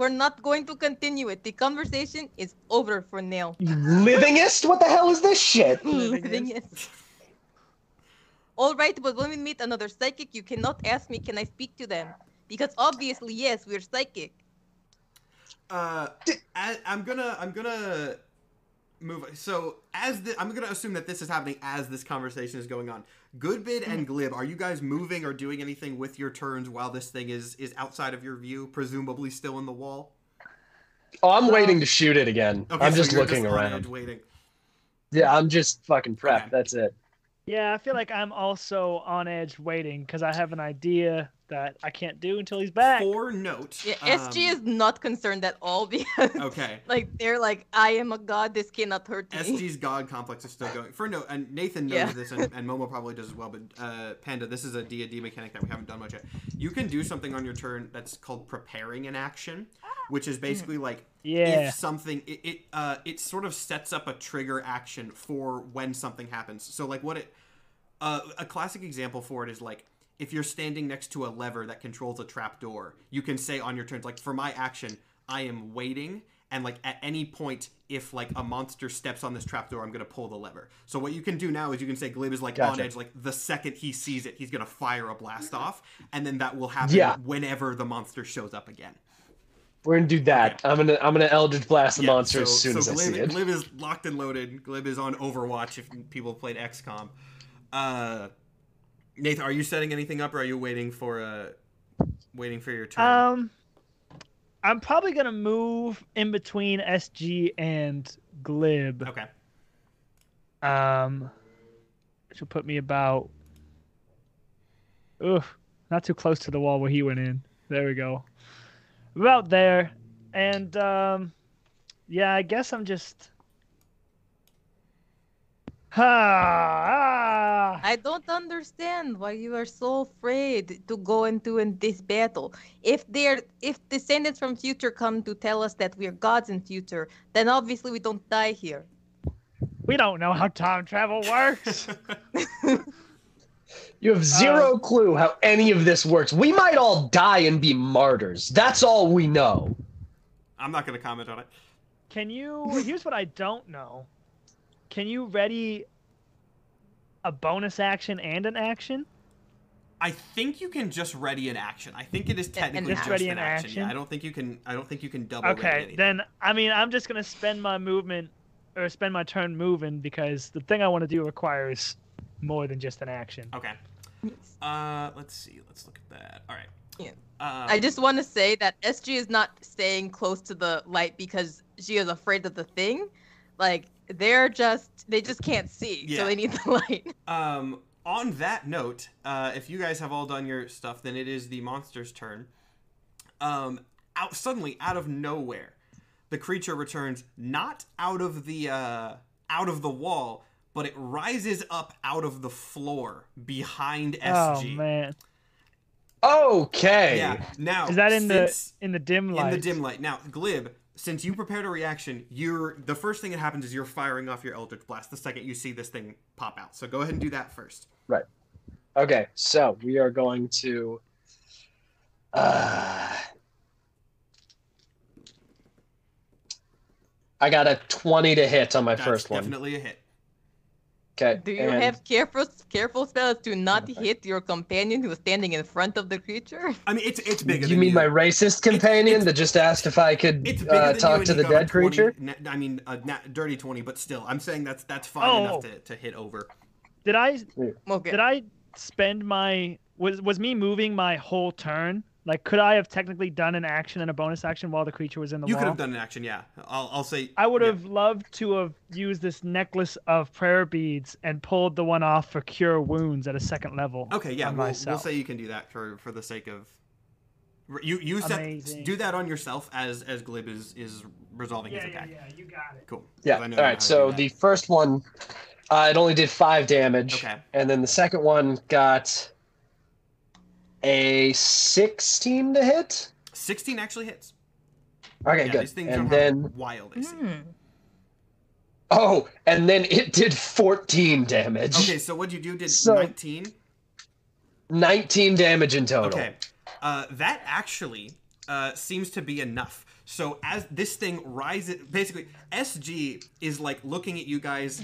C: We're not going to continue it. The conversation is over for now.
B: you livingist? What the hell is this shit? [LAUGHS]
C: Living is. All right, but when we meet another psychic, you cannot ask me, "Can I speak to them?" Because obviously, yes, we're psychic.
A: Uh, I, I'm gonna I'm gonna move. So as the, I'm gonna assume that this is happening as this conversation is going on. Goodbid and mm. Glib, are you guys moving or doing anything with your turns while this thing is is outside of your view, presumably still in the wall?
B: Oh, I'm waiting to shoot it again.
A: Okay,
B: I'm
A: so
B: just
A: you're
B: looking
A: on
B: around.
A: waiting.
B: Yeah, I'm just fucking prepped.
A: Okay.
B: That's it.
D: Yeah, I feel like I'm also on edge waiting because I have an idea that I can't do until he's back.
A: For note,
C: Yeah, SG
A: um,
C: is not concerned at all [LAUGHS] because,
A: okay.
C: like, they're like, "I am a god. This cannot hurt me." [LAUGHS]
A: SG's God complex is still going. For no, and Nathan knows
C: Yeah.
A: this, and, and Momo probably does as well. But uh, Panda, this is a D and D mechanic that we haven't done much yet. You can do something on your turn that's called preparing an action, which is basically like
D: Yeah.
A: if something it it, uh, it sort of sets up a trigger action for when something happens. So like what it uh, a classic example for it is like if you're standing next to a lever that controls a trap door, you can say on your turns like for my action, I am waiting and like at any point if like a monster steps on this trapdoor, I'm gonna pull the lever. So what you can do now is you can say Glib is like on edge, like the second he sees it, he's gonna fire a blast off, and then that will happen
B: Yeah.
A: whenever the monster shows up again.
B: We're gonna do that. I'm gonna I'm gonna Eldritch Blast the
A: Yeah,
B: monster as soon as I
A: Glib,
B: see it.
A: Glib is locked and loaded. Glib is on Overwatch if people played XCOM. Uh, Nathan, are you setting anything up, or are you waiting for uh, waiting for your turn?
D: Um, I'm probably gonna move in between SG and Glib.
A: okay.
D: Um, which will put me about. Ugh, not too close to the wall where he went in. There we go. About there, and um, yeah, I guess I'm just. Ah, ah.
C: I don't understand why you are so afraid to go into in this battle. If they're if descendants from future come to tell us that we're gods in future, then obviously we don't die here.
D: We don't know how time travel works. [LAUGHS]
B: You have zero
A: Um,
B: clue how any of this works. We might all die and be martyrs. That's all we know.
A: I'm not going to comment on it.
D: Can you? Here's what I don't know. Can you ready a bonus action and an action?
A: I think you can just ready an action. I think it is technically
C: just
A: just,
D: ready
A: an
D: an
A: action.
D: action?
A: Yeah, I don't think you can. I don't think you can double. ready
D: Okay,
A: anything.
D: then I mean I'm just gonna spend my movement or spend my turn moving because the thing I want to do requires more than just an action.
A: Okay. Uh, let's see. Let's look at that. All right.
C: Yeah.
A: Uh,
C: I just want to say that SG is not staying close to the light because she is afraid of the thing. Like they're just they just can't see,
A: Yeah.
C: so they need the light. [LAUGHS]
A: Um, on that note, uh, if you guys have all done your stuff, then it is the monster's turn. Um, out suddenly, out of nowhere, the creature returns not out of the uh, out of the wall, but it rises up out of the floor behind SG.
D: Oh man,
B: Okay.
A: Yeah. Now
D: is that in
A: since-
D: the in the dim light?
A: in the dim light. Now, Glib, since you prepared a reaction, you're the first thing that happens is you're firing off your Eldritch Blast the second you see this thing pop out. So go ahead and do that first. Right.
B: Okay, so we are going to. Uh, I got a 20 to hit on my
A: That's
B: first one.
A: definitely a hit.
B: Okay.
C: Do you
B: and
C: have careful careful spells to not hit your companion who is standing in front of the creature? [LAUGHS]
A: I mean, it's it's bigger.
B: You
A: than
B: mean
A: you.
B: my racist companion
A: it's-
B: that just asked if I could uh, talk to the dead
A: 20
B: creature?
A: na- I mean, a nat, dirty twenty, but still, I'm saying that's that's fine
D: Oh.
A: enough to, to hit over.
D: Did I
C: Okay.
D: did I spend my was was me moving my whole turn? Like, could I have technically done an action and a bonus action while the creature was in the
A: You
D: wall?
A: could have done an action, yeah. I'll, I'll say.
D: I would
A: yeah.
D: have loved to have used this necklace of prayer beads and pulled the one off for cure wounds at a second level.
A: Okay, yeah, we'll, we'll say you can do that for for the sake of. You you set do that on yourself as as Glib is is resolving
D: Yeah,
A: his attack.
D: yeah, yeah, you got it.
A: Cool.
B: Yeah.
A: I know
B: All
A: how
B: right.
A: to
B: So the first one, uh, it only did five damage.
A: Okay.
B: And then the second one got a 16 to hit.
A: sixteen actually hits.
B: Okay,
A: yeah,
B: good.
A: These things
B: And
A: don't
B: then
A: wild AC.
C: Hmm.
B: oh, and then it did 14 damage.
A: Okay, so what you do did
B: So-
A: nineteen.
B: 19 damage in total.
A: Okay, uh, that actually uh, seems to be enough. So as this thing rises, basically SG is like looking at you guys,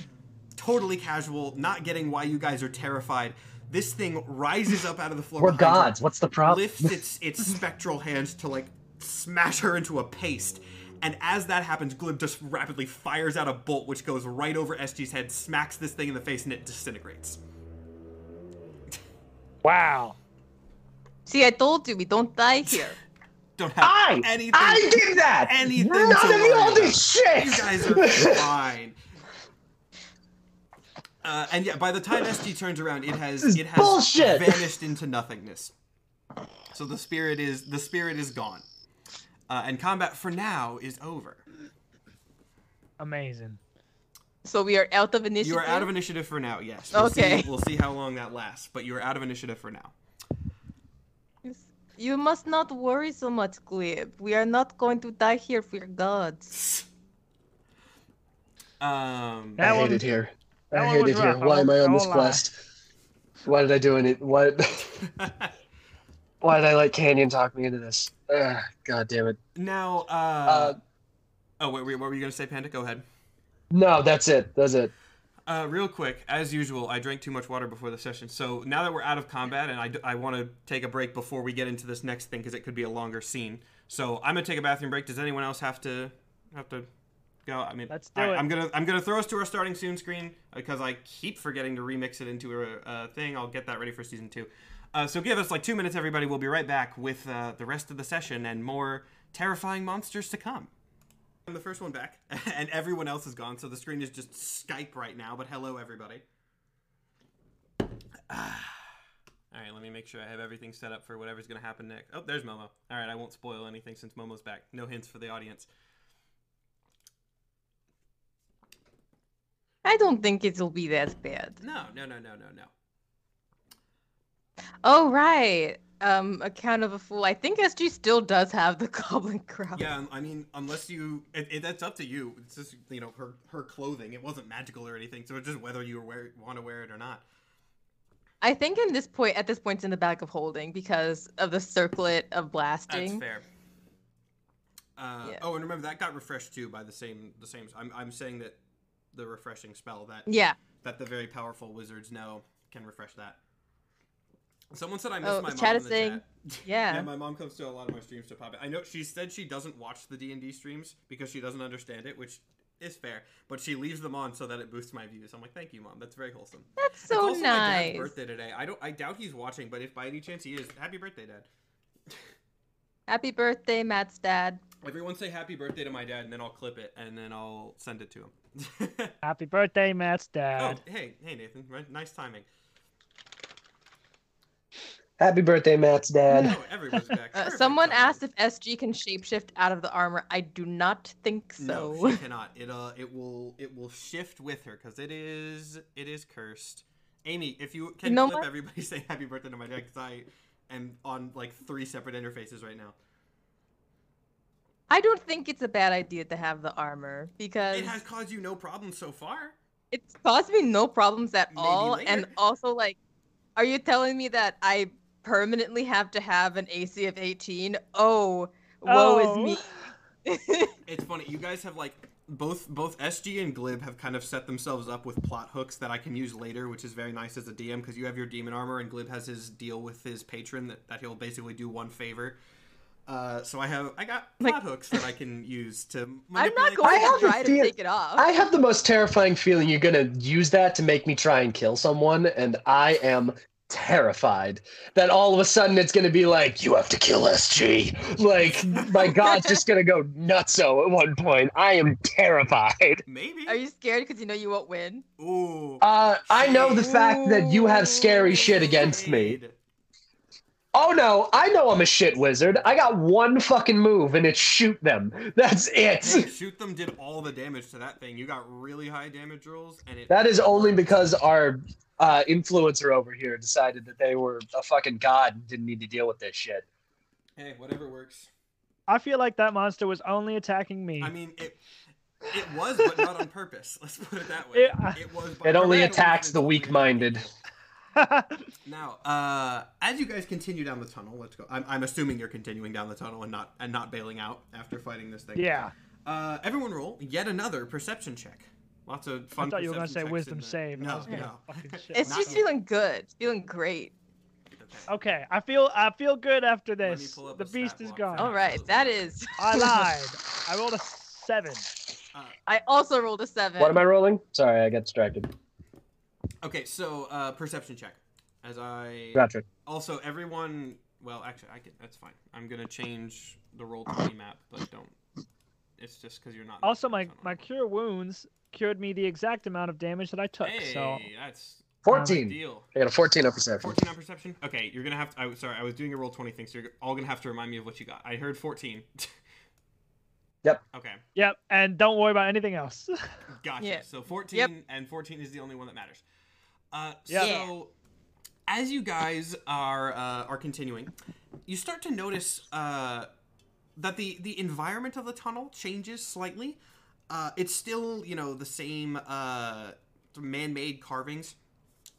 A: totally casual, not getting why you guys are terrified. This thing rises up out of the floor.
B: We're
A: behind you,
B: gods. What's the problem?
A: lifts its its [LAUGHS] spectral hands to like smash her into a paste. And as that happens, Glib just rapidly fires out a bolt which goes right over SG's head, smacks this thing in the face, and it disintegrates.
D: Wow.
C: See, I told you we don't die here. [LAUGHS]
A: Don't have
B: I,
A: anything.
B: I did that.
A: anything
B: None
A: to
B: of you all this shit.
A: You guys are fine. [LAUGHS] Uh, and yeah, by the time SG turns around, it has it has
B: bullshit. [LAUGHS]
A: vanished into nothingness. So the spirit is the spirit is gone, uh, and combat for now is over.
D: Amazing.
C: So we are out of initiative.
A: You are out of initiative for now. Yes. We'll
C: Okay.
A: See, we'll see how long that lasts, but you are out of initiative for now.
C: You must not worry so much, Glib. We are not going to die here for your gods. [LAUGHS]
A: Um.
D: That
B: I
D: one-
B: hate it here.
D: That
B: I
D: one
B: hate it here.
D: rough,
B: Why am I on this
D: lie.
B: quest? Why did I do it? What? [LAUGHS] Why did I let Canyon talk me into this? Ugh, God damn it.
A: now. Uh.
B: Uh,
A: oh wait, wait. What were you gonna say, Panda? Go ahead.
B: no, that's it. That's it.
A: Uh, real quick, as usual, I drank too much water before the session. So now that we're out of combat, and I, I want to take a break before we get into this next thing because it could be a longer scene. So I'm gonna take a bathroom break. Does anyone else have to have to go? I mean,
D: Let's do
A: right,
D: it.
A: I'm gonna I'm gonna throw us to our starting soon screen because I keep forgetting to remix it into a, a thing. I'll get that ready for season two. Uh, so give us like two minutes, everybody. We'll be right back with uh, the rest of the session and more terrifying monsters to come. I'm the first one back, [LAUGHS] and everyone else is gone, so the screen is just Skype right now. But hello, everybody. Ah. [SIGHS] All right, let me make sure I have everything set up for whatever's going to happen next. Oh, there's Momo. All right, I won't spoil anything since Momo's back. No hints for the audience.
C: I don't think it'll be that bad.
A: No, no, no, no, no, no.
C: Oh right. Um, account of a fool. I think SG still does have the [LAUGHS] goblin crown.
A: Yeah, I mean, unless you, it, it, that's up to you. It's just you know her her clothing. It wasn't magical or anything, so it's just whether you wear want to wear it or not.
C: I think in this point, at this point, it's in the bag of holding because of the circlet of blasting.
A: That's fair. Uh,
C: Yeah.
A: Oh, and remember that got refreshed too by the same the same. I'm I'm saying that the refreshing spell that
C: Yeah.
A: that the very powerful wizards know can refresh that. Someone said I missed
C: Oh,
A: my mom
C: chat
A: in
C: is
A: the
C: saying-
A: chat. [LAUGHS]
C: Yeah.
A: yeah, my mom comes to a lot of my streams to pop it. I know she said she doesn't watch the D and D streams because she doesn't understand it, which is fair. But she leaves them on so that it boosts my views. I'm like, thank you, mom. That's very wholesome.
C: That's
A: it's
C: so
A: also my dad's birthday today. I don't. I doubt he's watching, but if by any chance he is, happy birthday, dad. [LAUGHS]
C: Happy birthday, Matt's dad.
A: Everyone say happy birthday to my dad, and then I'll clip it, and then I'll send it to him. [LAUGHS]
D: Happy birthday, Matt's
A: oh,
D: dad.
A: hey, hey, Nathan. Nice timing.
B: Happy birthday, Matt's dad.
A: Oh, everyone's back. [LAUGHS]
C: Uh, someone
A: timing.
C: asked if SG can shapeshift out of the armor. I do not think so.
A: No, she [LAUGHS] cannot. It uh, it will it will shift with her because it is it is cursed. Amy, if you can
C: know
A: clip
C: what?
A: everybody say happy birthday to my dad because I am on like three separate interfaces right now.
C: I don't think it's a bad idea to have the armor because
A: It has caused you no problems so far.
C: it's caused me no problems at
A: Maybe
C: all. And also, like, are you telling me that I permanently have to have an AC of 18? Oh, woe
D: Oh.
C: is me.
A: It's funny. You guys have like both both SG and Glib have kind of set themselves up with plot hooks that I can use later, which is very nice as a DM because you have your demon armor and Glib has his deal with his patron that, that he'll basically do one favor. Uh, so I have I got
C: Like-
A: plot hooks that I can use to.
C: I'm not going
B: I
C: to try to take it off.
B: I have the most terrifying feeling you're gonna use that to make me try and kill someone, and I am terrified that all of a sudden it's going to be like, you have to kill SG. Like, my God's just going to go nutso at one point. I am terrified.
A: Maybe.
C: Are you scared because you know you won't win?
A: Ooh.
B: Uh, I know the fact that you have scary shit against me. Oh no, I know I'm a shit wizard. I got one fucking move and it's shoot them. That's
A: Hey,
B: it.
A: shoot them did all the damage to that thing. You got really high damage rolls, and it.
B: That is only because our uh, influencer over here decided that they were a fucking god and didn't need to deal with this shit.
A: Hey, whatever works.
D: I feel like that monster was only attacking me.
A: I mean, it. It was, but not on purpose. [LAUGHS] Let's put it that way.
D: It-
A: It was. by-
B: It only attacks the weak-minded. [LAUGHS]
A: Now, uh, as you guys continue down the tunnel, let's go. I'm, I'm assuming you're continuing down the tunnel and not and not bailing out after fighting this thing.
D: yeah.
A: Uh, everyone roll yet another perception check. Lots of fun.
D: I thought you were gonna say wisdom
A: in
D: save.
A: No, no.
D: fucking [LAUGHS] shit
C: It's
A: Not
C: just
A: yet.
C: feeling good. It's feeling great.
A: Okay.
D: Okay, I feel I feel good after this. The beast is gone.
C: All right, that is. [LAUGHS]
D: I lied. I rolled a seven.
C: I also rolled a seven.
B: What am I rolling? Sorry, I got distracted.
A: Okay, so uh, perception check. As I
B: Gotcha.
A: also everyone. Well, actually, I can. That's fine. I'm gonna change the roll twenty map, but don't. It's just because you're not.
D: Also, my my cure wounds cured me the exact amount of damage that I took.
A: Hey,
D: So
A: that's a
B: 14.
A: deal.
B: I got a 14 on perception.
A: 14 on perception. Okay, you're gonna have to. I was sorry, I was doing a roll 20 thing, so you're all gonna have to remind me of what you got. I heard 14. [LAUGHS]
B: Yep.
A: Okay,
D: yep, and don't worry about anything else. [LAUGHS]
A: gotcha.
C: Yeah.
A: So 14
C: Yep.
A: and 14 is the only one that matters. Uh,
D: Yep.
A: So as you guys are uh, are continuing, you start to notice uh, that the the environment of the tunnel changes slightly. Uh, it's still you know the same uh, man-made carvings,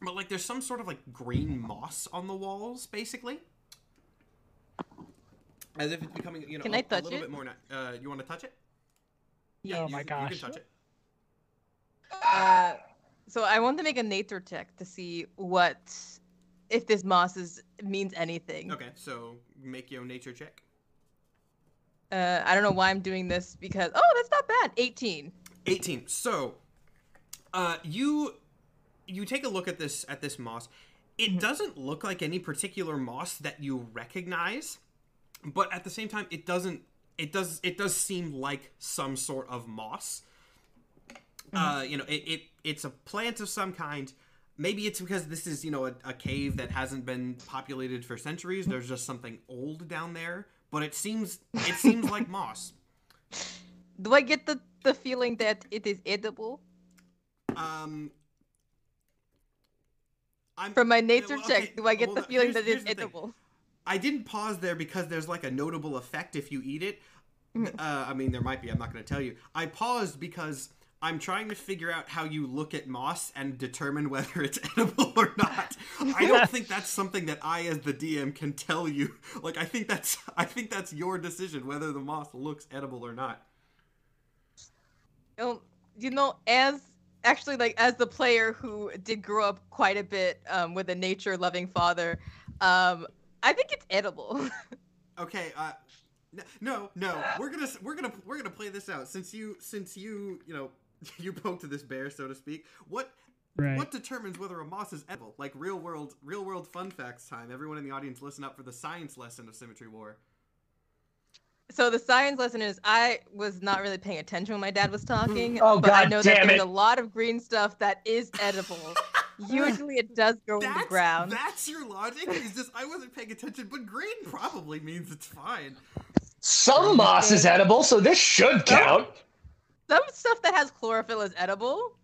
A: but like there's some sort of like green moss on the walls, basically. As if it's becoming, you know,
C: Can
A: a,
C: I
A: a
C: touch
A: little
C: it?
A: bit more. Na- uh, you want to touch it?
C: Yeah.
D: Oh
A: you
D: my
A: can- You
D: gosh.
A: can touch it.
C: Uh, so I want to make a nature check to see what if this moss is means anything.
A: Okay, so make your nature check.
C: Uh, I don't know why I'm doing this because oh, that's not bad. 18.
A: 18 so uh you you take a look at this at this moss. It doesn't look like any particular moss that you recognize but at the same time it doesn't it does it does seem like some sort of moss. Uh you know it, it it's a plant of some kind. Maybe it's because this is you know a, a cave that hasn't been populated for centuries. There's just something old down there but it seems it seems like [LAUGHS] moss
C: Do I get the the feeling that it is edible
A: um I'm,
C: from my nature
A: well, okay,
C: check? Do I get
A: well,
C: the feeling that it's
A: thing.
C: edible?
A: I didn't pause there because there's like a notable effect if you eat it. Uh, I mean, there might be. I'm not going to tell you. I paused because I'm trying to figure out how you look at moss and determine whether it's [LAUGHS] edible or not. I don't think that's something that I, as the DM, can tell you. [LAUGHS] Like, I think that's I think that's your decision whether the moss looks edible or not.
C: You know, you know, as actually like as the player who did grow up quite a bit um, with a nature-loving father, um, I think it's edible. [LAUGHS]
A: Okay. Uh, no, no. We're gonna we're gonna we're gonna play this out since you since you you know [LAUGHS] you poked this bear so to speak. What
D: Right.
A: What determines whether a moss is edible? Like real world, real world fun facts time. Everyone in the audience, listen up for the science lesson of Symmetry War.
C: so the science lesson is I was not really paying attention when my dad was talking. [LAUGHS]
B: Oh,
C: but I know that
B: damn
C: there's
B: it.
C: a lot of green stuff that is edible. [LAUGHS] Usually it does grow in the ground.
A: that's your logic. Is just I wasn't paying attention, but green probably means it's fine.
B: Some moss is edible, so this should count.
C: Some stuff that has chlorophyll is edible.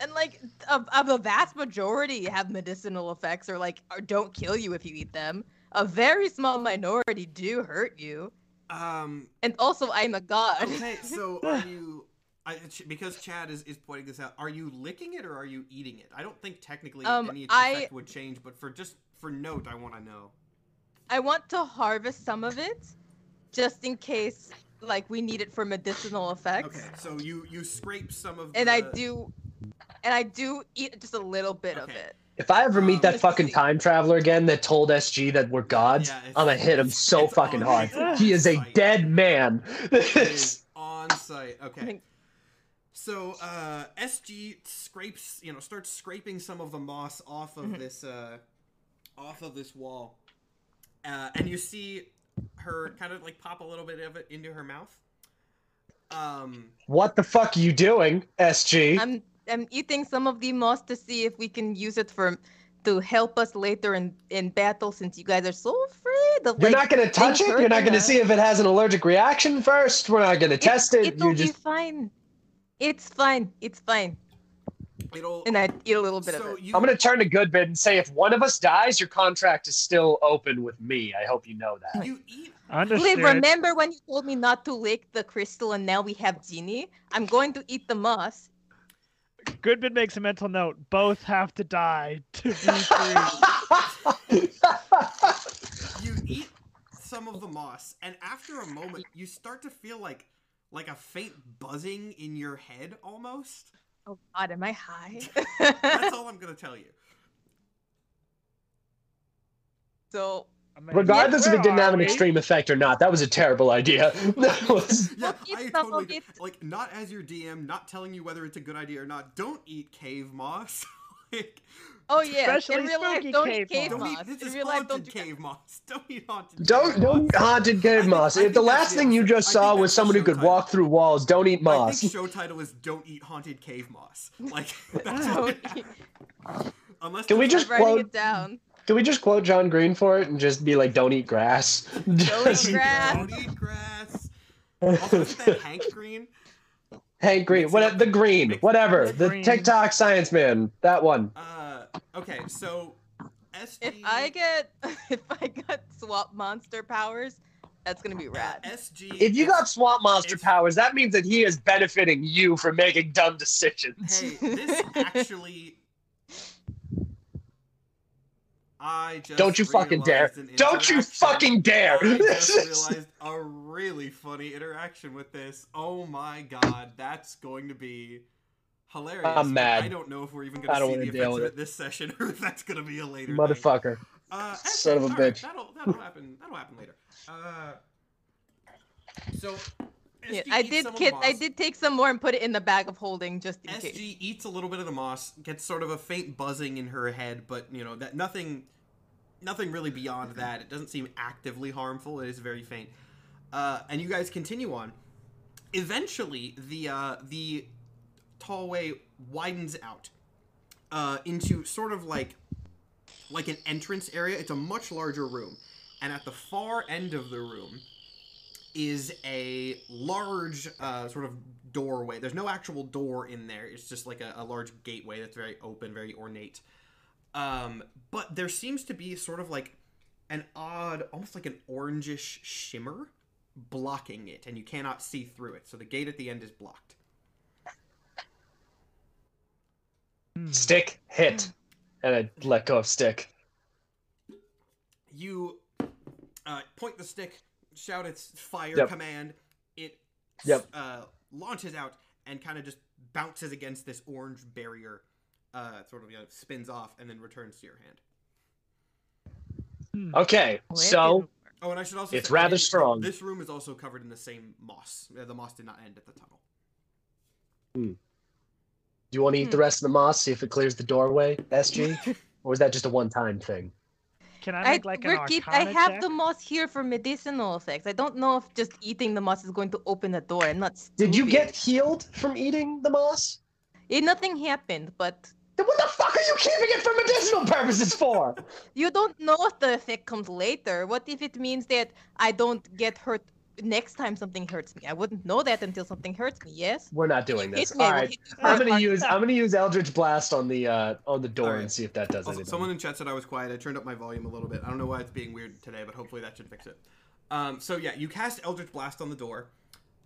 C: And like a, a, vast majority have medicinal effects or like or don't kill you if you eat them. A very small minority do hurt you.
A: Um.
C: And also I'm a god.
A: Okay. [LAUGHS] So are you? I, because Chad is, is pointing this out, are you licking it or are you eating it? I don't think technically
C: Um,
A: any
C: I-
A: effect would change, but for just for note, I want to know.
C: I want to harvest some of it just in case like we need it for medicinal effects.
A: Okay, so you you scrape some of
C: And
A: the,
C: I do and I do eat just a little bit of it.
B: If I ever meet that fucking time traveler again that told SG that we're gods,
A: Yeah,
B: I'm gonna hit him so fucking hard.
A: it's
B: He is a dead man.
A: On [LAUGHS] sight. Okay. So uh, SG scrapes, you know, starts scraping some of the moss off of
C: Mhm.
A: this, uh, off of this wall, uh, and you see her kind of like pop a little bit of it into her mouth. Um,
B: What the fuck are you doing, SG?
C: I'm I'm eating some of the moss to see if we can use it for to help us later in in battle since you guys are so afraid of
B: You're
C: like
B: not gonna touch it. You're not gonna see if it has an allergic reaction first. We're not gonna test it.
C: It'll
B: You
C: be
B: just
C: fine. It's fine. It's fine.
A: It'll.
C: And I eat a little bit
A: so
C: of it.
A: you,
B: I'm gonna turn to Goodbid and say, if one of us dies, your contract is still open with me. I hope you know that.
A: you eat.
D: Understood.
C: Remember when you told me not to lick the crystal and now we have genie? I'm going to eat the moss.
D: Goodman makes a mental note. Both have to die to be [LAUGHS] free.
A: you eat some of the moss, and after a moment, you start to feel like like a faint buzzing in your head, almost.
C: Oh god, am I high? [LAUGHS]
A: That's all I'm gonna tell you.
C: so
D: Amazing.
B: Regardless if it didn't
D: are
B: have an
D: we?
B: extreme effect or not, that was a terrible idea. [LAUGHS] That was.
A: Yeah, I totally
C: of
A: like not as your DM, not telling you whether it's a good idea or not. Don't eat cave moss. [LAUGHS] like,
C: Oh yeah,
D: Especially
C: in real life, don't
D: cave
C: eat cave
A: don't
C: moss.
A: eat. This
C: in
A: is
C: real life,
A: haunted
C: don't do
A: cave moss. Don't eat haunted. [LAUGHS]
B: Don't
A: cave
B: don't
A: moss.
B: haunted cave
A: think-
B: moss. If the last thing you just saw was
A: that's
B: someone who could
A: title.
B: walk through walls, don't eat
A: I
B: moss.
A: think show title is "Don't Eat Haunted Cave Moss." [LAUGHS] Like [LAUGHS] that's what unless
B: Can we just quote-
C: it down.
B: Can we just quote John Green for it and just be like, "Don't eat grass"?
C: Don't eat grass.
A: Don't eat grass. Also, that Hank Green?
B: Hank Green, what the green, whatever, the
D: Green.
B: TikTok science man, that one.
A: Uh, okay, so SG.
C: If I get [LAUGHS] if I got swap monster powers, that's gonna be rad.
A: SG.
B: If you got swamp monster
A: it's-
B: powers, that means that he is benefiting you for making dumb decisions.
A: Hey, [LAUGHS] this actually. I just
B: Don't you fucking dare. Don't you fucking dare!
A: I just [LAUGHS] realized a really funny interaction with this. Oh my god, that's going to be hilarious.
B: I'm mad.
A: I don't know if we're even going to see the
B: deal
A: effects of
B: with
A: it this session [LAUGHS] or if that's going to be a later thing.
B: Motherfucker.
A: Uh,
B: Son of a
A: okay, all right,
B: bitch.
A: that'll that'll happen. That'll happen later. Uh, so.
C: Yeah, I did
A: some
C: kid, I did take some more and put it in the bag of holding just in case.
A: SG eats a little bit of the moss, gets sort of a faint buzzing in her head, but you know that nothing, nothing really beyond that. It doesn't seem actively harmful. It is very faint, uh, and you guys continue on. Eventually, the uh, the hallway widens out uh, into sort of like like an entrance area. It's a much larger room, and at the far end of the room is a large uh, sort of doorway. There's no actual door in there. It's just like a, a large gateway that's very open, very ornate. Um, but there seems to be sort of like an odd, almost like an orangish shimmer blocking it, and you cannot see through it. So the gate at the end is blocked.
D: Hmm.
B: Stick, hit. And I let go of stick.
A: You uh, point the stick, shout its fire
B: Yep.
A: command. It
B: Yep.
A: uh, launches out and kind of just bounces against this orange barrier. Uh, sort of you know, spins off and then returns to your hand.
D: Hmm.
B: Okay, so.
A: Oh, and I should also
B: It's
A: say,
B: rather
A: didn't-
B: strong.
A: This room is also covered in the same moss. Uh, the moss did not end at the tunnel.
B: Do you want to eat the
C: Hmm.
B: rest of the moss, see if it clears the doorway, SG? [LAUGHS] or is that just a one time thing?
D: Can I
C: I,
D: make like an
C: we're keep, I have
D: check?
C: the moss here for medicinal effects. I don't know if just eating the moss is going to open the door. I'm not stupid.
B: Did you get healed from eating the moss?
C: Nothing happened, but
B: Then what the fuck are you keeping it for medicinal purposes for? [LAUGHS]
C: you don't know if the effect comes later. What if it means that I don't get hurt next time something hurts me? I wouldn't know that until something hurts me. Yes.
B: We're not doing this.
C: hit me,
B: All
C: I will
B: right,
C: hit you
B: I'm gonna use I'm gonna use Eldritch Blast on the uh on the door
A: Alright.
B: and see if that does
A: Also,
B: anything.
A: someone in chat said I was quiet. I turned up my volume a little bit. I don't know why it's being weird today, but hopefully that should fix it. Um, so yeah, you cast Eldritch Blast on the door.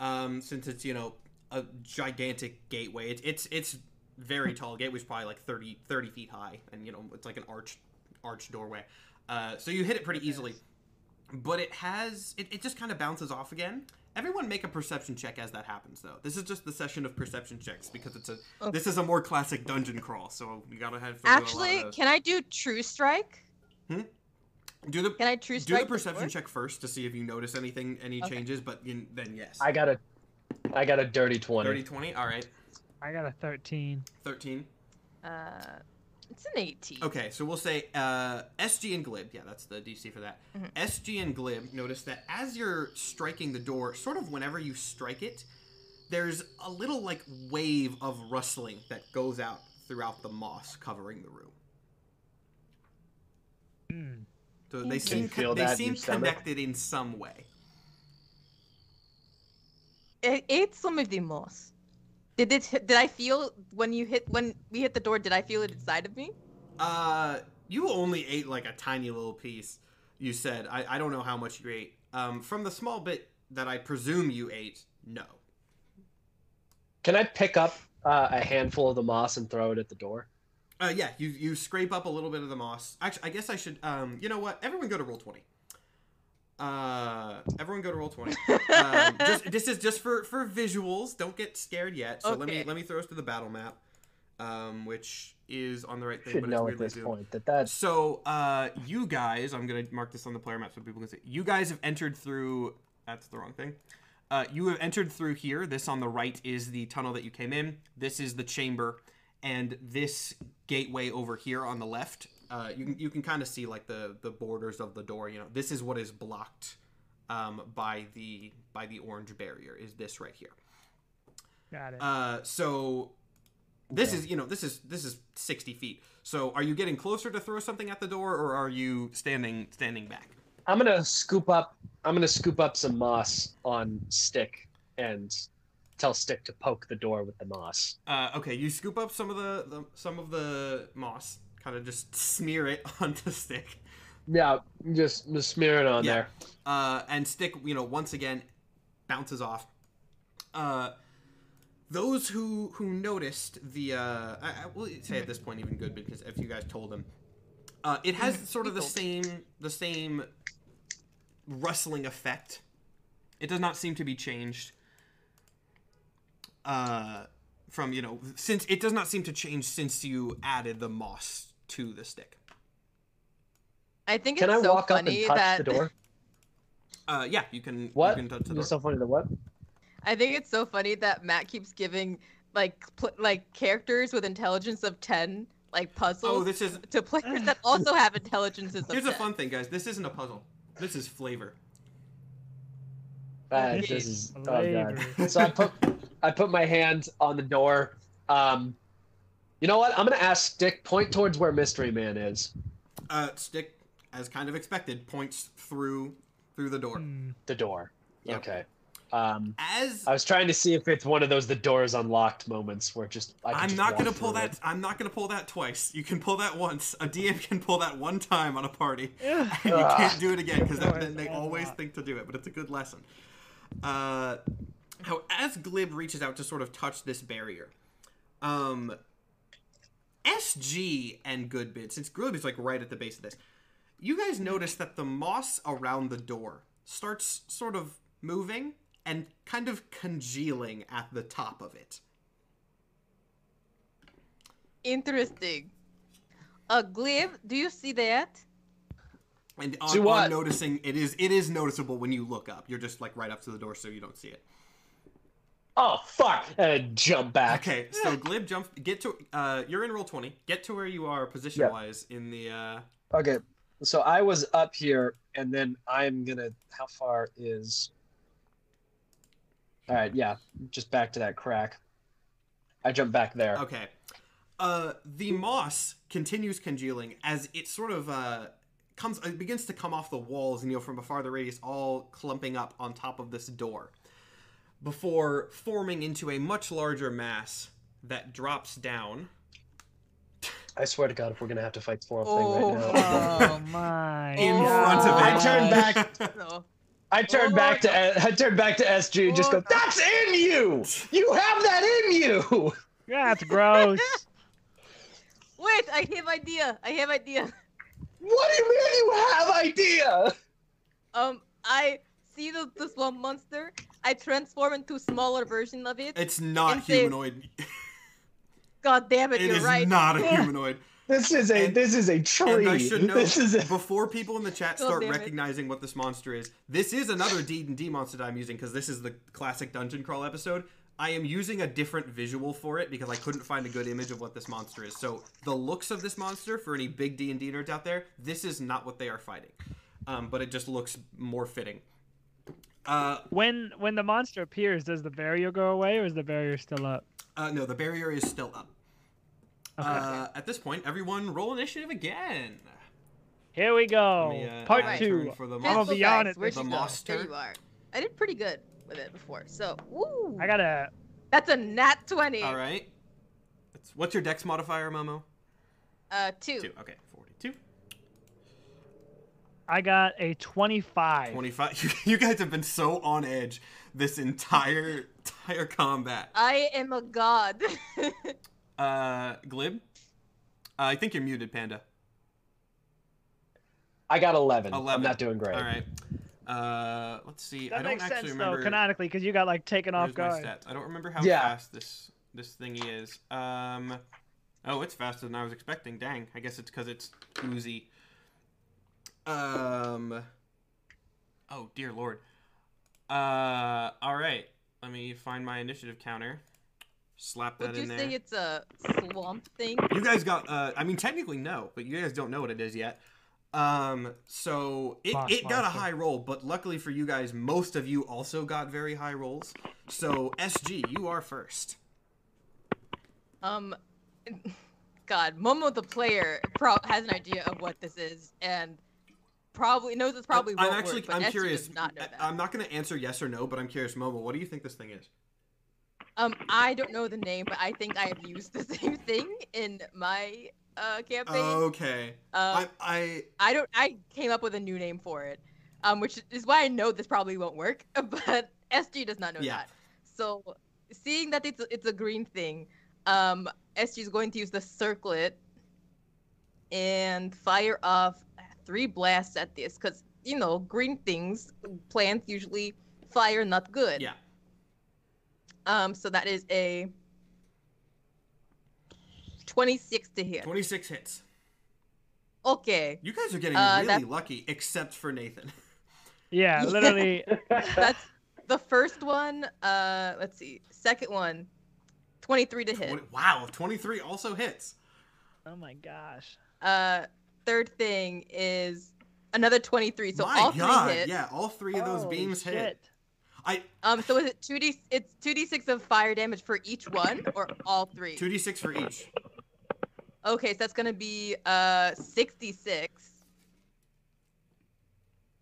A: Um, since it's you know a gigantic gateway, it, it's it's very tall. Gateway's probably like 30, 30 feet high, and you know it's like an arch arch doorway. Uh, so you hit it pretty easily, but it has it, it just kind of bounces off again. Everyone make a perception check as that happens, though. This is just the session of perception checks because it's a
C: Okay.
A: this is a more classic dungeon crawl, so you gotta have to a lot of
C: Actually, can I do True Strike? hmm?
A: do the
C: Can I True strike do
A: the perception
C: door?
A: check first to see if you notice anything, any
C: Okay.
A: changes. But you, then yes,
B: I got a I got a dirty twenty.
A: 30, 20? All right.
D: I got a 13.
A: 13.
C: Uh, it's an 18.
A: Okay, so we'll say uh, SG and Glib. Yeah, that's the DC for that.
C: Mhm.
A: SG and Glib notice that as you're striking the door, sort of whenever you strike it, there's a little like wave of rustling that goes out throughout the moss covering the room.
D: Hmm.
A: So they seem
B: you feel
A: they
B: that in
A: seem
B: your stomach?
A: connected in some way.
C: I ate some of the moss. Did it? Did I feel when you hit when we hit the door? Did I feel it inside of me?
A: Uh, you only ate like a tiny little piece. You said I, I don't know how much you ate. Um, from the small bit that I presume you ate, no.
B: Can I pick up uh, a handful of the moss and throw it at the door?
A: Uh, yeah, you you scrape up a little bit of the moss. Actually, I guess I should. Um, you know what? Everyone go to roll twenty. Uh, everyone go to roll twenty. [LAUGHS] Um, just, this is just for for visuals. Don't get scared yet. So let me let me throw us to the battle map, um, which is on the right thing,
B: Should
A: but
B: know
A: it's
B: at this
A: zoomed.
B: point that that's
A: So, uh, you guys, I'm gonna mark this on the player map so people can see. You guys have entered through. That's the wrong thing. Uh, you have entered through here. This on the right is the tunnel that you came in. This is the chamber, and this gateway over here on the left. Uh, you can you can kind of see like the the borders of the door. You know, this is what is blocked um, by the by the orange barrier. Is this right here?
D: Got it.
A: Uh, so this
B: Okay.
A: is you know this is this is 60 feet. So are you getting closer to throw something at the door, or are you standing standing back?
B: I'm gonna scoop up. I'm gonna scoop up some moss on stick and tell stick to poke the door with the moss.
A: Uh, okay, you scoop up some of the, the some of the moss, kind of just smear it [LAUGHS] onto stick,
B: Yeah, just, just smear it on
A: Yeah.
B: there.
A: uh, and stick you know once again bounces off. Uh, those who who noticed the uh, I, I will say at this point even good because if you guys told them, uh, it has [LAUGHS] sort of the same the same rustling effect. It does not seem to be changed. Uh, from you know since it does not seem to change since you added the moss to the stick.
C: I think
B: Can I
C: it's so
B: walk up and
C: funny
B: touch
C: that
B: the door?
A: Uh, yeah, you can.
B: What?
A: You can touch the door.
B: You're so funny. The what?
C: I think it's so funny that Matt keeps giving like pl- like characters with intelligence of ten like puzzles
A: Oh, this is
C: to players that also have intelligences of
A: Here's
C: 10.
A: a fun thing, guys. This isn't a puzzle. This is flavor.
B: Uh, this is oh god. So I put I put my hand on the door. Um, you know what? I'm gonna ask Stick point towards where Mystery Man is.
A: Uh, stick, as kind of expected, points through through the door.
D: Hmm.
B: The door.
A: Yep.
B: Okay. Um,
A: As
B: I was trying to see if it's one of those the door is unlocked moments where just I
A: I'm
B: just
A: not gonna pull that.
B: it.
A: I'm not gonna pull that twice. You can pull that once. A DM can pull that one time on a party, [LAUGHS] and you
B: Ah.
A: can't do it again because then they always think to do it. But it's a good lesson. Uh, how as Glib reaches out to sort of touch this barrier, um, SG and Goodbid, since Glib is like right at the base of this, you guys notice that the moss around the door starts sort of moving and kind of congealing at the top of it.
C: Interesting. Uh, Glib, do you see that?
A: And
B: See
A: on,
B: what?
A: on noticing, it is it is noticeable when you look up. You're just like right up to the door, so you don't see it.
B: Oh fuck! And jump back.
A: Okay, so Glib jump get to uh you're in roll twenty. Get to where you are position wise in the uh
B: Okay. So I was up here, and then I'm gonna. How far is? All right. Yeah. Just back to that crack. I jump back there.
A: okay. Uh the moss continues congealing as it sort of uh comes it begins to come off the walls and you know from a farther radius all clumping up on top of this door before forming into a much larger mass that drops down
B: I swear to God, if we're gonna have to fight Swamp Thing
C: Oh,
B: right now.
D: Oh [LAUGHS] [LAUGHS] my.
A: in
C: Oh,
A: front of it.
B: I turn back.
C: No. [LAUGHS]
B: I turn
C: Oh
B: back
C: my
B: to I turn back to SG and just
C: Oh
B: go. That's in you. You have that in you.
D: Yeah that's gross.
C: Wait, I have idea. I have idea.
B: What do you mean you have idea?
C: Um, I see the, the swamp monster. I transform into a smaller version of it.
A: It's not
C: And say-
A: humanoid. [LAUGHS]
C: God damn it,
A: It
C: you're
A: is
C: right.
A: not a [LAUGHS] humanoid.
B: This is a
A: And-
B: this is a tree.
A: And I should note,
B: this is a
A: before people in the chat
C: God
A: start
C: damn it.
A: recognizing what this monster is, this is another D and D monster that I'm using because this is the classic dungeon crawl episode. I am using a different visual for it because I couldn't find a good image of what this monster is. So the looks of this monster, for any big D and D nerds out there, this is not what they are fighting, um, but it just looks more fitting. Uh,
D: When when the monster appears, does the barrier go away or is the barrier still up?
A: uh, no, the barrier is still up.
D: Okay.
A: Uh, at this point, everyone roll initiative again.
D: Here we go.
A: Me, uh,
D: Part
A: add
D: two.
A: for the
D: I'm
A: monster.
D: gonna be on it.
C: Where'd
A: The
C: you go?
A: monster.
C: There you are. I did pretty good with it before. So, woo.
D: I got a.
C: That's a nat 20.
A: All right. That's, what's your dex modifier, Momo?
C: Uh, two.
A: Two. Okay, 42.
D: I got a 25.
A: 25. [LAUGHS] You guys have been so on edge this entire entire combat.
C: I am a god. [LAUGHS]
A: Uh, Glib? Uh, I think you're muted, Panda.
B: I got 11.
A: 11.
B: I'm not doing great.
A: All right. Uh, let's see. I
D: That
A: don't
D: makes
A: actually
D: sense
A: remember.
D: though, canonically, because you got like taken off
A: Where's my
D: guard.
A: stats? I don't remember how
B: Yeah.
A: fast this this thingy is. Um, oh, it's faster than I was expecting. Dang. I guess it's because it's oozy. Um. Oh dear lord. Uh. All right. Let me find my initiative counter. Slap that
C: Would you
A: in there.
C: say it's a swamp thing?
A: You guys got. Uh, I mean, technically no, but you guys don't know what it is yet. Um, so it,
D: Boss
A: it got a
D: monster.
A: high roll, but luckily for you guys, most of you also got very high rolls. So SG, you are first.
C: Um, [LAUGHS] God, Momo the player pro- has an idea of what this is and probably knows it's probably
A: I'm actually.
C: work,
A: I'm
C: Esther
A: curious.
C: Not know
A: I-
C: that.
A: I'm not going to answer yes or no, but I'm curious, Momo. What do you think this thing is?
C: Um, I don't know the name, but I think I have used the [LAUGHS] same thing in my uh campaign.
A: Okay.
C: uh,
A: I. I.
C: I don't. I came up with a new name for it, um, which is why I know this probably won't work. [LAUGHS] But SG does not know
A: Yeah.
C: that. So, seeing that it's it's a green thing, um, SG is going to use the circlet and fire off three blasts at this, because you know green things, plants usually fire not good.
A: Yeah.
C: Um, so that is a twenty-six to hit.
A: 26 hits.
C: Okay.
A: You guys are getting
C: Uh,
A: really
C: that-
A: lucky, except for Nathan. [LAUGHS]
D: Yeah,
C: Yeah.
D: literally. [LAUGHS]
C: That's the first one. Uh, let's see. Second one, 23 to hit.
A: wow, 23 also hits.
D: oh my gosh.
C: Uh, third thing is another 23. So
A: My
C: all
A: God,
C: three hit.
A: yeah, all three of those
D: Holy
A: beams hit. I
C: Um, so is it 2d? It's 2d6 of fire damage for each one, or all three?
A: 2d6 for each.
C: Okay, so that's gonna be uh 66.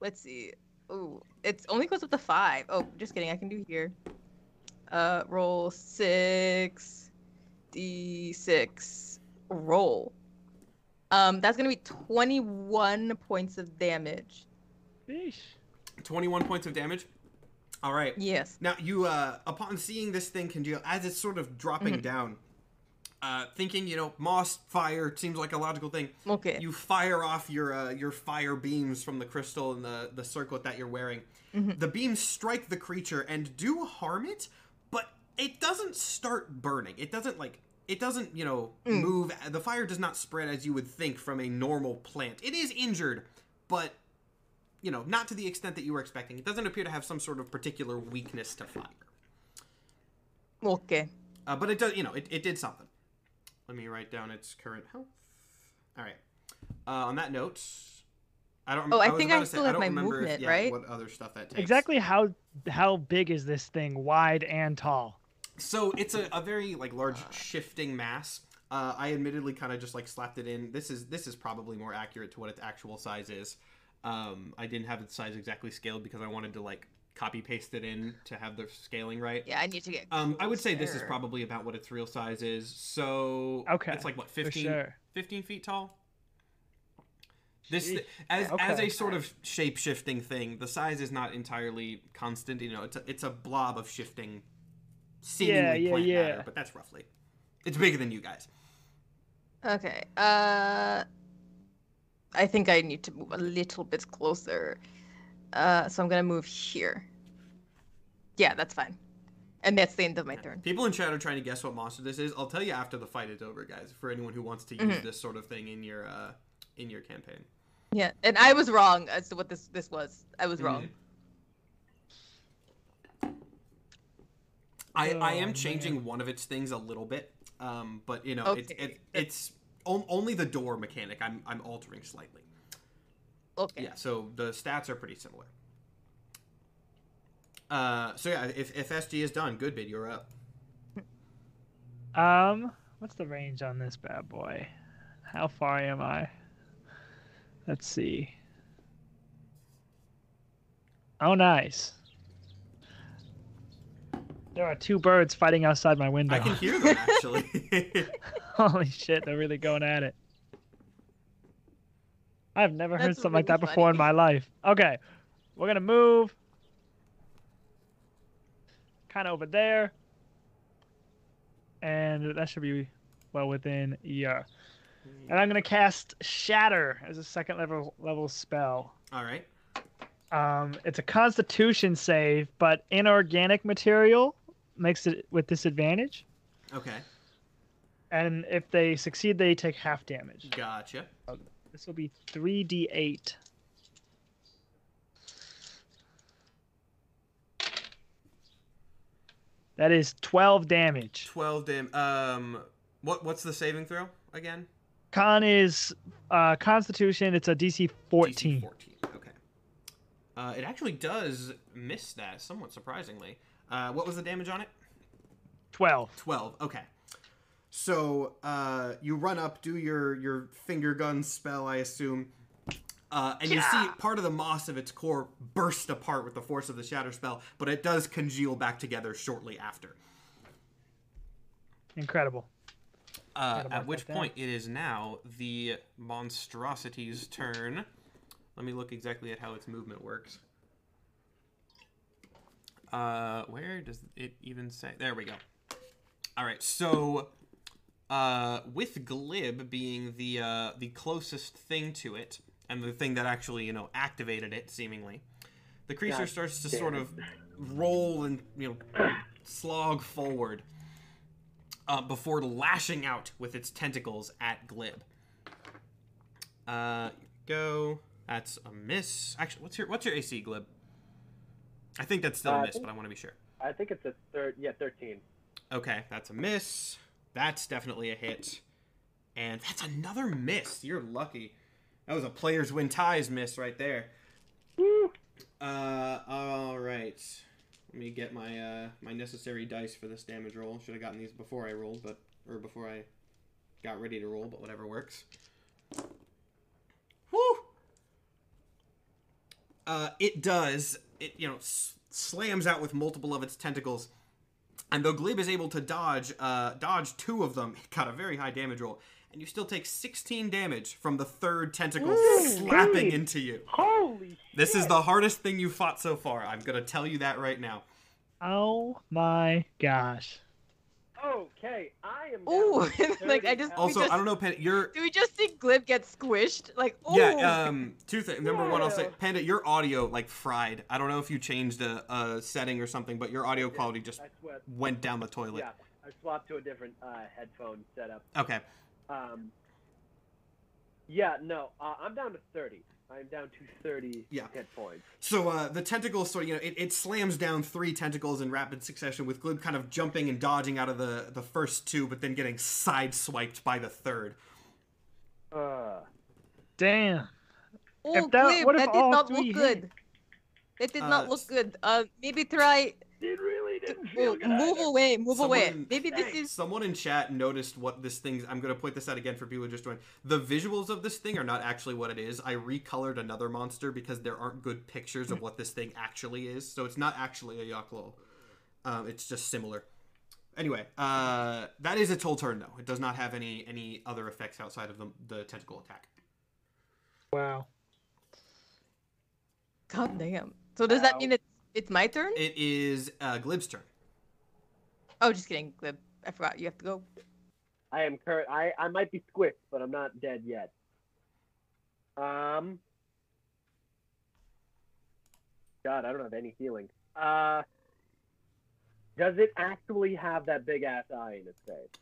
C: Let's see. Ooh, it's only goes up to five. Oh, just kidding. I can do here. Uh, roll six, d6, roll. Um, that's gonna be 21 points of damage.
D: Sheesh.
A: 21 points of damage. All right.
C: Yes.
A: Now you, uh, upon seeing this thing congeal, as it's sort of dropping
C: Mhm.
A: down, uh, thinking, you know, moss fire seems like a logical thing.
C: Okay.
A: You fire off your uh, your fire beams from the crystal and the the circlet that you're wearing.
C: Mhm.
A: The beams strike the creature and do harm it, but it doesn't start burning. It doesn't like it doesn't you know
C: Mm.
A: move. The fire does not spread as you would think from a normal plant. It is injured, but you know not to the extent that you were expecting. It doesn't appear to have some sort of particular weakness to fire.
C: Okay.
A: Uh, but it does, you know, it, it did something. Let me write down its current health. All right. Uh, on that note, I don't.
C: Oh, I
A: was
C: think I still
A: say,
C: have
A: don't
C: my
A: remember if-
C: movement,
A: yeah,
C: right?
A: What other stuff that takes?
D: Exactly how how big is this thing, wide and tall?
A: So it's a, a very like large shifting mass. Uh, I admittedly kind of just like slapped it in. This is this is probably more accurate to what its actual size is. Um, I didn't have its size exactly scaled because I wanted to like copy paste it in to have the scaling right.
C: Yeah, I need to get.
A: Um, I would say this is probably about what its real size is. So
D: Okay,
A: it's like what
D: For
A: 15,
D: sure.
A: 15 feet tall. This
D: Sheesh.
A: as as a sort of shape shifting thing, the size is not entirely constant. You know, it's a, it's a blob of shifting, seemingly
D: yeah,
A: plant
D: yeah.
A: matter, but that's roughly. It's bigger than you guys.
C: Okay. Uh, I think I need to move a little bit closer. Uh, so I'm gonna move here. Yeah, that's fine. And that's the end of my turn.
A: People in chat are trying to guess what monster this is. I'll tell you after the fight is over, guys. For anyone who wants to use
C: Mhm.
A: this sort of thing in your uh, in your campaign.
C: Yeah, and I was wrong as to what this this was. I was wrong.
A: I, I
D: Oh,
A: am
D: man.
A: changing one of its things a little bit, um, but you know, it's
C: Okay.
A: it, it's on, only the door mechanic. I'm I'm altering slightly.
C: Okay.
A: Yeah, so the stats are pretty similar. Uh, so yeah, if if SG is done, Goodbid, you're up.
D: Um, what's the range on this bad boy? How far am I? Let's see. Oh, nice. There are two birds fighting outside my window.
A: I can hear [LAUGHS] them actually. [LAUGHS]
D: Holy shit, they're really going at it. I've never heard
C: That's
D: something like that
C: really
D: before in my life. Okay, we're gonna move. Kind of over there. And that should be well within ER. And I'm gonna cast Shatter as a second level level spell.
A: All right.
D: Um, it's a Constitution save, but inorganic material makes it with disadvantage.
A: Okay.
D: And if they succeed, they take half damage.
A: Gotcha.
D: This will be 3d8. That is 12 damage.
A: Twelve dam. Um, what what's the saving throw again?
D: Con is uh, Constitution. It's a DC 14.
A: DC 14. Okay. Uh, it actually does miss that somewhat surprisingly. Uh, what was the damage on it?
D: 12.
A: 12 okay so uh, you run up do your your finger gun spell i assume uh, and you see part of the moss of its core burst apart with the force of the shatter spell but it does congeal back together shortly after
D: Incredible.
A: uh, at
D: mark
A: which
D: that down.
A: point it is now the monstrosity's turn let me look exactly at how its movement works uh, where does it even say? There we go. All right so uh, with glib being the uh, the closest thing to it and the thing that actually you know activated it seemingly the creature
E: God
A: starts to
E: damn
A: sort of roll and you know slog forward uh, before lashing out with its tentacles at glib. Uh go. That's a miss. Actually what's your what's your ac glib i think that's still
E: Uh,
A: a miss
E: think-
A: but i want to be sure
E: I think it's a third. Yeah, thirteen.
A: Okay, that's a miss. That's definitely a hit. And that's another miss. You're lucky. That was a players win ties miss right there.
E: Woo!
A: Uh, all right. Let me get my uh my necessary dice for this damage roll. Should have gotten these before I rolled, but or before I got ready to roll, but whatever works. Whew. Uh, it does. It you know s- slams out with multiple of its tentacles, and though Glib is able to dodge uh dodge two of them, [LAUGHS] it got a very high damage roll, and you still take 16 damage from the third tentacle slapping
E: Ooh.
A: into you.
E: Holy
A: This is the hardest thing you fought so far. I'm gonna tell you that right now.
D: Oh my gosh.
E: Okay, I am.
C: Ooh, [LAUGHS] like, I just-
A: Also,
C: just-
A: I don't know, Panda. You're
C: Do we just see Glib get squished? Like, oh.
A: yeah. Um, two things. Number one, I'll say, Panda, your audio like fried. I don't know if you changed a, a setting or something, but your audio quality just went down the toilet.
E: Yeah, I swapped to a different uh, headphone setup.
A: Okay.
E: Um. Yeah, no, uh, I'm down to thirty. I'm down to thirty
A: Yeah.
E: hit points.
A: So uh, the tentacles sort of, you know, it, it slams down three tentacles in rapid succession, with Glib kind of jumping and dodging out of the the first two, but then getting sideswiped by the third.
E: Uh,
D: Damn.
C: Oh,
D: If that-
C: Glib,
D: what if
C: that did not
D: three
C: look
D: hit?
C: good. It did
A: Uh,
C: not look good. Uh, maybe try.
E: it really didn't [LAUGHS] feel good.
C: move
E: either.
C: away, move away.
A: Someone-
C: Maybe this is.
A: Someone in chat noticed what this thing. I'm going to point this out again for people who just joined. The visuals of this thing are not actually what it is. I recolored another monster because there aren't good pictures of what this thing actually is. So it's not actually a Yaklo. Um, it's just similar. Anyway, uh, that is its whole turn though. It does not have any any other effects outside of the, the tentacle attack.
D: Wow.
C: God damn. So does that mean it's it's my turn?
A: It is uh, Glib's turn.
C: Oh, just kidding, Glib. I forgot you have to go.
E: I am current. I I might be squished, but I'm not dead yet. Um. God, I don't have any healing. Uh. Does it actually have that big ass eye in its face?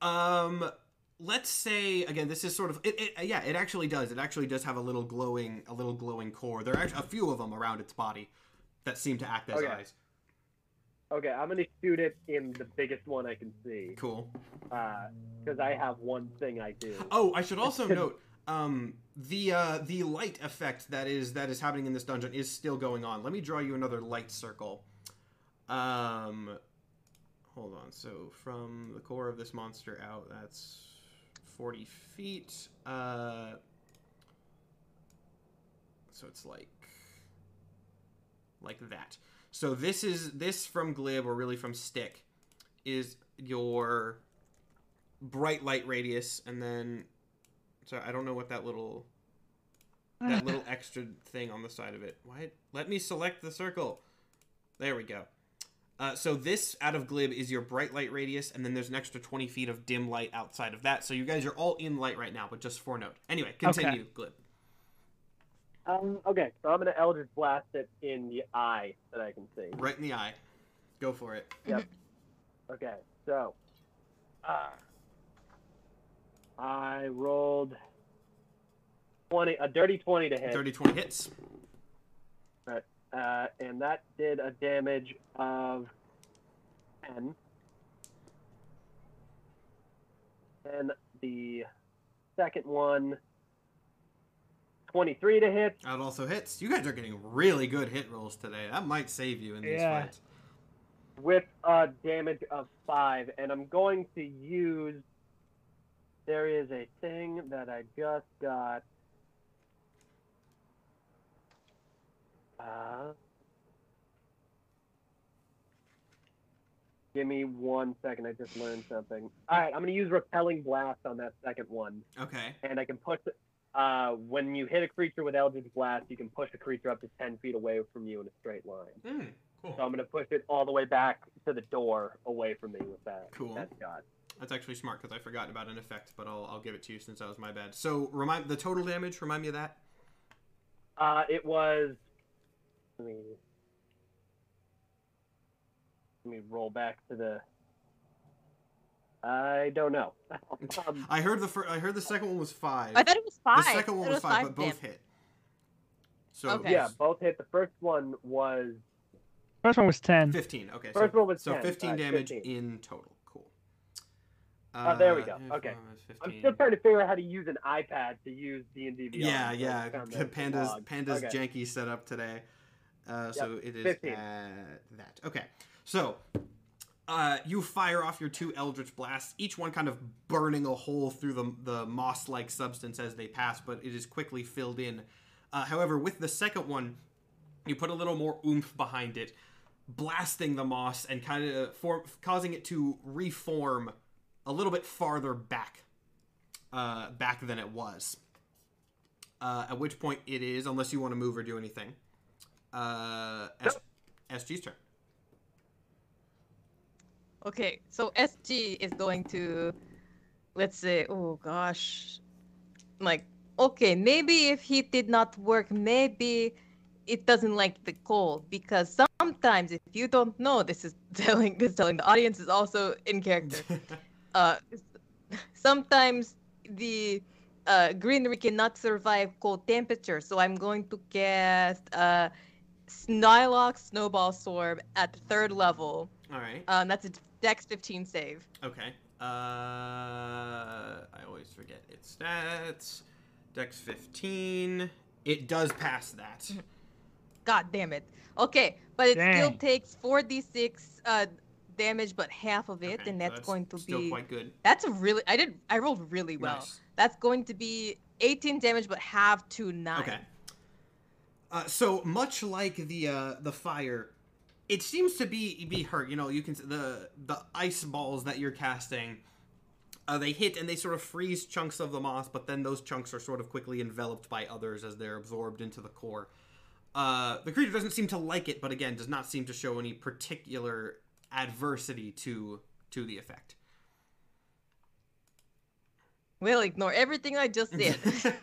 A: Um, let's say again, this is sort of it, it. Yeah, it actually does. It actually does have a little glowing, a little glowing core. There are actually a few of them around its body that seem to act as
E: Okay.
A: eyes.
B: Okay, I'm gonna shoot it in the biggest one I can see,
A: Cool.
B: because I have one thing I do.
A: Oh, I should also [LAUGHS] note um, the uh, the light effect that is that is happening in this dungeon is still going on. Let me draw you another light circle. Um, hold on. So from the core of this monster out, that's forty feet. Uh, so it's like like that. So this is this from Glib or really from Stick is your bright light radius, and then so I don't know what that little that little [LAUGHS] extra thing on the side of it. Why? Let me select the circle. There we go. Uh, so this out of glib is your bright light radius, and then there's an extra 20 feet of dim light outside of that. So you guys are all in light right now, but just for note. Anyway, continue, glib.
B: Um, okay, so I'm gonna Eldritch Blast it in the eye that I can see.
A: Right in the eye. Go for it. Yep.
B: okay, so uh, I rolled twenty, a dirty twenty to hit,
A: 30 20 hits.
B: uh, and that did a damage of ten. And the second one, 23 to hit,
A: That also hits. You guys are getting really good hit rolls today. That might save you in these
D: Yeah.
A: fights.
B: with a damage of five, and I'm going to use. There is a thing that I just got. Uh, give me one second. I just learned something. All right, I'm going to use repelling blast on that second one,
A: Okay.
B: and I can push. Uh, when you hit a creature with Eldritch Blast, you can push a creature up to ten feet away from you in a straight line.
A: Mm, cool.
B: So I'm gonna push it all the way back to the door away from me with that.
A: Cool.
B: That shot.
A: That's actually smart because I forgot about an effect, but I'll, I'll give it to you since that was my bad. So remind the total damage. Remind me of that.
B: Uh, it was. Let me. Let me roll back to the. I don't know. [LAUGHS] um,
A: I heard the fir- I heard the second one was five.
C: I thought it was five.
A: the
C: second
A: one
C: thought it
A: was five, but both hit. So
C: Okay.
B: yeah, both hit. The first one was.
D: First one was ten.
A: fifteen. Okay.
B: First
A: so,
B: one was
A: so
B: 10,
A: fifteen
B: uh,
A: damage
B: 15.
A: in total. Cool.
B: Oh, there we
A: Uh,
B: go. Okay. I'm still trying to figure out how to to use an iPad to use D and D
A: Yeah, yeah.
B: found
A: Panda's
B: log.
A: Panda's
B: Okay.
A: janky setup today. Uh, so it is
B: 15.
A: at that. Okay. So uh, you fire off your two Eldritch blasts, each one kind of burning a hole through the, the moss like substance as they pass, but it is quickly filled in. Uh, however, with the second one, you put a little more oomph behind it, blasting the moss and kind of form, causing it to reform a little bit farther back, uh, back than it was. Uh, at which point it is, unless you want to move or do anything, uh, S- SG's turn.
C: Okay, so SG is going to, let's say, oh gosh, like, okay, maybe if he did not work, maybe it doesn't like the cold because sometimes if you don't know, this is [LAUGHS] telling this is telling the audience is also in character. [LAUGHS] uh, sometimes the uh, greenery cannot survive cold temperature, so I'm going to cast uh, Snilloc Snowball Storm at the third level.
A: All right.
C: Um, that's a Dex 15 save.
A: Okay. Uh, I always forget its stats. Dex 15. It does pass that. [LAUGHS]
C: God damn it. Okay, but it still takes 4d6 uh, damage, but half of it,
A: Okay,
C: and
A: so
C: that's, going to
A: still
C: be.
A: quite good.
C: That's a really. I did. I rolled really well.
A: Nice.
C: That's going to be 18 damage, but half to nine.
A: Okay. Uh, so much like the uh, the fire, it seems to be be hurt. You know, you can the the ice balls that you're casting. Uh, they hit and they sort of freeze chunks of the moss, but then those chunks are sort of quickly enveloped by others as they're absorbed into the core. Uh, the creature doesn't seem to like it, but again, does not seem to show any particular adversity to to the effect.
C: We'll ignore everything I just [LAUGHS] did. [LAUGHS]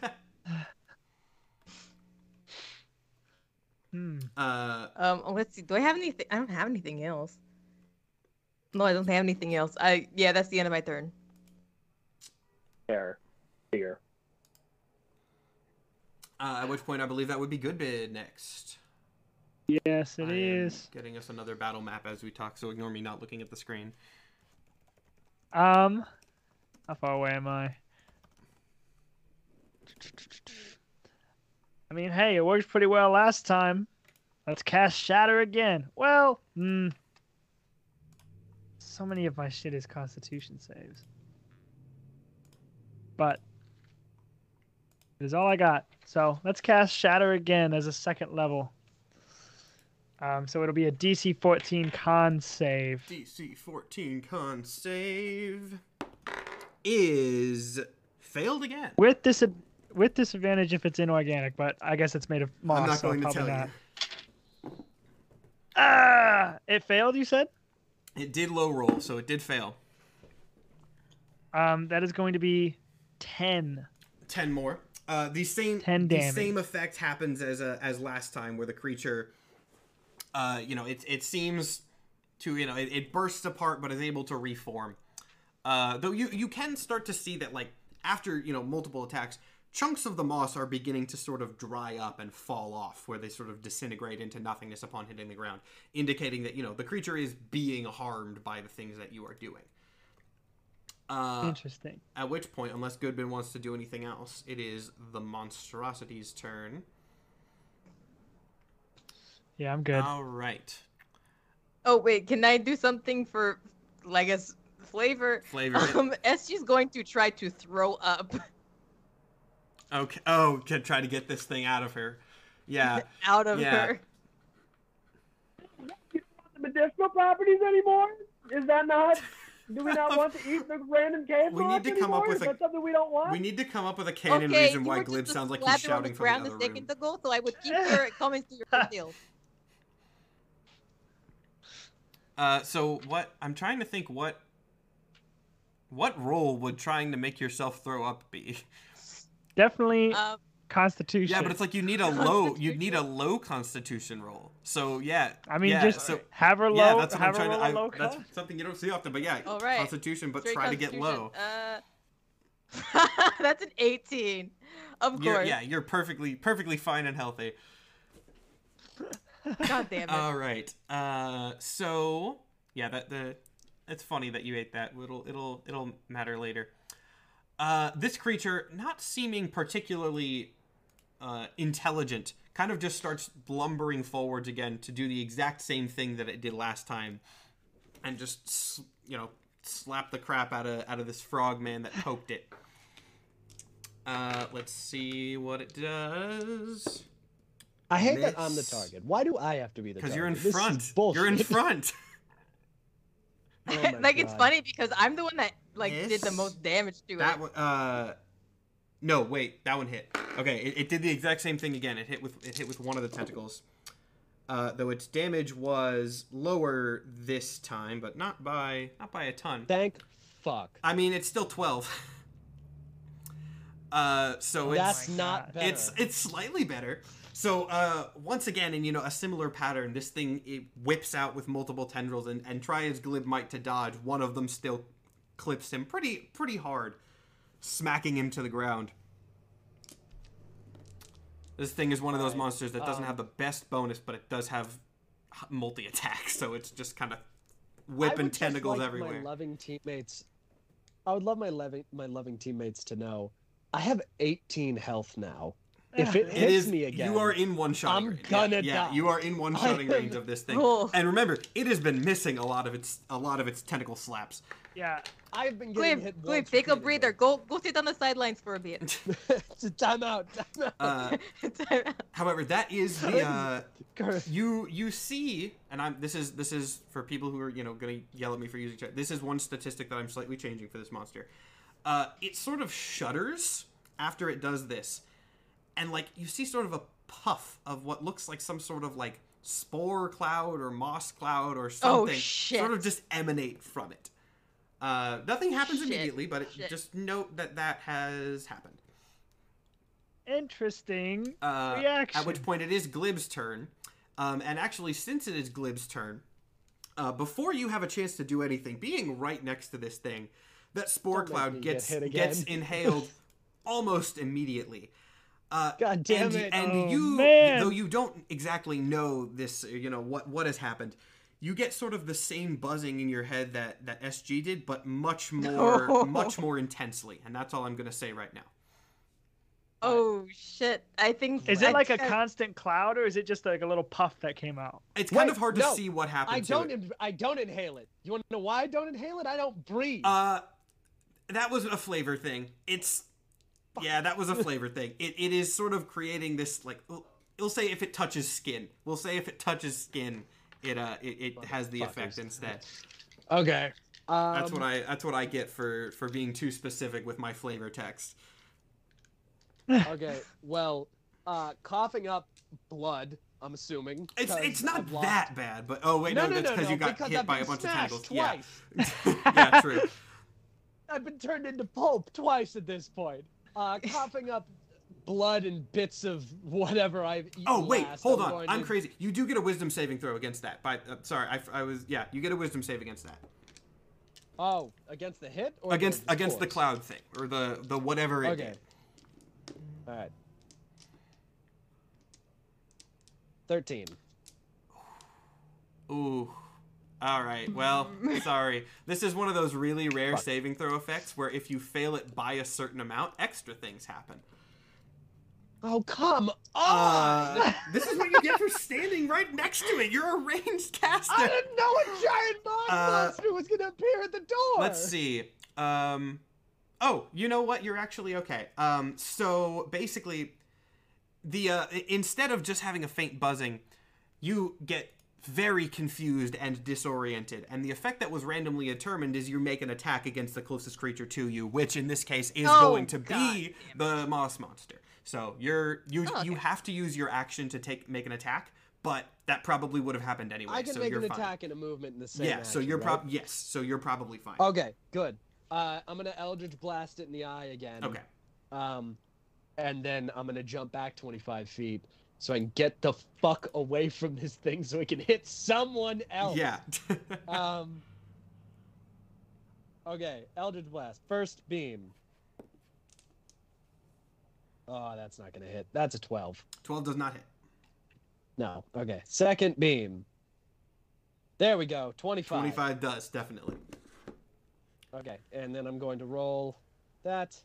D: Hmm.
A: uh,
C: um, let's see. Do I have anything? I don't have anything else. No, I don't have anything else. I yeah, that's the end of my turn.
B: There. Here.
A: uh, at which point, I believe that would be Goodbid next.
D: Yes, it
A: I
D: is.
A: Getting us another battle map as we talk, so ignore me not looking at the screen.
D: Um, how far away am I? I mean, hey, it worked pretty well last time. Let's cast Shatter again. Well, hmm. So many of my shit is Constitution saves. But it is all I got. So let's cast Shatter again as a second level. Um, so it'll be a DC 14 con save.
A: DC 14 con save is failed again.
D: with dis with disadvantage if it's inorganic, but I guess it's made of moss.
A: I'm not
D: so
A: going to tell
D: not.
A: you.
D: Ah, it failed. You said.
A: It did low roll, so it did fail.
D: Um, that is going to be ten.
A: 10 more. Uh, the same
D: 10
A: the
D: damage.
A: same effect happens as uh, as last time, where the creature, uh, you know, it it seems to you know it, it bursts apart, but is able to reform. Uh, though you you can start to see that like after you know multiple attacks, chunks of the moss are beginning to sort of dry up and fall off, where they sort of disintegrate into nothingness upon hitting the ground, indicating that you know the creature is being harmed by the things that you are doing. Uh,
D: Interesting.
A: at which point, unless Goodman wants to do anything else, it is the monstrosity's turn.
D: Yeah, I'm good.
A: All right.
C: Oh wait, can I do something for, like, as flavor?
A: Flavor. it.
C: Um, SG's going to try to throw up [LAUGHS]
A: okay. Oh, can try to get this thing out of her. Yeah. [LAUGHS]
C: out of
A: Yeah.
C: her.
E: the medicinal properties anymore? Is that not? Do we not [LAUGHS] want to eat the random cave
A: We need to come up with a-
E: something we don't want?
A: We need to come up with a canon
C: okay,
A: reason why
C: were
A: Glib sounds like he's
C: slather on
A: shouting
C: the
A: from the other room.
C: second ago, so I would keep [LAUGHS] your comments to yourself.
A: Uh, so what? I'm trying to think what. What role would trying to make yourself throw up be?
D: Definitely
C: Um,
D: Constitution.
A: Yeah, but it's like you need a low. You need a low Constitution roll. So yeah.
D: I mean,
A: yeah,
D: just
A: so
D: have her low.
A: yeah, that's what I'm trying to.
D: roll a
A: I,
D: low
A: that's
D: con.
A: something you don't see often, but yeah,
C: All right.
A: Constitution, but
C: straight
A: try to get low.
C: Uh, [LAUGHS] that's an 18. Of
A: You're,
C: course.
A: yeah, you're perfectly perfectly fine and healthy. [LAUGHS]
C: God damn it.
A: All right. Uh, so yeah, that the it's funny that you ate that. It'll it'll it'll matter later. Uh, this creature, not seeming particularly uh, intelligent, kind of just starts lumbering forwards again to do the exact same thing that it did last time, and just you know slap the crap out of out of this frog man that [SIGHS] poked it. Uh, let's see what it does.
F: I hate that I'm the target. Why do I have to be the
A: Because
F: target?
A: you're in
F: This is
A: front.
F: bullshit.
A: You're in front. [LAUGHS] [LAUGHS]
F: Oh my
C: like it's funny because I'm the one that like did the most damage to
A: That
C: it.
A: one, uh, no, wait, that one hit. Okay, it, it did the exact same thing again. It hit with it hit with one of the tentacles. Uh, though its damage was lower this time, but not by not by a ton.
F: Thank fuck.
A: I mean, it's still twelve. [LAUGHS] uh, so it's
F: That's
D: my
F: not better.
A: it's it's slightly better. So uh, once again, in you know a similar pattern, this thing it whips out with multiple tendrils and and try as glib might to dodge. One of them still clips him pretty pretty hard, smacking him to the ground. This thing is one of those
F: Alright,
A: monsters that doesn't
F: um,
A: have the best bonus, but it does have multi attack, so it's just kind of
F: I
A: whipping
F: would just
A: tentacles
F: like
A: everywhere.
F: My loving teammates. I would love my loving my loving teammates to know I have 18 health now. If it
A: It
F: hits
A: is
F: me again,
A: You are in one shot.
F: I'm
A: range.
F: gonna
A: yeah, yeah, you are in one [LAUGHS]
F: I
A: shotting range of this thing.
C: Oh.
A: And remember, it has been missing a lot of its a lot of its tentacle slaps.
D: Yeah.
F: I've been getting
C: Glib,
F: hit
C: Glib,
F: once
C: take a breather. Go go sit on the sidelines for a bit. [LAUGHS] [LAUGHS]
F: time out. Time out.
A: Uh, [LAUGHS] however, that is the uh, you you see, and I'm this is this is for people who are you know gonna yell at me for using chat. This is one statistic that I'm slightly changing for this monster. Uh, it sort of shudders after it does this, and like you see sort of a puff of what looks like some sort of like spore cloud or moss cloud or something
C: shit.
A: sort of just emanate from it. Uh, nothing happens
C: Shit.
A: immediately, but it, just note that that has happened.
D: Interesting.
A: Uh,
D: Reaction.
A: At which point it is Glib's turn. Um, and actually, since it is Glib's turn, uh, before you have a chance to do anything, being right next to this thing, that spore
F: Don't make me
A: cloud gets
F: hit
A: gets inhaled [LAUGHS] almost immediately. Uh,
B: God damn
A: and,
B: it.
A: And
D: Oh,
A: you,
D: man.
A: though you don't exactly know this, you know what what has happened. You get sort of the same buzzing in your head that that SG did, but much more, [LAUGHS]
C: No.
A: much more intensely. And that's all I'm gonna say right now.
C: Oh shit! I think.
D: Is it
C: I
D: like a constant cloud or is it just like a little puff that came out?
A: It's kind
B: Wait,
A: of hard to
B: no,
A: see what happened.
B: I don't.
A: it.
B: in- I don't inhale it. You want to know why I don't inhale it? I don't breathe.
A: Uh, that was a flavor thing. It's yeah, that was a [LAUGHS] flavor thing. It it is sort of creating this like we'll, we'll say if it touches skin. We'll say if it touches skin, it uh it, it has the effect instead.
B: okay. Um,
A: That's what I that's what I get for for being too specific with my flavor text.
B: Okay. Well, uh, coughing up blood. I'm assuming.
A: It's
B: 'cause
A: it's not
B: lost-
A: that bad, but oh wait
B: No,
A: no,
B: no,
A: that's
B: no,
A: because
B: no,
A: you got
B: because
A: hit
B: I've
A: by a bunch of
B: smashed
A: tangles.
B: Twice.
A: Yeah, [LAUGHS] yeah, true. [LAUGHS]
B: I've been turned into pulp twice at this point. Uh, coughing up blood and bits of whatever I've eaten.
A: Oh wait,
B: last,
A: hold
B: I'm
A: on. I'm
B: to-
A: crazy. You do get a wisdom saving throw against that. By uh, sorry, I, I was yeah. You get a wisdom save against that.
B: Oh, against the hit or
A: Against against the cloud thing or the the whatever it
B: Okay.
A: did.
B: All right. Thirteen.
A: Ooh. All right. Well, [LAUGHS] sorry. This is one of those really rare
B: Fuck.
A: saving throw effects where if you fail it by a certain amount, extra things happen.
B: Oh come on!
A: Uh, [LAUGHS] this is what you get for standing right next to it. You're a ranged caster.
B: I didn't know a giant mon-
A: Uh,
B: monster was gonna appear at the door.
A: Let's see. Um, oh, you know what? You're actually okay. Um, so basically, the uh, instead of just having a faint buzzing, you get very confused and disoriented, and the effect that was randomly determined is you make an attack against the closest creature to you, which in this case is
C: Oh,
A: going to
C: God
A: be the moss monster. So you're you
C: Oh,
A: you have to use your action to take make an attack, but that probably would have happened anyway.
B: I can
A: so
B: make
A: you're
B: an
A: fine.
B: attack and a movement in the same.
A: Yeah, so you're
B: right?
A: prob yes, so you're probably fine.
B: Okay, good. Uh, I'm gonna Eldritch Blast it in the eye again.
A: Okay.
B: Um, and then I'm gonna jump back 25 feet so I can get the fuck away from this thing so I can hit someone else.
A: Yeah. [LAUGHS]
B: Um. Okay, Eldritch Blast. First beam. Oh, that's not gonna hit. That's a 12.
A: 12 does not hit.
B: No. Okay. Second beam. There we go. 25.
A: 25 does, definitely.
B: Okay, and then I'm going to roll that.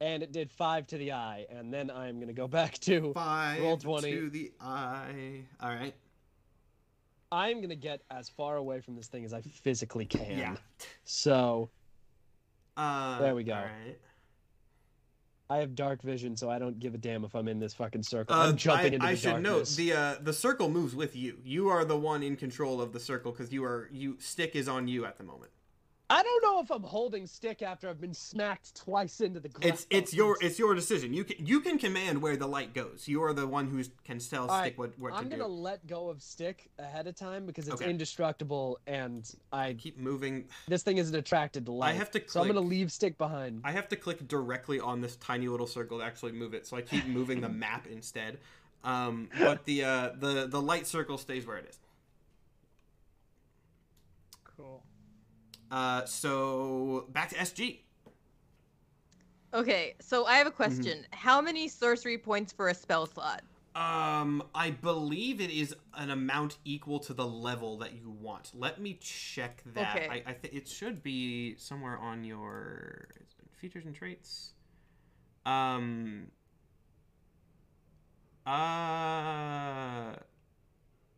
B: And it did five to the eye, and then I'm gonna go [LAUGHS] back to.
A: 5
B: Roll 20.
A: to the eye. All right.
B: I'm gonna get as far away from this thing as I physically can.
A: Yeah.
B: So
A: Uh,
B: There we go.
A: All right.
B: I have dark vision, so I don't give a damn if I'm in this fucking circle.
A: Uh,
B: I'm jumping
A: I,
B: into the
A: I should note the uh, the circle moves with you. You are the one in control of the circle because you are you stick is on you at the moment.
B: I don't know if I'm holding stick after I've been smacked twice into the ground.
A: It's it's your it's your decision. You can you can command where the light goes. You are the one who can tell
B: All
A: stick
B: right,
A: what what
B: I'm gonna
A: do.
B: let go of stick ahead of time because it's
A: Okay.
B: indestructible, and I
A: Keep moving.
B: this thing isn't attracted to light.
A: I have to
B: so I'm gonna leave stick behind.
A: I have to click directly on this tiny little circle to actually move it, so I keep moving the map [LAUGHS] instead. Um, but the uh, the the light circle stays where it is.
D: Cool.
A: Uh, so back to SG.
C: Okay, so I have a
A: Mm-hmm.
C: question. How many sorcery points for a spell slot?
A: Um, I believe it is an amount equal to the level that you want. Let me check that.
C: Okay.
A: I, I think it should be somewhere on your features and traits. Um. Uh.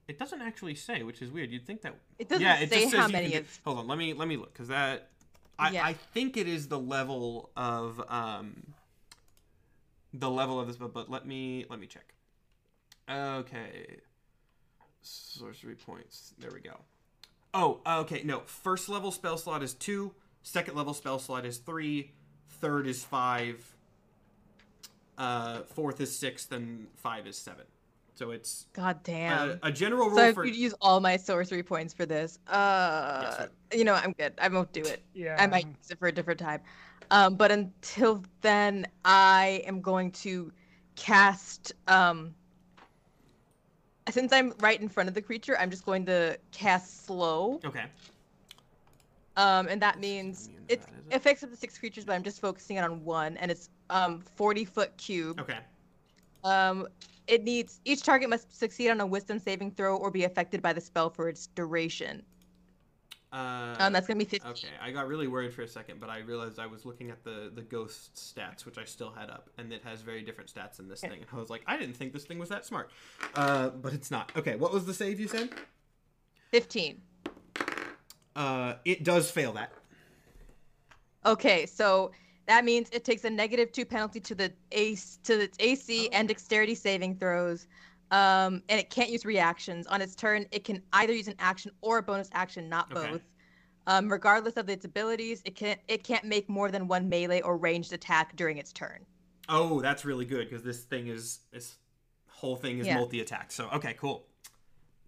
A: It doesn't actually say, which is weird. You'd think that.
C: It doesn't
A: yeah, it
C: say
A: just says
C: how many
A: can. Hold on, let me let me look because that. I,
C: Yeah.
A: I think it is the level of um. The level of this, but, but let me let me check. Okay. Sorcery points. There we go. Oh, okay. No, first level spell slot is two. Second level spell slot is three. Third is five. Uh, fourth is six. and five is seven. So it's
C: God damn.
A: a general rule
C: so I
A: for.
C: could use all my sorcery points for this. Uh,
A: Yes,
C: you know, I'm good. I won't do it.
D: Yeah.
C: I might use it for a different time. Um, but until then, I am going to cast. Um, since I'm right in front of the creature, I'm just going to cast slow.
A: Okay.
C: Um, and that means it
A: that, is it?
C: affects up to six creatures, but I'm just focusing it on one, and it's um 40 foot cube.
A: Okay.
C: Um, it needs each target must succeed on a Wisdom saving throw or be affected by the spell for its duration.
A: Uh,
C: Um, that's gonna be 15.
A: Okay, I got really worried for a second, but I realized I was looking at the the ghost stats, which I still had up, and it has very different stats than this
C: Yeah.
A: thing. And I was like, I didn't think this thing was that smart, uh, but it's not. Okay, what was the save you said?
C: 15.
A: Uh, it does fail that.
C: Okay, so that means it takes a negative two penalty to the ace to its AC and dexterity saving throws. Um, and it can't use reactions. On its turn, it can either use an action or a bonus action, not
A: Okay.
C: both. Um, regardless of its abilities, it can't it can't make more than one melee or ranged attack during its turn.
A: Oh, that's really good because this thing is this whole thing is
C: Yeah.
A: multi attack. So okay, cool.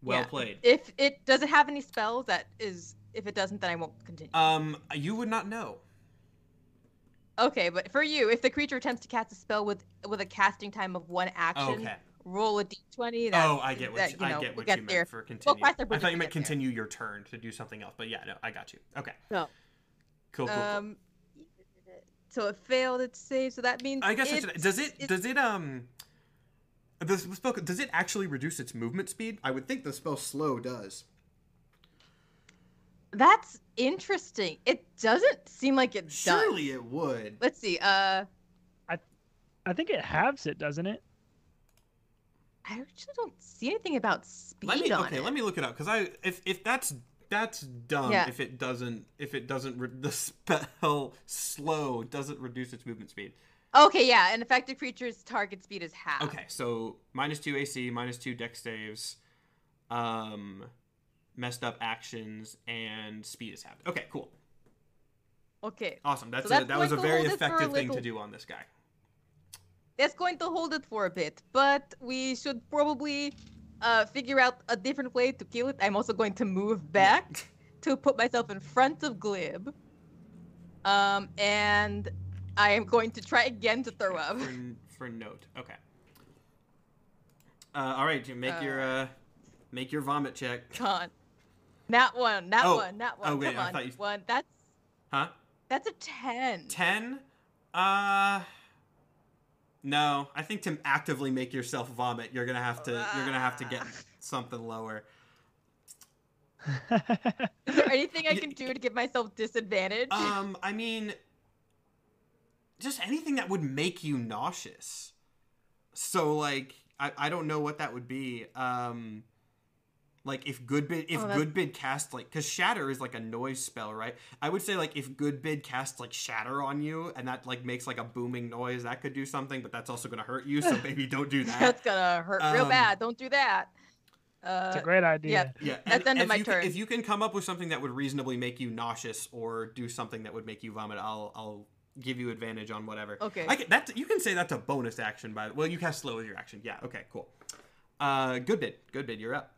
A: Well
C: Yeah.
A: played.
C: If it does it have any spells that is if it doesn't, then I won't continue.
A: Um, you would not know.
C: Okay, but for you, if the creature attempts to cast a spell with with a casting time of one action,
A: Okay.
C: roll a d20. That,
A: Oh, I get what
C: that,
A: you,
C: you know,
A: I get
C: we'll
A: what
C: get
A: you
C: there.
A: meant for continue.
C: cross the
A: I thought you
C: we
A: meant
C: get there.
A: continue your turn to do something else, but yeah, no, I got you. Okay.
C: No.
A: Cool, cool, cool.
C: Um, so it failed its save. So that means
A: I guess I should, does it
C: it-
A: does it um the spell does it actually reduce its movement speed? I would think the spell slow does.
C: That's interesting. It doesn't seem like it does.
A: Surely it would.
C: Let's see. Uh,
D: I I think it halves it, doesn't it?
C: I actually don't see anything about speed
A: Let me
C: on
A: okay.
C: it.
A: Let me look it up because I if if that's that's dumb.
C: Yeah.
A: If it doesn't if it doesn't re- [LAUGHS] the spell slow doesn't reduce its movement speed.
C: Okay, yeah. An affected creature's target speed is half.
A: Okay, so minus two AC, minus two dex saves, um, messed up actions, and speed is halved. Okay, cool,
C: Okay.
A: awesome. That's,
C: So that's
A: a, that was a very effective thing to do on this guy.
C: That's going to hold it for a bit, but we should probably uh, figure out a different way to kill it. I'm also going to move back [LAUGHS] to put myself in front of Glib. Um, and I am going to try again to throw up.
A: for, for note. Okay. Uh, all right, Jim, make your uh, make your vomit check.
C: Con. That one, that
A: Oh,
C: one, that one.
A: oh, wait,
C: Come
A: I
C: on.
A: thought you-
C: One. That's
A: Huh?
C: that's a ten.
A: Ten? Uh. No, I think to actively make yourself vomit, you're gonna have to you're gonna have to get something lower. [LAUGHS]
C: Is there anything I can do to give myself disadvantage?
A: Um, I mean, just anything that would make you nauseous. So like, I, I don't know what that would be. Um, like if Goodbid if
C: Oh, that-
A: Goodbid cast like because shatter is like a noise spell, right? I would say like if Goodbid casts like shatter on you and that like makes like a booming noise, that could do something, but that's also gonna hurt you. So [LAUGHS] maybe don't do that.
C: That's gonna hurt real
A: um,
C: bad. Don't do that. Uh,
D: It's a great idea.
A: Yeah,
C: That's
A: and
C: the end of
A: if
C: my
A: you can-
C: turn.
A: if you can come up with something that would reasonably make you nauseous or do something that would make you vomit, I'll I'll give you advantage on whatever.
C: Okay.
A: I can, that you can say that's a bonus action by the well, you cast slow as your action. Yeah. Okay. Cool. Uh, Goodbid. Good bid. You're up.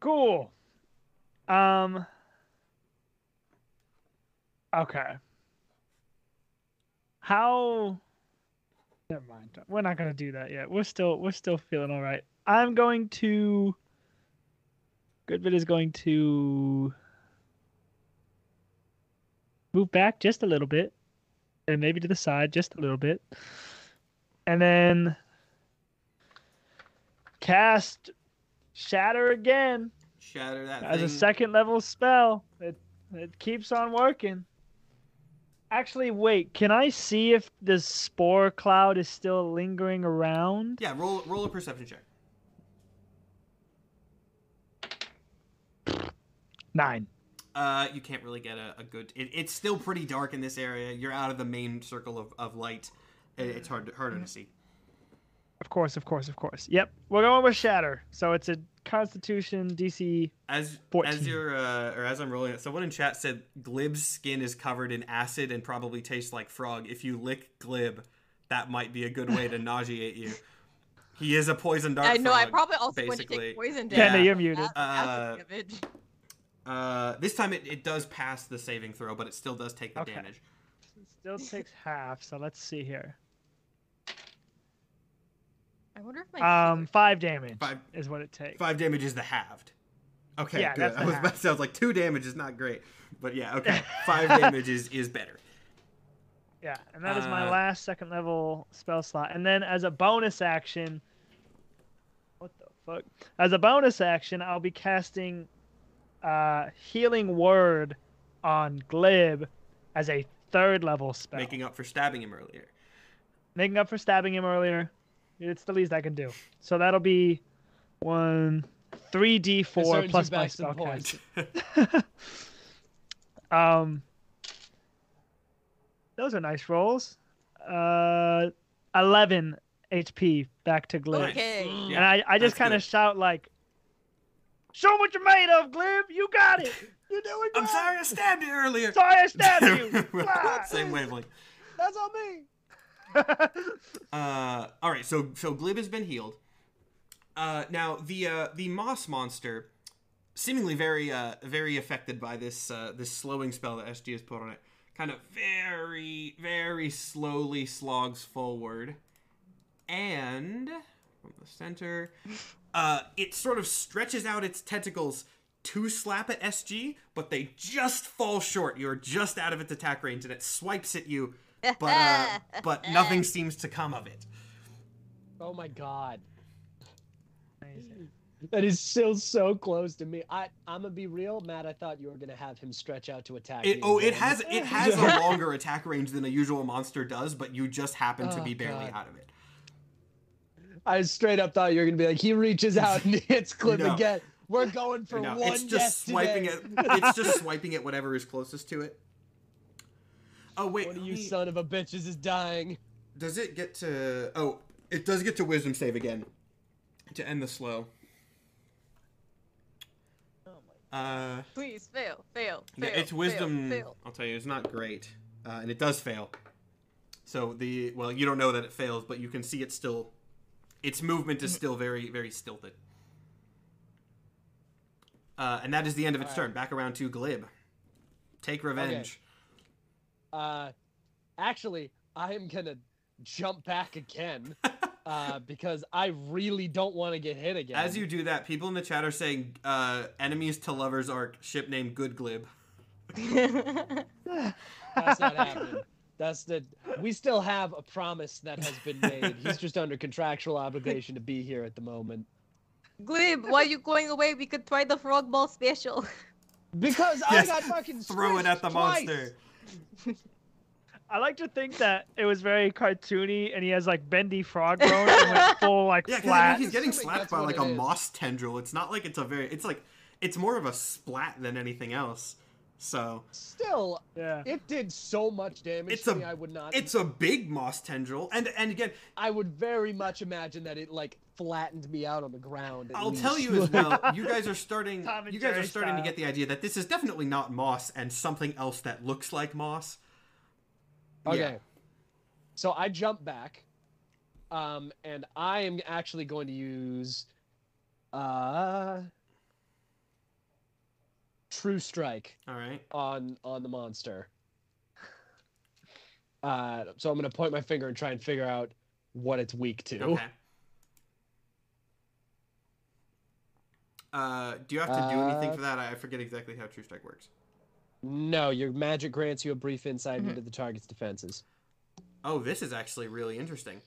D: Cool. Um. Okay. How? Never mind. We're not gonna do that yet. We're still we're still feeling all right. I'm going to. Goodbid is going to move back just a little bit, and maybe to the side just a little bit, and then cast Shatter again
A: Shatter that
D: as
A: thing.
D: a second level spell. It it keeps on working. Actually, wait. Can I see if the spore cloud is still lingering around?
A: Yeah. Roll roll a perception check.
D: Nine.
A: Uh, you can't really get a, a good. It, it's still pretty dark in this area. You're out of the main circle of, of light. It, it's hard to, harder to see.
D: Of course, of course, of course. Yep, we're going with Shatter. So it's a Constitution DC.
A: As
D: 14.
A: as you're uh, or as I'm rolling it, someone in chat said Glib's skin is covered in acid and probably tastes like frog. If you lick Glib, that might be a good way to [LAUGHS] nauseate you. He is a poison dart.
C: I know. I probably also want to
A: basically.
C: take poison
A: Yeah.
C: damage.
D: Kenna, you're muted.
A: Uh. Uh, this time it, it does pass the saving throw, but it still does take the
D: Okay.
A: damage.
D: Still takes half. So let's see here.
C: I wonder if my
D: Um,
C: healer-
D: five damage
A: Five
D: is what it takes.
A: five damage is the halved. Okay,
D: Yeah,
A: good.
D: that's
A: I was about to say I was like two damage is not great, but yeah, okay, [LAUGHS] five damage is is better.
D: Yeah, and that is my
A: Uh,
D: last second level spell slot. And then as a bonus action, what the fuck? As a bonus action, I'll be casting uh, Healing Word on Glib as a third level spell,
A: Making up for stabbing him earlier.
D: making up for stabbing him earlier. It's the least I can do. So that'll be one, three D four
B: earns
D: plus my
B: back
D: spell
B: points.
D: cast. [LAUGHS] um, those are nice rolls. Uh, eleven HP back to Glib.
C: Okay.
D: And I, I just kind of shout like, "Show what you're made of, Glib! You got it!
B: You're doing
A: I'm sorry I stabbed you earlier.
D: Sorry I stabbed you!" [LAUGHS]
A: Same wavelength.
B: That's on me. [LAUGHS]
A: Uh, all right, so so Glib has been healed. Uh, now the uh, the moss monster, seemingly very uh, very affected by this uh, this slowing spell that SG has put on it, kind of very very slowly slogs forward, and from the center, uh, it sort of stretches out its tentacles to slap at SG, but they just fall short. You're just out of its attack range, and it swipes at you, but uh, but [LAUGHS] nothing seems to come of it.
B: Oh my god.
D: Amazing.
B: That is still so close to me. I I'm gonna be real, Matt. I thought you were gonna have him stretch out to attack.
A: It, oh, it has it [LAUGHS] has a longer attack range than a usual monster does, but you just happen to
B: Oh,
A: be barely
B: God.
A: out of it.
B: I straight up thought you were gonna be like, he reaches out and [LAUGHS] hits Glib
A: No.
B: again. We're going for
A: No,
B: one
A: it's just
B: death
A: swiping
B: today.
A: it. It's just swiping at whatever is closest to it. Oh wait,
B: One of you
A: me-
B: son of a bitches is dying.
A: does it get to? Oh, it does get to wisdom save again to end the slow. Uh,
C: Please fail, fail, fail.
A: yeah, it's wisdom.
C: Fail, fail.
A: I'll tell you, it's not great, uh, and it does fail. So the well, you don't know that it fails, but you can see it still. Its movement is still very, very stilted. Uh, and that is the end of its
B: Alright.
A: turn. Back around to Glib. Take revenge.
B: Uh, actually, I am gonna jump back again. [LAUGHS] Uh, because I really don't want to get hit again.
A: As you do that, people in the chat are saying uh, enemies to lovers arc ship named Good Glib.
B: That's not [LAUGHS] happening. That's the. We still have a promise that has been made. He's just under contractual obligation to be here at the moment.
C: Glib, why are you going away? We could try the frog ball special.
B: Because
A: Yes,
B: I got fucking
A: Throw it at the
B: twice.
A: monster.
D: I like to think that it was very cartoony, and he has like bendy frog bones and went [LAUGHS] full like
A: Yeah, because
D: flat.
A: he's getting slapped by like a
B: is.
A: moss tendril. It's not like it's a very. It's like it's more of a splat than anything else. So
B: Still,
D: yeah.
B: it did so much damage
A: It's
B: to
A: a-
B: me. I would not.
A: it's a big moss tendril, and and again,
B: I would very much imagine that it like flattened me out on the ground.
A: I'll tell you as well. [LAUGHS] You guys are starting. You guys are
D: Jerry
A: starting to get the idea that this is definitely not moss and something else that looks like moss.
B: Okay.
A: Yeah.
B: So I jump back, um, and I am actually going to use, uh, True Strike
A: All right.
B: on on the monster. Uh, so I'm gonna point my finger and try and figure out what it's weak to.
A: Okay. Uh, do you have to do anything
B: Uh,
A: for that? I forget exactly how True Strike works.
B: No, your magic grants you a brief insight
C: Mhm.
B: into the target's defenses.
A: Oh, this is actually really interesting.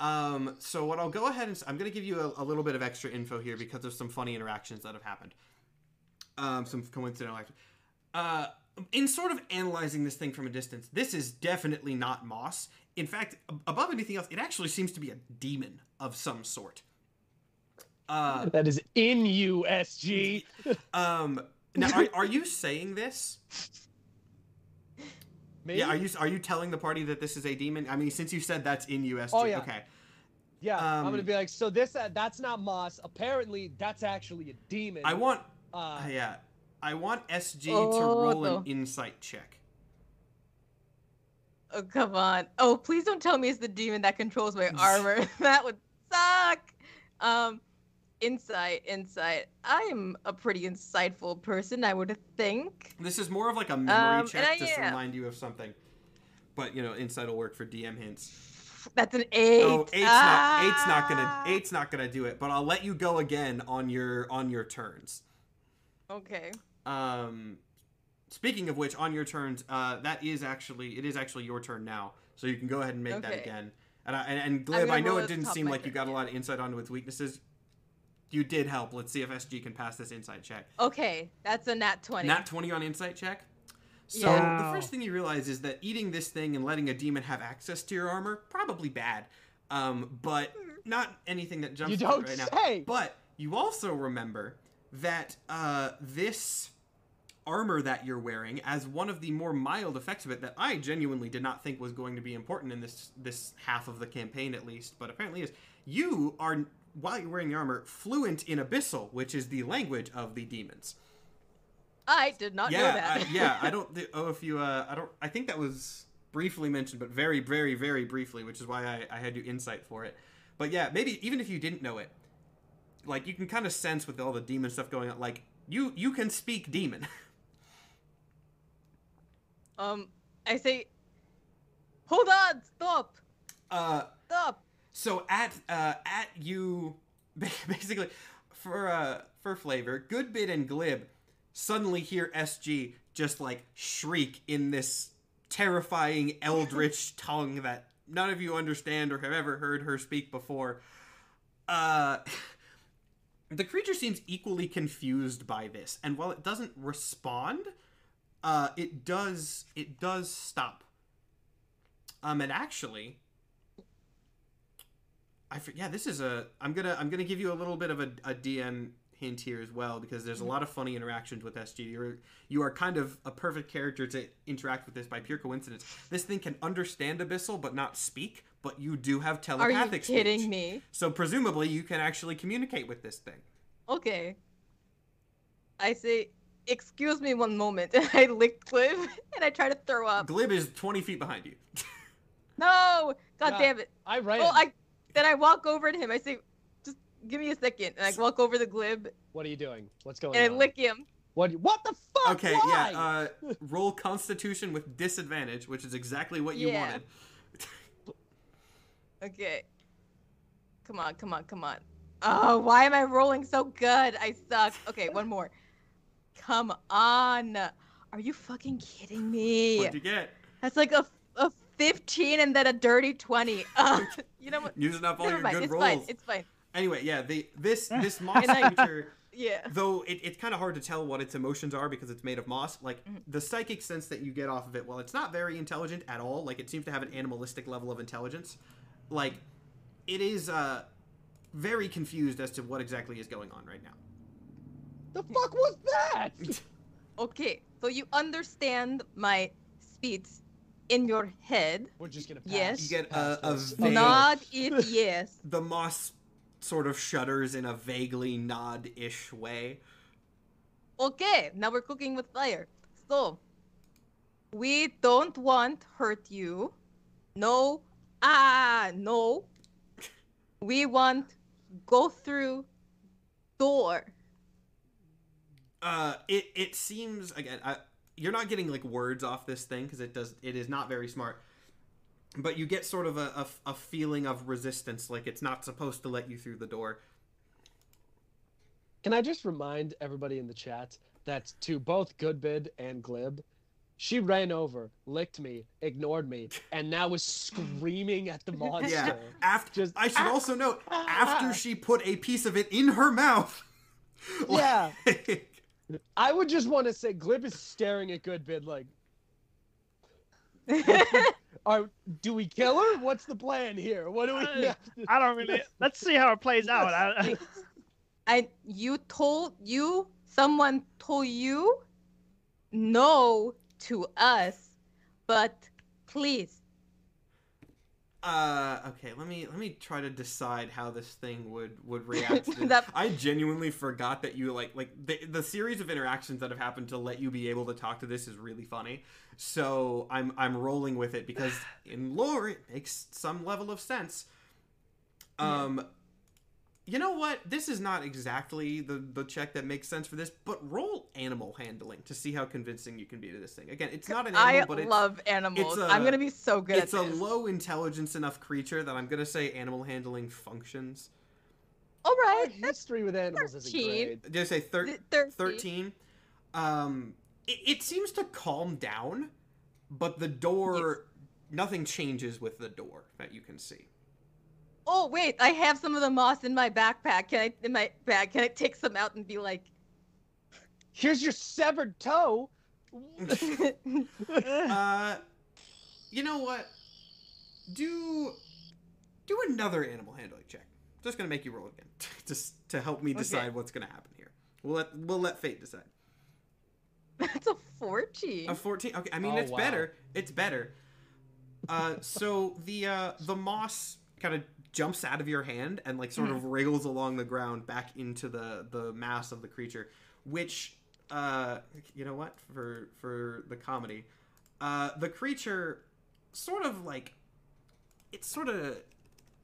A: Um, so what I'll go ahead and I'm going to give you a, a little bit of extra info here because of some funny interactions that have happened. Um, some coincidental actions. Uh, in sort of analyzing this thing from a distance, this is definitely not moss. In fact, above anything else, it actually seems to be a demon of some sort. Uh,
B: That is in USG. [LAUGHS]
A: um, now, are, are you saying this?
B: Me?
A: Yeah, are you are you telling the party that this is a demon? I mean, since you said that's in USG,
B: Oh, yeah.
A: okay.
B: Yeah, I'm gonna
A: Um,
B: be like, so this uh, that's not moss. Apparently, that's actually a demon.
A: I want
B: Uh,
A: Uh, yeah. I want SG to
C: Oh,
A: roll
C: no.
A: an insight check.
C: Oh come on! Oh please don't tell me it's the demon that controls my [LAUGHS] armor. [LAUGHS] that would suck. Um, insight, insight. I am a pretty insightful person, I would think.
A: This is more of like a memory
C: Um,
A: check
C: I
A: to
C: am.
A: remind you of something. But you know, insight will work for DM hints.
C: That's an eight.
A: Oh, eight's not eight's not
C: Ah.
A: gonna eight's not gonna do it. But I'll let you go again on your on your turns.
C: Okay.
A: Um, speaking of which, on your turns, uh, that is actually it is actually your turn now, so you can go ahead and make that again. And I, and, and
C: I'm
A: Glib, I know it didn't seem like you got a lot of insight onto its weaknesses. You did help. Let's see if SG can pass this insight check.
C: Okay, that's a nat 20.
A: Nat 20 on insight check. So
C: Yeah.
A: the first thing you realize is that eating this thing and letting a demon have access to your armor probably bad, um, but not anything that jumps
F: You don't
A: right now. But you also remember that uh, this armor that you're wearing, as one of the more mild effects of it, that I genuinely did not think was going to be important in this this half of the campaign at least, but apparently is. You are while you're wearing the armor fluent in Abyssal, which is the language of the demons
C: I did not know that.
A: I, yeah. I don't oh if you uh I don't I think that was briefly mentioned, but very very very briefly, which is why I, I had you insight for it. But yeah, maybe even if you didn't know it, like you can kind of sense with all the demon stuff going on, like you you can speak demon. [LAUGHS]
C: um, I say, hold on, stop,
A: uh,
C: stop.
A: So at uh at you [LAUGHS] basically for uh for flavor, Goodbid and Glib suddenly hear SG just like shriek in this terrifying [LAUGHS] eldritch tongue that none of you understand or have ever heard her speak before. Uh [LAUGHS] the creature seems equally confused by this, and while it doesn't respond, uh it does it does stop. Um and actually I for, yeah, this is a. I'm gonna I'm gonna give you a little bit of a, a DM hint here as well because there's a mm-hmm. lot of funny interactions with SG. You're you are kind of a perfect character to interact with this by pure coincidence. This thing can understand Abyssal but not speak, but you do have telepathic.
C: Are
A: telepathic
C: you kidding
A: speech.
C: me?
A: So presumably you can actually communicate with this thing.
C: Okay. I say, excuse me one moment, and [LAUGHS] I lick Glib [LAUGHS] and I try to throw up.
A: Glib is 20 feet behind you. [LAUGHS]
C: No! God
F: God.
C: damn it.
F: I ran.
C: Oh, I then I walk over to him. I say, just give me a second, and I walk over the glib
F: What are you doing? What's going on?
C: and I lick him.
F: What? What the fuck?
A: okay,
F: Why?
A: yeah. Uh, roll Constitution with disadvantage, which is exactly what you
C: Yeah.
A: wanted. [LAUGHS]
C: Okay. Come on, come on, come on. Oh, why am I rolling so good? I suck. Okay, one more. Come on. Are you fucking kidding me?
A: What'd you get?
C: That's like a, a 15 and then a dirty 20. Uh, [LAUGHS] you know what?
A: Using up all
C: Never
A: your
C: mind.
A: good
C: It's
A: rolls.
C: fine. It's fine.
A: Anyway, yeah, the this [LAUGHS] this moss
C: And
A: creature, [LAUGHS]
C: Yeah.
A: though it, it's kind of hard to tell what its emotions are because it's made of moss. Like
C: Mhm.
A: the psychic sense that you get off of it, while it's not very intelligent at all, like it seems to have an animalistic level of intelligence. Like it is uh very confused as to what exactly is going on right now.
F: the fuck was that?
C: Okay. So you understand my speech in your head.
F: We're just gonna pass.
C: Yes.
A: You get
F: pass
A: a- a
F: this.
A: vague-
C: Nod it [LAUGHS] yes.
A: The moss sort of shudders in a vaguely nod-ish way.
C: Okay, now we're cooking with fire. So, we don't want hurt you. No, ah, no. We want go through door.
A: uh it it seems again I, you're not getting like words off this thing because it does it is not very smart but you get sort of a, a, a feeling of resistance like it's not supposed to let you through the door
F: Can I just remind everybody in the chat that to both Goodbid and Glib, she ran over, licked me, ignored me, [LAUGHS] and now is screaming at the monster. [LAUGHS]
A: yeah after
F: Just-
A: i should also note
F: ah.
A: after [LAUGHS] she put a piece of it in her mouth
F: Yeah.
A: Like-
F: I would just want to say Glib is staring at Goodbid like, [LAUGHS] are, do we kill her? What's the plan here? What do we uh, I-
D: I don't really. Let's see how it plays out. I,
C: and [LAUGHS] you told you someone told you no to us, but please.
A: Uh okay let me let me try to decide how this thing would would [LAUGHS] react to.
C: That-
A: i genuinely forgot that you like like the, the series of interactions that have happened to let you be able to talk to this is really funny. So i'm i'm rolling with it because [SIGHS] in lore it makes some level of sense. Um you know what this is not exactly the the check that makes sense for this but roll animal handling to see how convincing you can be to this thing again it's not an animal
C: I
A: but it's I
C: love animals.
A: it's
C: I'm gonna be so good
A: it's
C: at
A: a
C: this.
A: low intelligence enough creature that I'm gonna say animal handling functions.
C: All right,
F: Our
C: right, that's
F: history with animals isn't
C: 13.
F: great.
A: Did I say thir-
C: th- 13.
A: 13? Um, it, it seems to calm down, but the door, nothing changes with the door that you can see.
C: Oh wait, I have some of the moss in my backpack. Can I in my bag? Can I take some out and be like?
F: Here's your severed toe. [LAUGHS]
A: Uh, you know what? Do do another animal handling check. Just gonna make you roll again, [LAUGHS] just to help me decide
C: Okay.
A: what's gonna happen here. We'll let we'll let fate decide. [LAUGHS]
C: That's a fourteen.
A: A fourteen. Okay, I mean
F: Oh,
A: it's
F: wow.
A: better. It's better. Uh, so the uh the moss kind of jumps out of your hand and like sort of wriggles along the ground back into the the mass of the creature, which uh you know what for for the comedy, uh the creature sort of like it sort of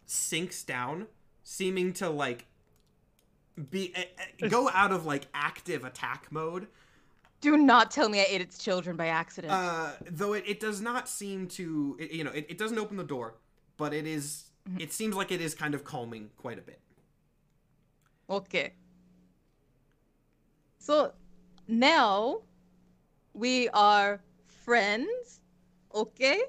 A: sinks down, seeming to like be uh, go out of like active attack mode.
C: Do not tell me I ate its children by accident.
A: Uh, though it, it does not seem to, it, you know, it, it doesn't open the door, but it is, it seems like it is kind of calming quite a bit.
C: okay. So now we are friends. Okay.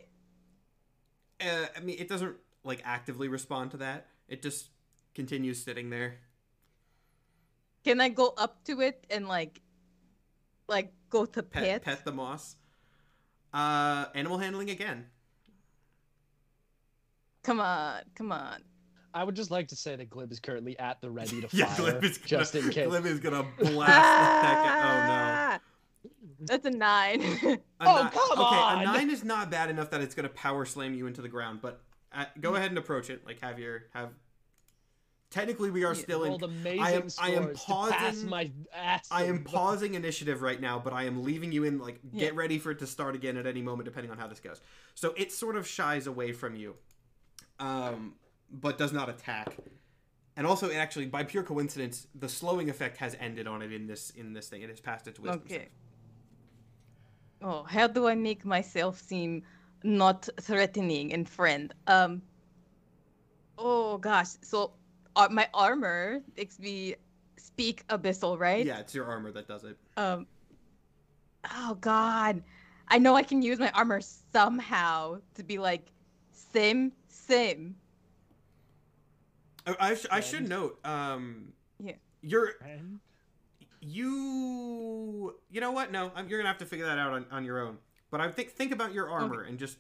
A: Uh, I mean, it doesn't like actively respond to that. It just continues sitting there.
C: Can I go up to it and like, like go to
A: Pet,
C: pet?
A: pet the moss. Uh, animal handling again.
C: Come on, come on.
F: I would just like to say that Glib is currently at the ready to [LAUGHS]
A: Yeah,
F: fire,
A: Glib is gonna,
F: just in case.
A: Glib is gonna [LAUGHS] blast the heck. out-
C: Ah! [LAUGHS] That's a nine.
A: Oh no. A
F: Oh,
A: ni-
F: come
A: okay,
F: on!
A: a nine is not bad enough that it's gonna power slam you into the ground, but uh, go ahead and approach it. Like have your have. Technically, we are
C: Yeah,
A: still in I am- I am
F: scores to pass
A: pausing-
F: my ass.
A: I am pausing initiative right now, but I am leaving you in. Like, get
C: Yeah.
A: ready for it to start again at any moment, depending on how this goes. So it sort of shies away from you, um, but does not attack. And also, it actually, by pure coincidence, the slowing effect has ended on it in this in this thing. It has passed its wisdom.
C: Okay.
A: save.
C: Oh, how do I make myself seem not threatening and friend? Um. Oh gosh, so uh, my armor makes me speak abyssal, right?
A: Yeah, it's your armor that does it.
C: Um. Oh God, I know I can use my armor somehow to be like, same, same.
A: I, I, sh- I should note, um,
C: Yeah.
A: you're
D: And
A: you you know what? No, I'm, you're gonna have to figure that out on, on your own. But I think think about your armor and just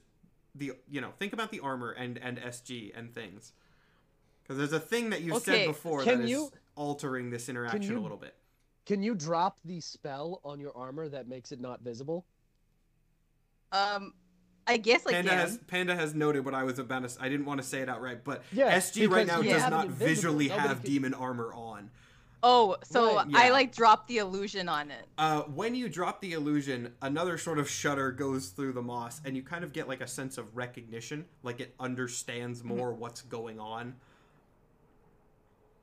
A: the you know think about the armor and and SG and things because there's a thing that you said before
F: can
A: that is
F: you-
A: altering this interaction a little bit.
F: Can you drop the spell on your armor that makes it not visible?
C: Um, I guess I
A: Panda
C: can.
A: has Panda has noted what I was about to. I didn't want to say it outright, but
F: Yeah,
A: SG right now does not visually have
F: can-
A: demon armor on.
C: Oh, so
F: Right,
C: I like drop the illusion on it.
A: Uh, when you drop the illusion, another sort of shudder goes through the moss, and you kind of get like a sense of recognition, like it understands more what's going on.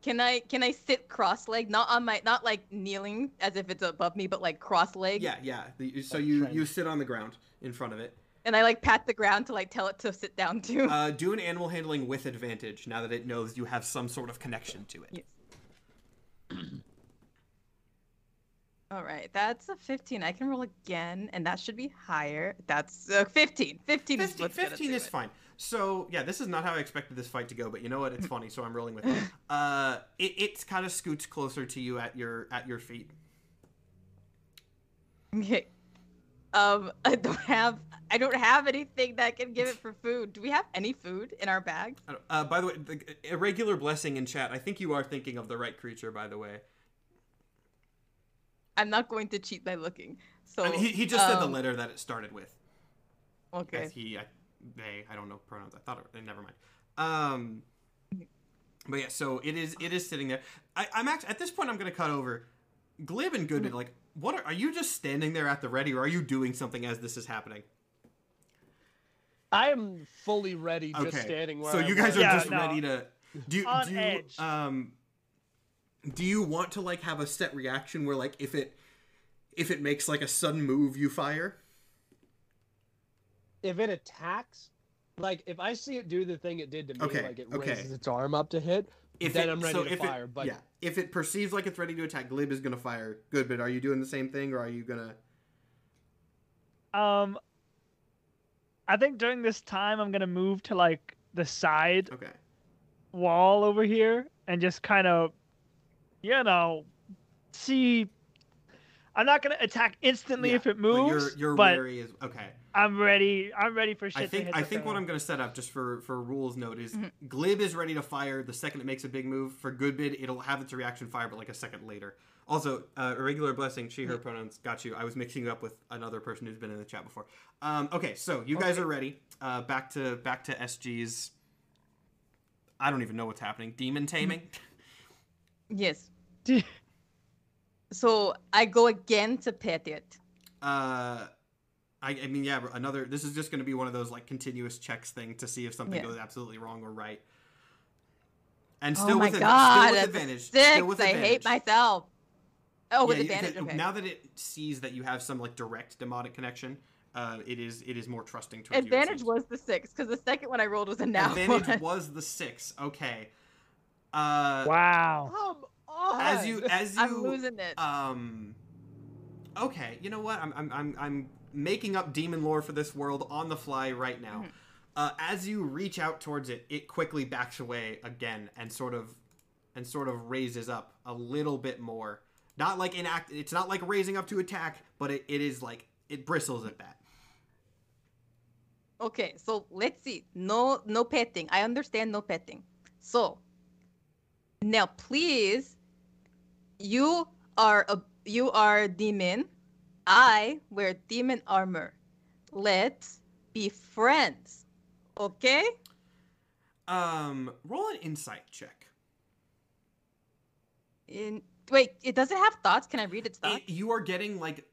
C: Can I can I sit cross-legged, not on my not like kneeling as if it's above me, but like cross-legged?
A: Yeah, yeah. The, so
F: Like
A: you
F: Trent.
A: you sit on the ground in front of it.
C: And I like pat the ground to like tell it to sit down too.
A: Uh, do an animal handling with advantage now that it knows you have some sort of connection to it.
C: Yes. [CLEARS THROAT] All right, that's a 15. I can roll again, and that should be higher. That's uh, 15. 15 is
A: 15,
C: what's
A: 15 is fine. So yeah, this is not how I expected this fight to go, but you know what? It's [LAUGHS] funny, so I'm rolling with it. [LAUGHS] Uh, it, it kind of scoots closer to you at your at your feet.
C: Okay. Um, [LAUGHS] I don't have I don't have anything that can give it for food. Do we have any food in our bags?
A: Uh, by the way, the irregular blessing in chat. I think you are thinking of the right creature. By the way,
C: I'm not going to cheat by looking. So
A: I mean, he, he just said the
C: um,
A: letter that it started with.
C: Okay.
A: As he, I, they, I don't know pronouns. I thought it. Never mind. Um, but yeah, so it is. It is sitting there. I, I'm actually at this point. I'm going to cut over. Glib and Goodman, like, what are, are you just standing there at the ready, or are you doing something as this is happening?
F: I am fully ready, just
A: Okay,
F: standing where
A: so you guys are
D: Yeah,
A: just
D: no.
A: ready to. Do you,
D: On
A: do you,
D: edge.
A: um, do you want to like have a set reaction where like if it if it makes like a sudden move, you fire?
F: If it attacks, like if I see it do the thing it did to me,
A: Okay,
F: like it
A: okay.
F: raises its arm up to hit,
A: If
F: then
A: it,
F: I'm ready
A: so
F: to
A: if
F: fire.
A: It,
F: but
A: yeah, if it perceives like it's ready to attack, Glib is gonna fire. Good, but are you doing the same thing, or are you gonna?
D: Um, I think during this time I'm gonna move to like the side
A: Okay.
D: wall over here and just kind of, you know, see. I'm not gonna attack instantly
A: Yeah,
D: if it
A: But
D: moves,
A: your your
D: but
A: wary is okay.
D: I'm ready. I'm ready for shit
A: I
D: to
A: think
D: hit
A: I
D: the
A: think what. I'm gonna set up just for for rules note is
C: Mhm.
A: Glib is ready to fire the second it makes a big move. For Goodbid, it'll have its reaction fire, but like a second later. Also, uh, irregular blessing, she her pronouns got you. I was mixing it up with another person who's been in the chat before. Um, okay, so you guys
C: Okay.
A: are ready. Uh, back to back to SG's. I don't even know what's happening. Demon taming.
C: Yes. [LAUGHS] So I go again to pet it.
A: uh I, I mean yeah another this is just going to be one of those like continuous checks thing to see if something
C: Yeah.
A: goes absolutely wrong or right and
C: oh
A: still
C: my
A: with ad-
C: god,
A: still with advantage
C: six.
A: still with
C: I
A: advantage
C: hate myself. Oh, with
A: Yeah, you-
C: advantage. Okay.
A: now that it sees that you have some like direct demonic connection uh it is it is more trusting towards you, it
C: advantage
A: seems.
C: was the six because the second one I rolled was a now
A: advantage [LAUGHS]
C: one.
A: was the six okay uh
D: Wow.
F: Come on.
A: as you as you
C: I'm losing it.
A: Um. Okay, you know what? I'm I'm I'm I'm making up demon lore for this world on the fly right now.
C: Mhm.
A: Uh, as you reach out towards it, it quickly backs away again and sort of and sort of raises up a little bit more. Not like in act. It's not like raising up to attack, but it, it is like it bristles at that.
C: Okay, so let's see. No, no petting. I understand no petting. So now, please, you are a you are a demon. I wear demon armor. Let's be friends. Okay?
A: Um, roll an insight check.
C: In wait, it doesn't have thoughts. Can I read its thoughts?
A: It, you are getting like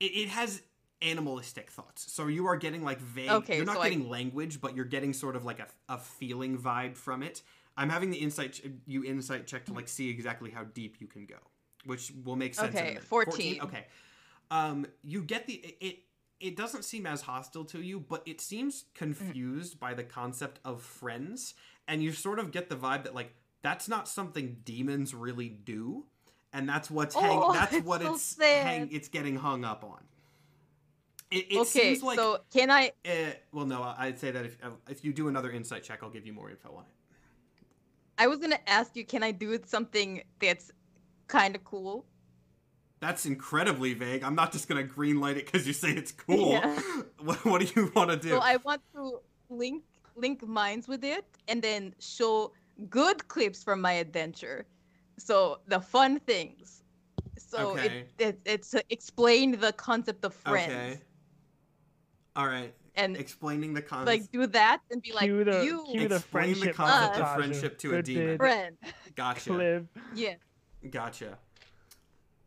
A: it, it has animalistic thoughts so you are getting like vague
C: Okay,
A: you're not
C: so I-
A: getting language but you're getting sort of like a, a feeling vibe from it i'm having the insight you insight check to like see exactly how deep you can go which will make sense
C: Okay,
A: minute.
C: 14.
A: okay um you get the it, it doesn't seem as hostile to you but it seems confused by the concept of friends and you sort of get the vibe that like that's not something demons really do and that's what's hang
C: Oh, [LAUGHS]
A: that's what
C: so
A: it's
C: sad.
A: hang it's getting hung up on it, it
C: okay,
A: seems like
C: so can I?
A: uh, well no i'd say that if uh, if you do another insight check i'll give you more info on it
C: I was gonna ask you, can I do something that's kind of cool?
A: That's incredibly vague i'm not just gonna green light it because you say it's cool
C: Yeah. [LAUGHS]
A: what, what do you want to do
C: So I want to link link minds with it and then show good clips from my adventure. So the fun things. So
A: Okay.
C: it, it it's to explain the concept of friends
A: okay all right
C: and
A: explaining the concept
C: like do that and be like
D: cue the
C: you
D: cue the
A: Explain the
D: friendship
A: concept
C: of
A: friendship to a demon.
C: friend.
A: gotcha
D: Glib.
C: Yeah.
A: gotcha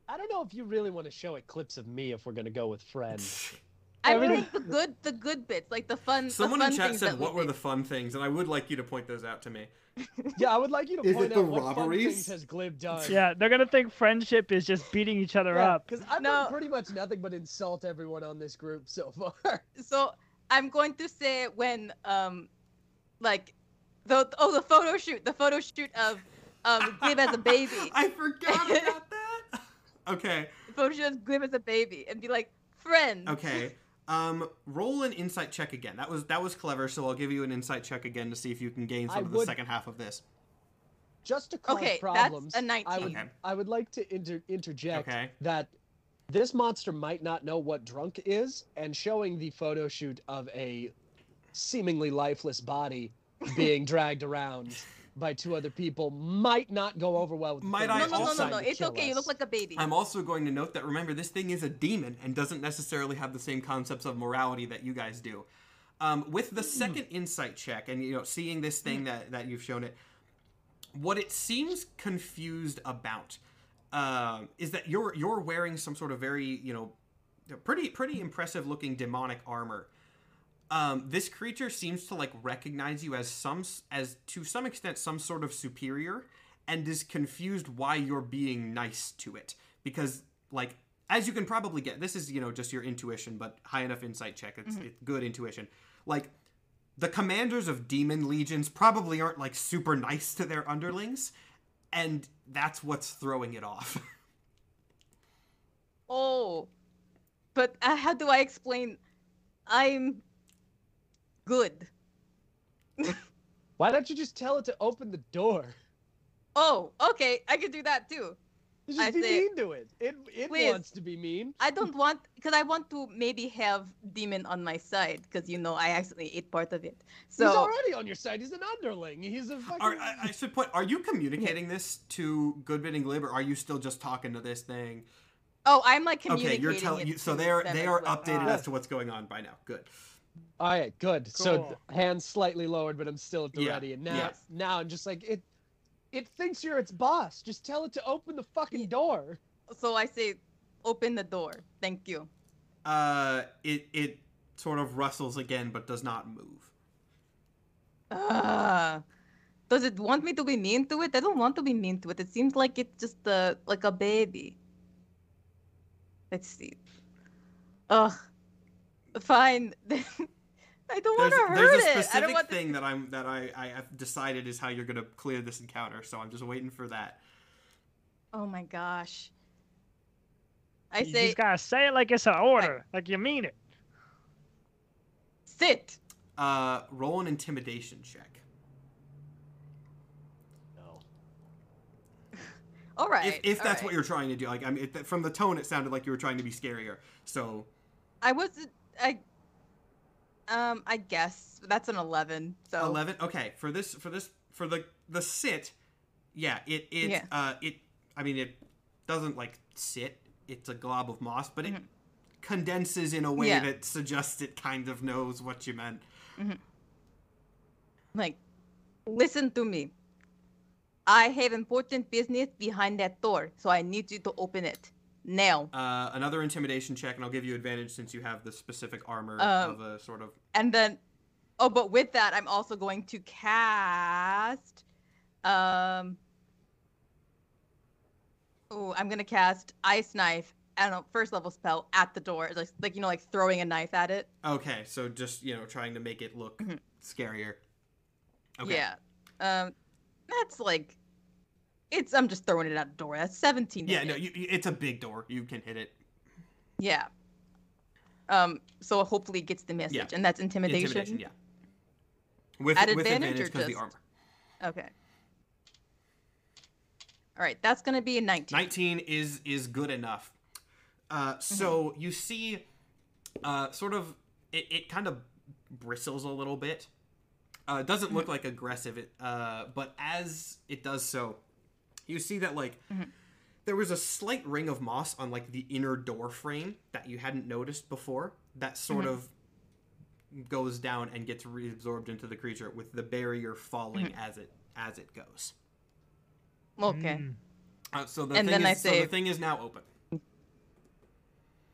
F: I don't know if you really want to show it clips of me if we're gonna go with friends. [LAUGHS]
C: I
D: Everything-
C: think the good the good bits, like the fun
A: someone
C: the fun
A: in chat
C: things
A: said what
C: we
A: were the fun things and i would like you to point those out to me [LAUGHS]
F: Yeah, I would like you to
A: Is
F: point
A: it
F: out
A: the
F: what fun
A: robberies?
F: things has Glib done.
D: Yeah, they're gonna think friendship is just beating each other up.
F: because I've
C: No.
F: done pretty much nothing but insult everyone on this group so [LAUGHS] far.
C: So I'm going to say when um like the oh the photo shoot, the photo shoot of um Glib as a baby.
A: i forgot about that okay
C: The photo shoot of Glib as a baby and be like, friends.
A: Okay. Um, roll an insight check again. That was that was clever. So I'll give you an insight check again to see if you can gain some
F: I
A: of the
F: would-
A: second half of this.
F: Just to cause
C: Okay, that's
F: problems,
C: a
F: I
C: 19.
F: would
A: Okay.
F: I would like to inter- interject
A: Okay.
F: that this monster might not know what drunk is, and showing the photo shoot of a seemingly lifeless body [LAUGHS] being dragged around by two other people might not go over well with the
A: Might
F: thing
A: I
C: No, no, no, no, no. It's
F: kill
C: okay. You look like a baby.
A: I'm also going to note that remember this thing is a demon and doesn't necessarily have the same concepts of morality that you guys do. Um, with the second insight check and you know seeing this thing that that you've shown it, what it seems confused about um, is that you're you're wearing some sort of very you know pretty pretty impressive looking demonic armor. Um, this creature seems to like recognize you as some as to some extent some sort of superior and is confused why you're being nice to it because like as you can probably get this is you know just your intuition but high enough insight check it's, it's good intuition like the commanders of demon legions probably aren't like super nice to their underlings and that's what's throwing it off [LAUGHS]
C: Oh. but uh, how do I explain? I'm good.
F: Why don't you just tell it to open the door?
C: Oh, okay, I can do that too.
F: Just
C: I
F: be
C: say-
F: mean to it. It it
C: Please.
F: wants to be mean.
C: I don't want because I want to maybe have demon on my side because you know I accidentally ate part of it. So he's
F: already on your side. He's an underling. He's a fucking.
A: Are, I, I should put. Are you communicating this to Goodbid and Glib, or are you still just talking to this thing?
C: oh, I'm like communicating.
A: Okay, you're telling you. So they are they are
C: well.
A: updated
D: Ah.
A: as to what's going on by now. Good.
F: All right, good. So
D: Cool.
F: th- hands slightly lowered, but I'm still at the
A: Yeah,
F: ready. And now,
A: yes.
F: now I'm just like it. It thinks you're its boss. Just tell it to open the fucking
C: Yeah.
F: door.
C: So I say, open the door. Thank you.
A: Uh, it it sort of rustles again, but does not move.
C: Ah. Does it want me to be mean to it? I don't want to be mean to it. It seems like it's just uh, like a baby. Let's see. Ugh. Fine. [LAUGHS] I don't want
A: There's,
C: to
A: there's
C: hurt
A: a
C: it. I don't
A: specific
C: want
A: thing that I'm that I I have decided is how you're gonna clear this encounter. So I'm just waiting for that.
C: Oh my gosh. I
D: you
C: say
D: just gotta say it like it's an order, like you mean it.
C: sit.
A: Uh, roll an intimidation check.
F: No. [LAUGHS]
C: All right.
A: if if
C: all
A: that's
C: right.
A: what you're trying to do, like I mean, it, from the tone, it sounded like you were trying to be scarier. So
C: I was I um I guess that's an 11. So
A: 11 okay for this for this for the the sit yeah it it
C: Yeah.
A: uh it i mean it doesn't like sit it's a glob of moss but it
C: Mhm.
A: condenses in a way
C: Yeah.
A: that suggests it kind of knows what you meant
C: like listen to me. I have important business behind that door, so I need you to open it. Now.
A: uh another intimidation check and i'll give you advantage since you have the specific armor
C: Um,
A: of a sort of
C: And then oh, but with that I'm also going to cast um Oh, I'm gonna cast Ice Knife and a first level spell at the door. Like like you know, like throwing a knife at it.
A: okay so just you know trying to make it look
C: Mhm.
A: scarier okay
C: Yeah. Um that's like it's I'm just throwing it out the door. That's 17.
A: yeah no you, it's a big door you can hit it
C: Yeah. Um. So hopefully it gets the message,
A: Yeah.
C: and that's intimidation.
A: intimidation yeah with,
C: At
A: with
C: advantage or
A: because the
C: just-
A: armor
C: Okay. All right, that's gonna be a 19.
A: 19 is is good enough uh, so you see uh, sort of it, it kind of bristles a little bit uh, it doesn't look like aggressive it, uh, but as it does so you see that like
C: Mhm.
A: there was a slight ring of moss on like the inner door frame that you hadn't noticed before that sort
C: Mhm.
A: of goes down and gets reabsorbed into the creature with the barrier falling as it as it goes
C: Okay.
D: Mm.
A: uh, so the
C: And
A: thing
C: then I
A: is, so the thing is now open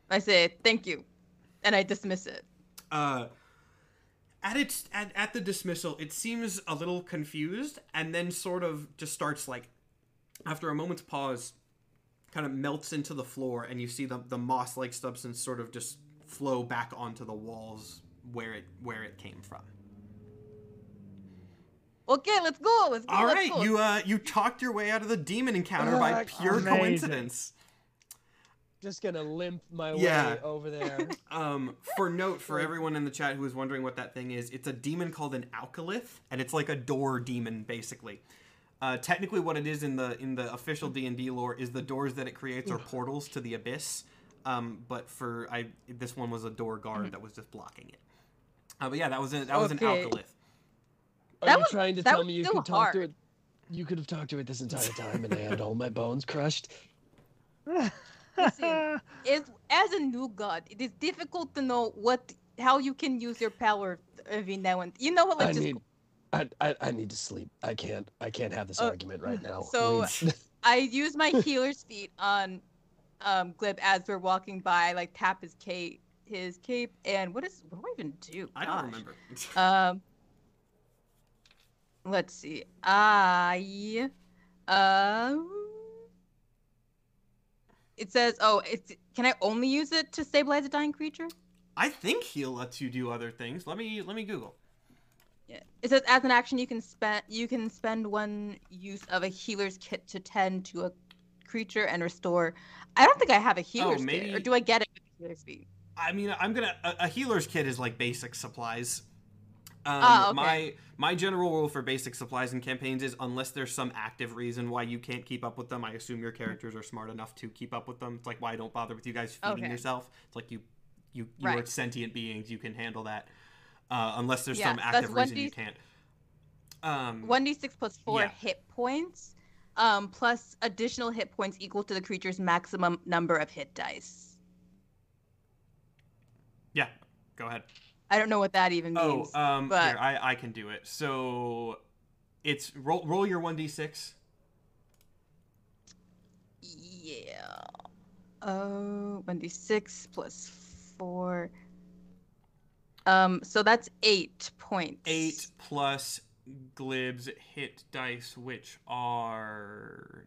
C: I say thank you, and I dismiss it.
A: uh, at its at, at the dismissal, it seems a little confused, and then sort of just starts like, after a moment's pause, kind of melts into the floor, and you see the the moss like substance sort of just flow back onto the walls where it where it came from.
C: Okay, let's go. Let's go.
A: All
C: let's
A: right,
C: go.
A: you uh you talked your way out of the demon encounter by
F: Uh,
A: pure
D: amazing.
A: coincidence.
F: Just gonna limp my
A: Yeah.
F: way over there. [LAUGHS]
A: Um, for note, for everyone in the chat who is wondering what that thing is, it's a demon called an alkilith, and it's like a door demon, basically. Uh, technically, what it is in the in the official D and D lore is the doors that it creates are portals to the abyss. Um, but for I, this one was a door guard that was just blocking it. Uh, but yeah, that was a, that was an
C: Okay.
A: alkilith.
F: Are
C: That
F: you
C: was-
F: trying to
C: that
F: tell
C: was
F: me you
C: still
F: could talk to
C: hard.
F: it? You could have talked to it this entire time, and I had all my bones crushed. [LAUGHS]
C: Listen, As as a new god, it is difficult to know what how you can use your power every now and you know what?
F: I
C: Like just
F: need, I, I, I need to sleep. I can't, I can't have this
C: Uh,
F: argument right now. [LAUGHS]
C: so- [LAUGHS] I use my healer's feat on um Glib as we're walking by. I, like tap his cape, his cape, and what is what do I even do?
A: I don't remember. [LAUGHS]
C: Um, let's see. I, um, it says, oh, it's. Can I only use it to stabilize a dying creature?
A: I think he'll let you do other things. Let me let me Google.
C: Yeah. It says as an action you can spend you can spend one use of a healer's kit to tend to a creature and restore. I don't think I have a healer's kit, or do I get it with XP.
A: I mean, I'm gonna a, a healer's kit is like basic supplies. Um,
C: Ah, okay.
A: My my general rule for basic supplies in campaigns is unless there's some active reason why you can't keep up with them, I assume your characters are smart enough to keep up with them. It's like why I don't bother with you guys feeding
C: Okay.
A: yourself. It's like you you you are sentient beings, you can handle that. Uh, unless there's
C: Yeah,
A: some active reason
C: 1d
A: you can't. Um,
C: One d six plus four
A: Yeah.
C: hit points, um, plus additional hit points equal to the creature's maximum number of hit dice.
A: yeah, go ahead.
C: I don't know what that even
A: Oh,
C: means.
A: um,
C: but-
A: here I I can do it. So it's roll roll your one d six.
C: Yeah. Oh, one d six plus four. Um, so that's eight points.
A: eight plus glib's hit dice, which are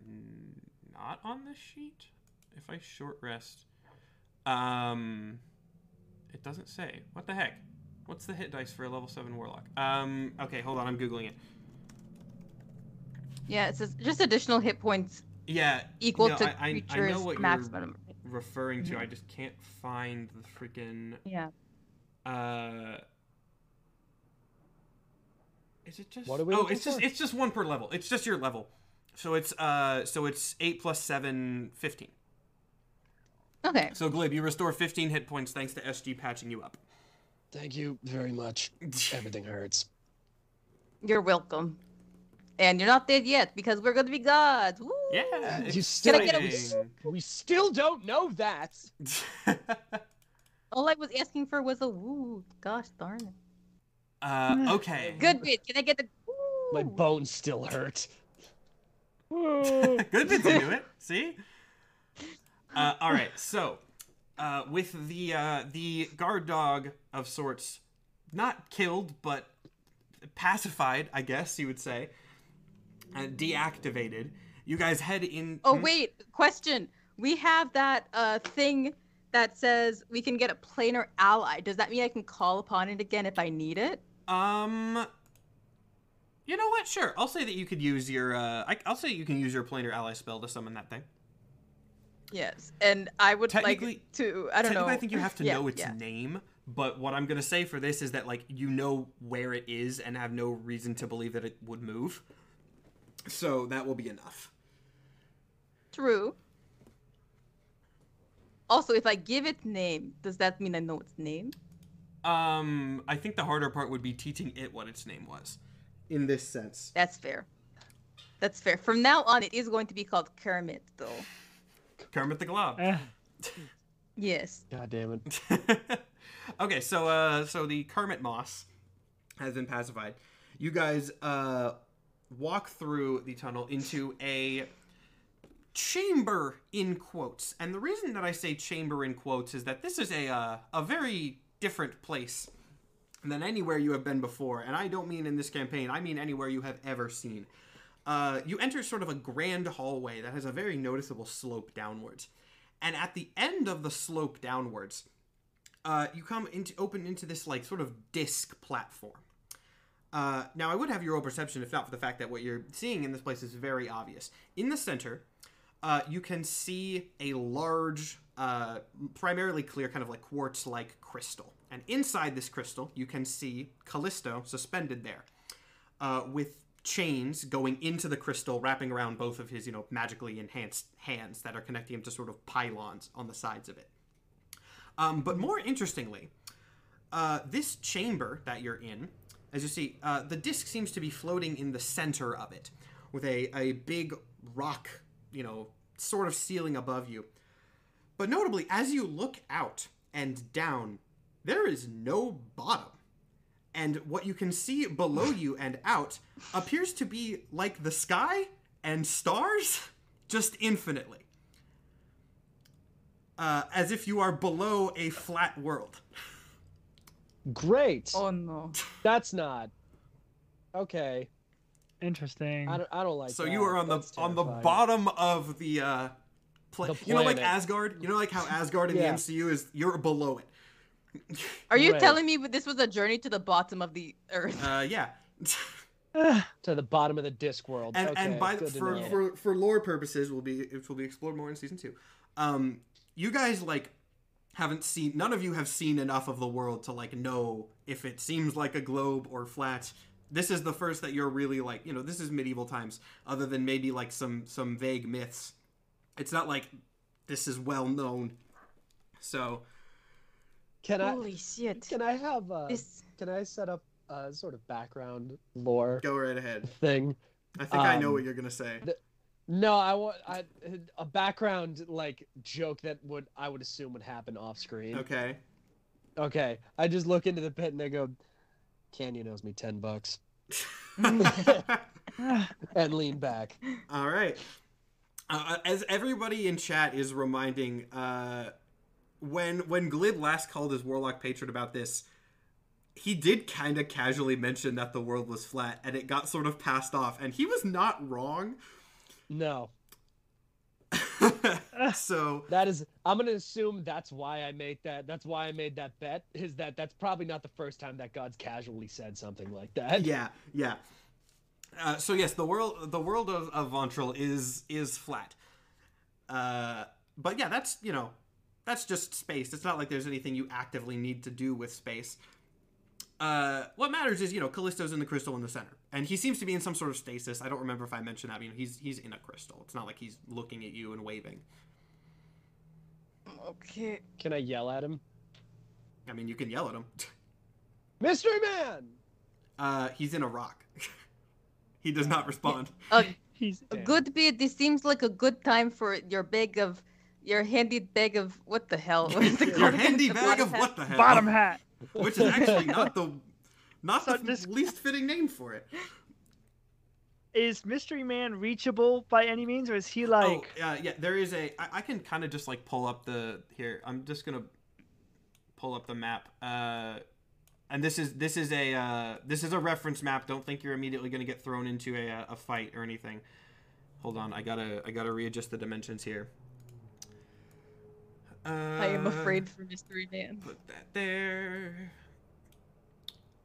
A: not on this sheet. If I short rest, um, it doesn't say. What the heck? What's the hit dice for a level seven warlock? Um, okay, hold on, I'm googling it.
C: Yeah, it says just additional hit points
A: Yeah,
C: equal
A: no,
C: to
A: I- I- I know
C: creature's
A: what you're-
C: maximum.
A: referring to.
C: Mhm.
A: I just can't find the freaking.
C: Yeah.
A: Uh, is it just?
F: What are we
A: oh,
F: looking
A: it's just it's just one per level. It's just your level. So it's uh so it's eight plus seven, 15.
C: Okay.
A: So Glib, you restore 15 hit points thanks to SG patching you up.
F: Thank you very much. [LAUGHS] Everything hurts.
C: You're welcome. And you're not dead yet because we're gonna be gods. Woo!
A: yeah,
F: You still-
C: Can I get a-
F: We still don't know that. [LAUGHS]
C: All I was asking for was a woo. Gosh darn it.
A: uh, [SIGHS] okay.
C: Good bit. Can I get the Woo?
F: My bones still hurt. [LAUGHS]
A: Goodbid Do it. [LAUGHS] See. Uh, all right. So, uh, with the uh, the guard dog of sorts, not killed but pacified, I guess you would say, uh, deactivated. You guys head in.
C: Oh
A: Hmm?
C: wait, question. We have that uh thing that says we can get a planar ally. Does that mean I can call upon it again if I need it?
A: Um. You know what? Sure. I'll say that you could use your. Uh, I, I'll say you can use your planar ally spell to summon that thing.
C: Yes. And I would like to I don't know.
A: I think you have to
C: Yeah,
A: know its
C: yeah.
A: name. But what I'm gonna say for this is that like you know where it is and have no reason to believe that it would move. So that will be enough.
C: True. Also, if I give it name, does that mean I know its name?
A: Um, I think the harder part would be teaching it what its name was. In this sense.
C: That's fair. That's fair. From now on, it is going to be called Kermit, though.
A: Kermit the Glob.
D: Eh,
C: Yes.
F: God damn it. [LAUGHS]
A: okay, so uh, so the Kermit Moss has been pacified. You guys uh, walk through the tunnel into a chamber in quotes, and the reason that I say chamber in quotes is that this is a uh, a very different place than anywhere you have been before, and I don't mean in this campaign. I mean anywhere you have ever seen. Uh, you enter sort of a grand hallway that has a very noticeable slope downwards. And at the end of the slope downwards, uh, you come into open into this like sort of disc platform. Uh, now, I would have your own perception if not for the fact that what you're seeing in this place is very obvious. In the center, uh, you can see a large, uh, primarily clear, kind of like quartz-like crystal, and inside this crystal, you can see Callisto suspended there, uh, with chains going into the crystal, wrapping around both of his, you know, magically enhanced hands that are connecting him to sort of pylons on the sides of it. Um, but more interestingly, uh, this chamber that you're in, as you see, uh, the disc seems to be floating in the center of it, with a, a big rock, you know, sort of ceiling above you. But notably, as you look out and down, there is no bottom. And what you can see below you and out appears to be like the sky and stars, [LAUGHS] just infinitely. Uh, as if you are below a flat world.
F: Great.
C: Oh no.
F: That's not. Okay.
D: Interesting.
F: I don't, I don't like
A: so
F: that.
A: you are on the
F: That's
A: on the bottom of the uh pla-
F: The
A: you know like. Asgard you know like how Asgard in
F: Yeah.
A: the MCU is you're below it [LAUGHS]
C: Are you
F: Right.
C: telling me this was a journey to the bottom of the earth?
A: uh yeah [SIGHS] [SIGHS]
F: to the bottom of the disc world.
A: and
F: okay,
A: and by
F: good to
A: for, for for lore purposes will be it will be explored more in season 2 um you guys like haven't seen none of you have seen enough of the world to like know if it seems like a globe or flat this is the first that you're really like you know this is medieval times other than maybe like some some vague myths it's not like this is well known so
F: Can I
C: Holy shit.
F: can I have uh,
C: This
F: can I set up a sort of background lore
A: go right ahead
F: thing?
A: i think i know
F: Um,
A: what you're gonna say
F: No, I want I, a background like joke that would I would assume would happen off screen.
A: okay
F: Okay, I just look into the pit and I go, Canyon owes me ten bucks, [LAUGHS] [LAUGHS] and lean back.
A: All right. Uh, as everybody in chat is reminding, uh, when when Glib last called his warlock patron about this, he did kind of casually mention that the world was flat, and it got sort of passed off, and he was not wrong.
F: No, [LAUGHS] [LAUGHS]
A: so
F: that is. I'm gonna assume that's why I made that. That's why I made that bet. Is that that's probably not the first time that God's casually said something like that.
A: yeah, yeah. Uh, so yes, the world the world of, of Ventril is is flat. Uh, but yeah, that's you know, that's just space. It's not like there's anything you actively need to do with space. Uh, what matters is you know Callisto's in the crystal in the center, and he seems to be in some sort of stasis. I don't remember if I mentioned that. But, you know, he's he's in a crystal. It's not like he's looking at you and waving.
C: Okay.
F: Can I yell at him,
A: I mean, you can yell at him. [LAUGHS]
F: Mystery Man?
A: Uh, he's in a rock. [LAUGHS] he does not respond. [LAUGHS]
D: He's
C: A good bit. This seems like a good time for your bag of, your handy bag of what the hell? What is it
A: Your handy
C: The
A: bag of
C: bottom
A: what the hell?
D: bottom hat.
A: Which is actually not the not
D: So
A: the
D: just-
A: least fitting name for it.
D: Is Mystery Man reachable by any means, or is he like?
A: oh, uh, yeah, there is a. I, I can kind of just like pull up the here. I'm just gonna pull up the map. Uh, and this is this is a uh, this is a reference map. Don't think you're immediately gonna get thrown into a uh, a fight or anything. Hold on, I gotta I gotta readjust the dimensions here. Uh,
C: I am afraid for Mystery Man.
A: Put that there.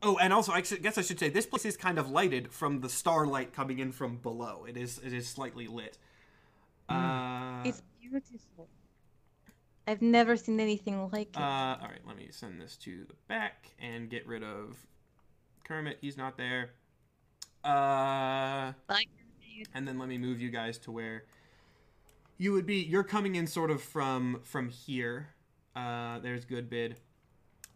A: Oh, and also, I should, guess I should say this place is kind of lighted from the starlight coming in from below. It is it is slightly lit. Uh,
C: It's beautiful. I've never seen anything like it.
A: uh, all right, let me send this to the back and get rid of Kermit. He's not there. Uh,
C: Like,
A: and then let me move you guys to where you would be. You're coming in sort of from from here. Uh, there's Goodbid.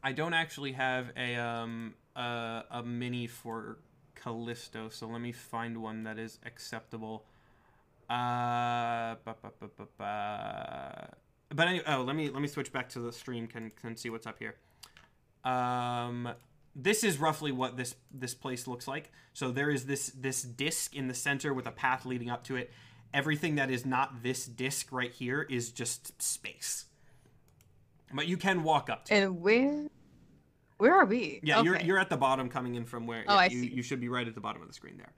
A: I don't actually have a um a, a mini for Callisto, so let me find one that is acceptable. Uh, ba, ba, ba, but anyway, oh, let me let me switch back to the stream. Can can see what's up here. Um, this is roughly what this this place looks like. So there is this this disc in the center with a path leading up to it. Everything that is not this disc right here is just space. But you can walk up to. it.
C: and where? Where are we?
A: Yeah, you're you're at the bottom coming in from where.
C: Oh,
A: yeah,
C: I
A: you,
C: see.
A: you should be right at the bottom of the screen there.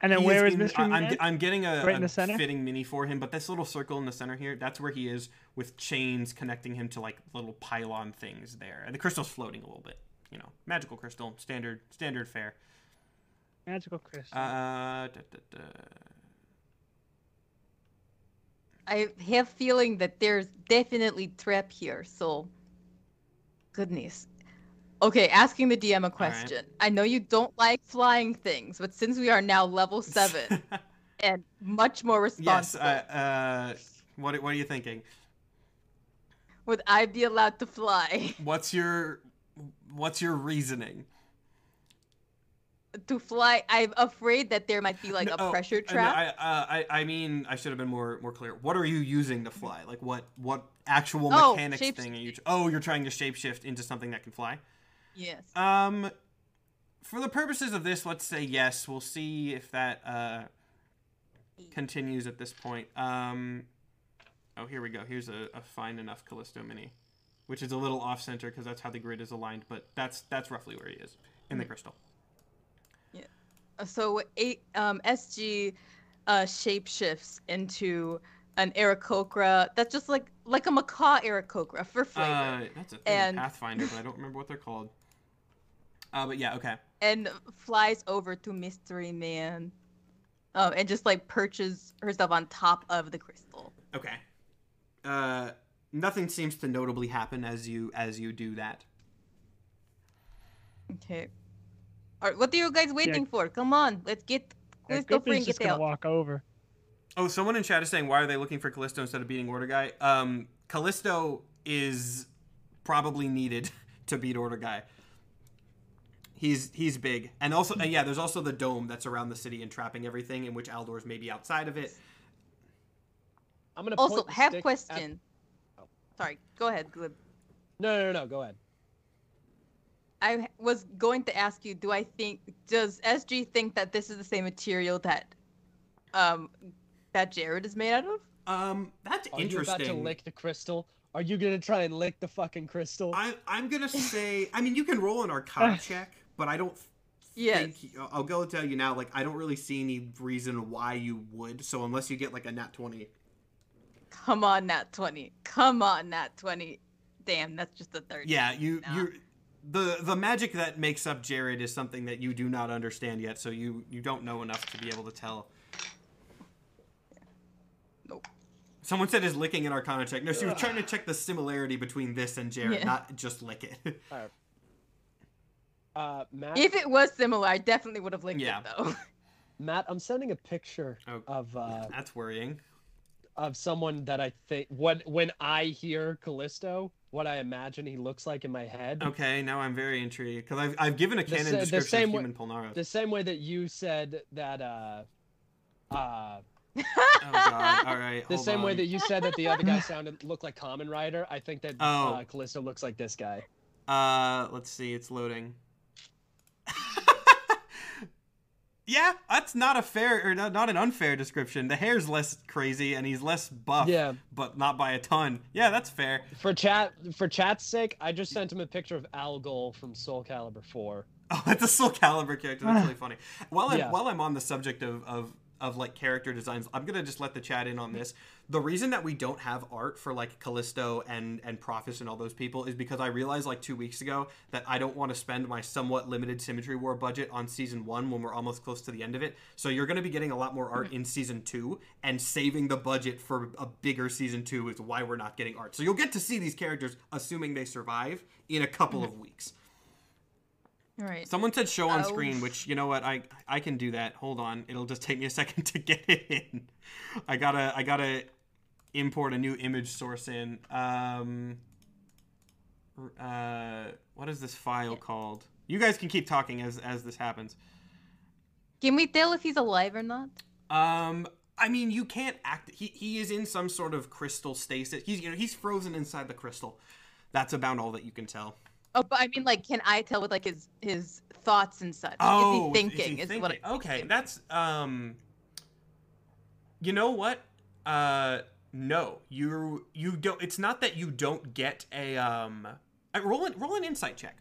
D: and then
A: He
D: where is
A: in-
D: Mystery
A: I-
D: Man?
A: I'm, I'm getting a,
D: Right in
A: a
D: the center?
A: fitting mini for him, but this little circle in the center here, that's where he is with chains connecting him to like little pylon things there. And the crystal's floating a little bit. You know, magical crystal, standard standard fare.
D: Magical crystal.
A: Uh, da, da, da.
C: I have feeling that there's definitely trap here. So, goodness. Okay, asking the DM a question. I know you don't like flying things, but since we are now level [LAUGHS] seven and much more
A: yes.
C: responsible,
A: Uh, uh, what what are you thinking?
C: would I be allowed to fly?
A: What's your what's your reasoning?
C: To fly, I'm afraid that there might be like
A: No,
C: a pressure
A: uh, no,
C: trap.
A: I, uh, I I mean I should have been more more clear. What are you using to fly? Like what what actual
C: Oh,
A: mechanics
C: shape
A: thing are you? Oh, you're trying to shapeshift into something that can fly.
C: Yes.
A: Um, for the purposes of this, let's say yes. We'll see if that uh continues at this point. Um, oh, here we go. Here's a, a fine enough Callisto mini, which is a little off center because that's how the grid is aligned. But that's that's roughly where he is in
C: Hmm.
A: the crystal.
C: So eight um, SG uh, shapeshifts into an Aarakocra that's just like like a macaw Aarakocra for flavor,
A: Uh, that's a thing
C: And-
A: Pathfinder, but I don't remember what they're called. Uh, but yeah, okay.
C: and flies over to Mystery Man, um, and just like perches herself on top of the crystal.
A: Okay. Uh, nothing seems to notably happen as you as you do that.
C: Okay. All right, what are you guys waiting for? Come on, let's get
D: Yeah,
C: let's go free
D: Goofy's
C: and
D: just
C: get
D: gonna
C: out.
D: walk over.
A: Oh, someone in chat is saying, why are they looking for Callisto instead of beating Order Guy? Um, Callisto is probably needed [LAUGHS] to beat Order Guy. He's he's big, and also and yeah, there's also the dome that's around the city and trapping everything, in which Aldor's maybe outside of it.
B: I'm gonna
C: Also, have
B: stick at-
C: question.
B: Oh.
C: Sorry, go ahead, Glib.
B: No, no, no, no. Go ahead.
C: I was going to ask you, do I think does SG think that this is the same material that um that Jared is made out of?
A: Um, that's
B: Are you about to lick the crystal? Are you gonna try and lick the fucking crystal?
A: I, I'm gonna [LAUGHS] say, I mean, you can roll an Arcana [LAUGHS] check, but I don't
C: Yes.
A: think I'll go tell you now. Like, I don't really see any reason why you would. So unless you get like a nat twenty,
C: Come on, Nat 20. Come on, Nat 20. Damn, that's just a 30.
A: yeah, you
C: Nah.
A: you the the magic that makes up Jared is something that you do not understand yet. So you you don't know enough to be able to tell.
C: Nope.
A: Someone said is licking an Arcana check. No, she was trying to check the similarity between this and Jared,
C: Yeah.
A: not just lick it. [LAUGHS]
B: Uh, Matt,
C: If it was similar, I definitely would have linked
A: Yeah.
C: it though. [LAUGHS]
B: Matt, I'm sending a picture
A: Oh.
B: of uh,
A: That's worrying.
B: of someone that I think when when I hear Callisto, what I imagine he looks like in my head.
A: Okay, now I'm very intrigued because I've, I've given a
B: The
A: canon
B: the
A: description
B: same
A: of
B: way-
A: human Polnareff.
B: The same way that you said that uh uh
A: Oh god! All right. [LAUGHS]
B: the same way that you said that the other guy sounded looked like Kamen Rider, I think that
A: Oh.
B: uh, Callisto looks like this guy.
A: Uh, let's see. It's loading. Yeah, that's not a fair or not, an unfair description. The hair's less crazy and he's less buff.
B: Yeah.
A: But not by a ton. Yeah, that's fair.
B: For chat for chat's sake, I just sent him a picture of Algol from Soul Calibur 4. [LAUGHS]
A: Oh, that's a Soul Calibur character. That's [SIGHS] really funny. While I'm
B: Yeah.
A: while I'm on the subject of, of of like character designs, I'm gonna just let the chat in on this. The reason that we don't have art for like Callisto and and Prophis and all those people is because I realized like two weeks ago that I don't want to spend my somewhat limited Symmetry War budget on season one when we're almost close to the end of it. So you're gonna be getting a lot more art hmm. in season two, and saving the budget for a bigger season two is why we're not getting art. So you'll get to see these characters, assuming they survive, in a couple hmm. of weeks.
C: All right.
A: Someone said show on
C: Oh.
A: screen, which you know what I I can do that. Hold on, it'll just take me a second [LAUGHS] to get it in. I gotta I gotta import a new image source in. Um, uh, what is this file called? You guys can keep talking as as this happens.
C: Can we tell if he's alive or not?
A: Um, I mean, you can't act. He he is in some sort of crystal stasis. He's you know he's frozen inside the crystal. That's about all that you can tell.
C: Oh, but I mean, like, can I tell with like his his thoughts and such?
A: Oh,
C: is he thinking?
A: Is he
C: what? I'm
A: okay,
C: thinking.
A: that's um. You know what? Uh, no, you you don't. It's not that you don't get a um. uh, Roll an roll an insight check.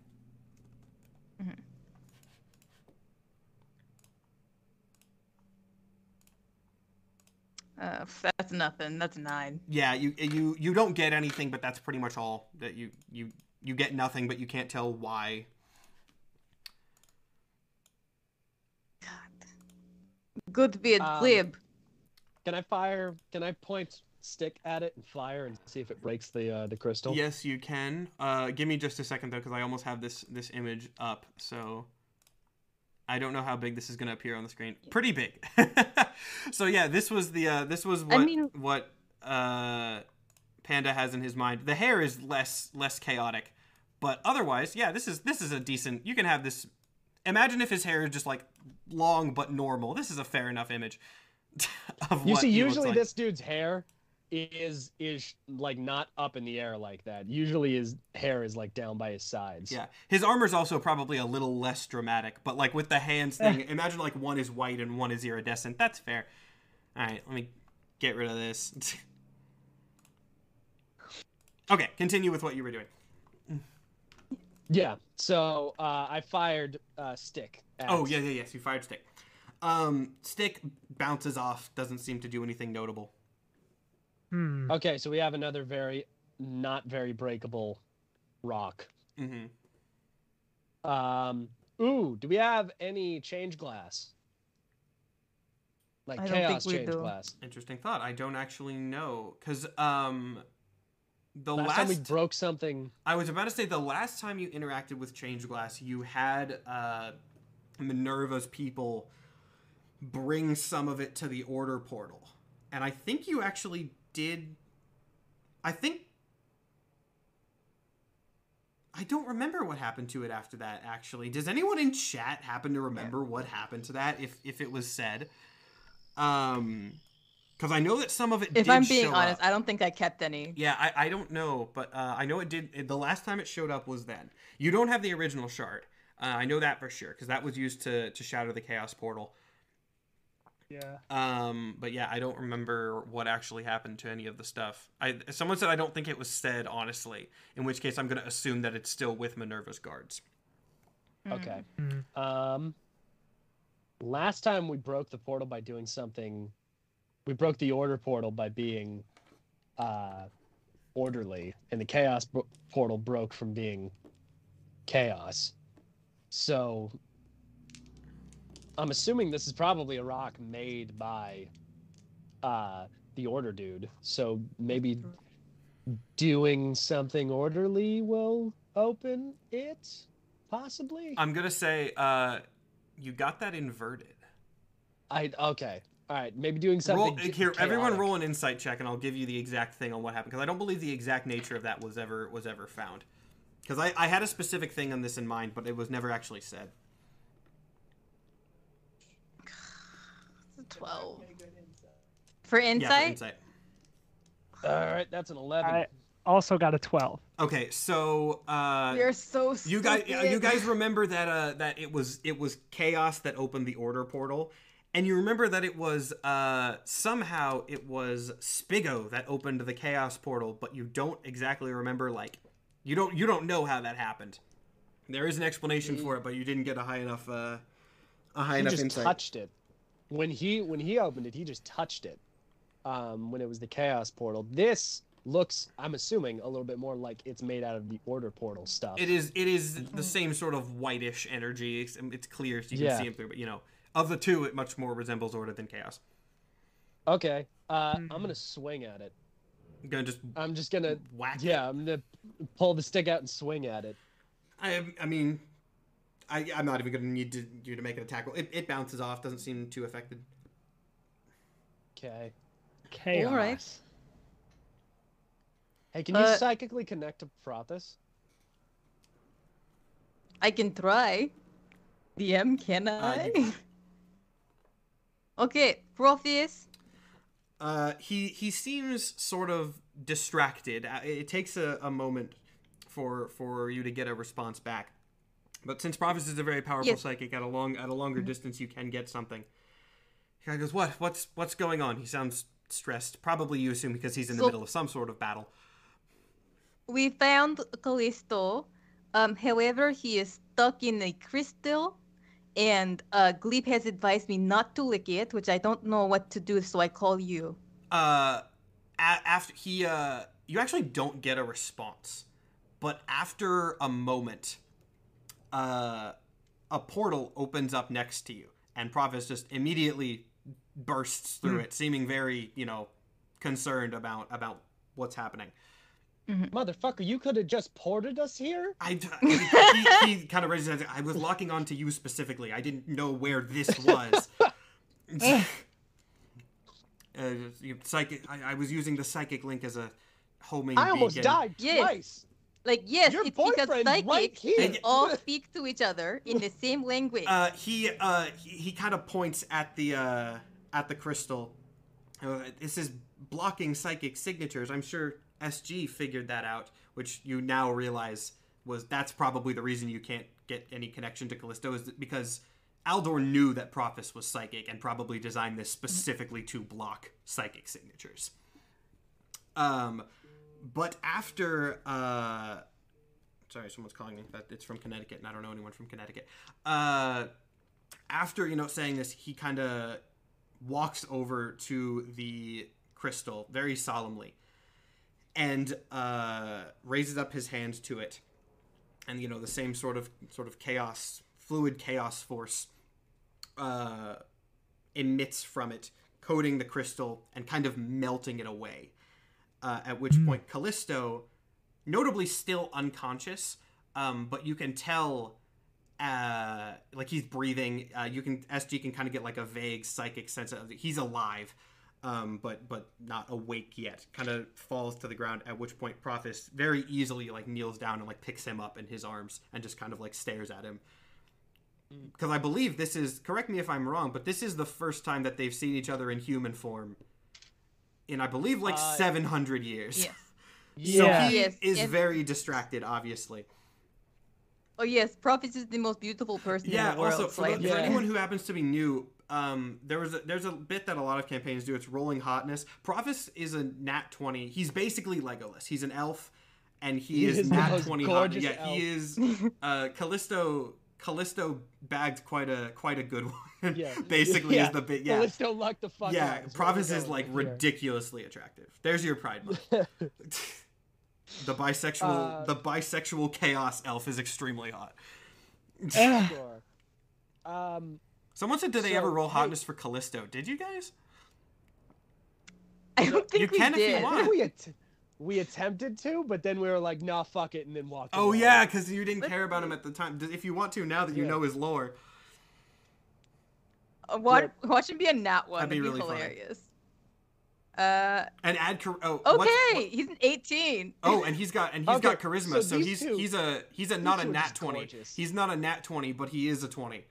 C: Uh, that's nothing. That's nine.
A: Yeah, you you you don't get anything, but that's pretty much all that you you you get nothing, but you can't tell why.
C: Goodbid,
B: Um,
C: Glib.
B: Can I fire can I point stick at it and fire and see if it breaks the uh, the crystal?
A: Yes, you can. Uh, give me just a second though, because I almost have this this image up. So I don't know how big this is going to appear on the screen. Pretty big. [LAUGHS] so yeah, this was the uh, this was what
C: mean-
A: what uh, Panda has in his mind. The hair is less less chaotic, but otherwise, yeah, this is this is a decent. You can have this. Imagine if his hair is just like long but normal. This is a fair enough image. [LAUGHS] of
B: You see, usually
A: like.
B: this dude's hair is is like not up in the air like that. Usually his hair is like down by his sides.
A: Yeah, his armor's also probably a little less dramatic, but like with the hands thing, [LAUGHS] imagine like one is white and one is iridescent. That's fair. All right, let me get rid of this. [LAUGHS] okay, continue with what you were doing.
B: Yeah. So uh, I fired uh, stick. At,
A: Oh yeah, yeah, yes, you fired stick. Um, stick bounces off, doesn't seem to do anything notable.
D: Hmm.
B: Okay, so we have another very not very breakable rock.
A: Mm-hmm.
B: Um. Ooh, do we have any change glass? Like
C: I don't think
B: chaos
C: we
B: change
C: do.
B: glass.
A: Interesting thought. I don't actually know, cause um, the
B: last,
A: last,
B: time we broke something.
A: I was about to say the last time you interacted with Change Glass, you had uh, Minerva's people bring some of it to the Order portal, and I think you actually did. I think. I don't remember what happened to it after that. Actually, does anyone in chat happen to remember what happened to that? If if it was said, um, because I know that some of it.
C: If
A: did
C: I'm being
A: show
C: honest,
A: up.
C: I don't think I kept any.
A: Yeah, I, I don't know, but uh, I know it did. It, the last time it showed up was then. You don't have the original shard. Uh, I know that for sure because that was used to to shatter the chaos portal.
D: Yeah.
A: Um, but yeah, I don't remember what actually happened to any of the stuff. I someone said I don't think it was said honestly. In which case, I'm going to assume that it's still with Minerva's guards.
B: Okay.
D: Mhm.
B: Um, last time we broke the portal by doing something, we broke the order portal by being uh, orderly, and the chaos portal broke from being chaos. So I'm assuming this is probably a rock made by uh, the order dude. So maybe doing something orderly will open it, possibly.
A: I'm gonna say, uh, you got that inverted.
B: I okay. All right, maybe doing something.
A: Roll, here, everyone, roll an insight check, and I'll give you the exact thing on what happened because I don't believe the exact nature of that was ever was ever found. Because I, I had a specific thing on this in mind, but it was never actually said.
C: Twelve. For
A: Yeah,
C: insight,
A: for insight.
B: All right, that's an eleven.
D: I also got a 12.
A: Okay, so uh,
C: we are so.
A: you guys you guys remember that uh, that it was it was chaos that opened the order portal, and you remember that it was uh, somehow it was Spigo that opened the chaos portal, but you don't exactly remember like you don't you don't know how that happened. There is an explanation for it, but you didn't get a high enough uh, a high
B: he
A: enough
B: just
A: insight.
B: touched it. When he when he opened it, he just touched it. Um, when it was the chaos portal. This looks, I'm assuming, a little bit more like it's made out of the order portal stuff.
A: It is it is the same sort of whitish energy. It's, it's clear, so you can
B: Yeah.
A: see him through. But you know, of the two, it much more resembles order than chaos.
B: Okay. Uh,
D: Hmm.
B: I'm gonna swing at it.
A: I'm gonna just
B: I'm just gonna.
A: whack. it.
B: Yeah, I'm gonna pull the stick out and swing at it.
A: I I mean, I I'm not even gonna need to, you to make an attack roll. It, it bounces off. Doesn't seem too affected.
B: Okay.
D: Chaos.
C: All right.
B: Hey, can you
C: Uh,
B: psychically connect to Prophis?
C: I can try. DM, can I?
A: you- [LAUGHS]
C: okay, Prophis.
A: Uh, he he seems sort of distracted. Uh, It takes a, a moment for for you to get a response back. But since Prophis is a very powerful
C: Yes.
A: psychic, at a long at a longer distance, you can get something. He goes, "What? What's what's going on?" He sounds stressed. Probably you assume because he's in the
C: So-
A: middle of some sort of battle.
C: We found Callisto. Um, however, he is stuck in a crystal, and uh, Glib has advised me not to lick it, which I don't know what to do, so I call you.
A: uh a- after he uh you actually don't get a response but after a moment uh a portal opens up next to you and Prophis just immediately bursts through it seeming very you know concerned about about what's happening
B: Motherfucker, you could have just ported us here.
A: I he, he kind of raises his hand. I was locking on to you specifically. I didn't know where this was. [LAUGHS] Uh, psychic. I, I was using the psychic link as a homing
B: I almost
A: beacon.
B: died
C: Yes.
B: twice.
C: Like, yes,
B: Your
C: it's because
B: boyfriend's right
C: psychics
B: here.
C: all speak to each other in the same language.
A: Uh, he uh, he, he kind of points at the uh, at the crystal. Uh, this is blocking psychic signatures. I'm sure SG figured that out, which you now realize was that's probably the reason you can't get any connection to Callisto is because Aldor knew that Prophis was psychic and probably designed this specifically to block psychic signatures. Um, but after uh, sorry, someone's calling me. That it's from Connecticut, and I don't know anyone from Connecticut. Uh, after you know saying this, he kind of walks over to the crystal very solemnly, and uh, raises up his hand to it, and you know the same sort of sort of chaos, fluid chaos force, uh, emits from it, coating the crystal and kind of melting it away. Uh, at which
D: Hmm.
A: point Callisto, notably still unconscious, um, but you can tell, uh, like he's breathing. Uh, you can SG can kind of get like a vague psychic sense of he's alive, um, but but not awake yet. Kind of falls to the ground. At which point Prophis very easily like kneels down and like picks him up in his arms and just kind of like stares at him. Because I believe this is correct me if I'm wrong, but this is the first time that they've seen each other in human form in I believe like
B: Uh,
A: 700 years.
C: Yes. [LAUGHS]
A: So
D: Yeah.
A: he
C: Yes,
A: is
C: yes.
A: very distracted, obviously.
C: Oh yes, Prophis is the most beautiful person
A: Yeah.
C: in the world.
A: Also,
C: so
A: for,
C: I
A: the- for anyone who happens to be new, um, there was a, there's a bit that a lot of campaigns do. It's rolling hotness. Prophis is a nat 20. He's basically Legolas. He's an elf, and he,
B: He
A: is,
B: is
A: nat 20 hot. Yeah, he is. Uh, Callisto. Callisto bagged quite a quite a good [LAUGHS] one.
B: Yeah.
A: basically
B: Yeah.
A: is the bit. Yeah.
B: Callisto luck the fuck
A: yeah,
B: out. is what
A: Prophis
B: we're
A: is like
B: here.
A: ridiculously attractive. There's your pride month. [LAUGHS] the bisexual,
B: Uh,
A: the bisexual chaos elf is extremely hot.
B: Sure. [LAUGHS] Um,
A: Someone said, did
B: so, they
A: ever roll hotness wait. for Callisto? Did you guys?
C: I don't think
A: you
C: we
A: can did. if you want.
B: We, att- we attempted to, but then we were like, nah, fuck it, and then walked.
A: Oh
B: away.
A: yeah, because you didn't care about him at the time. If you want to now that you
B: yeah.
A: know his lore.
C: Uh, watch, watch him be a nat one.
A: That'd be,
C: be
A: really
C: hilarious. Uh,
A: and add oh
C: okay
A: what,
C: he's an 18
A: oh and he's got and he's
B: okay,
A: got charisma
B: so,
A: so he's
B: two,
A: he's a he's a not a nat 20
B: gorgeous.
A: he's not a nat 20 but he is a
B: 20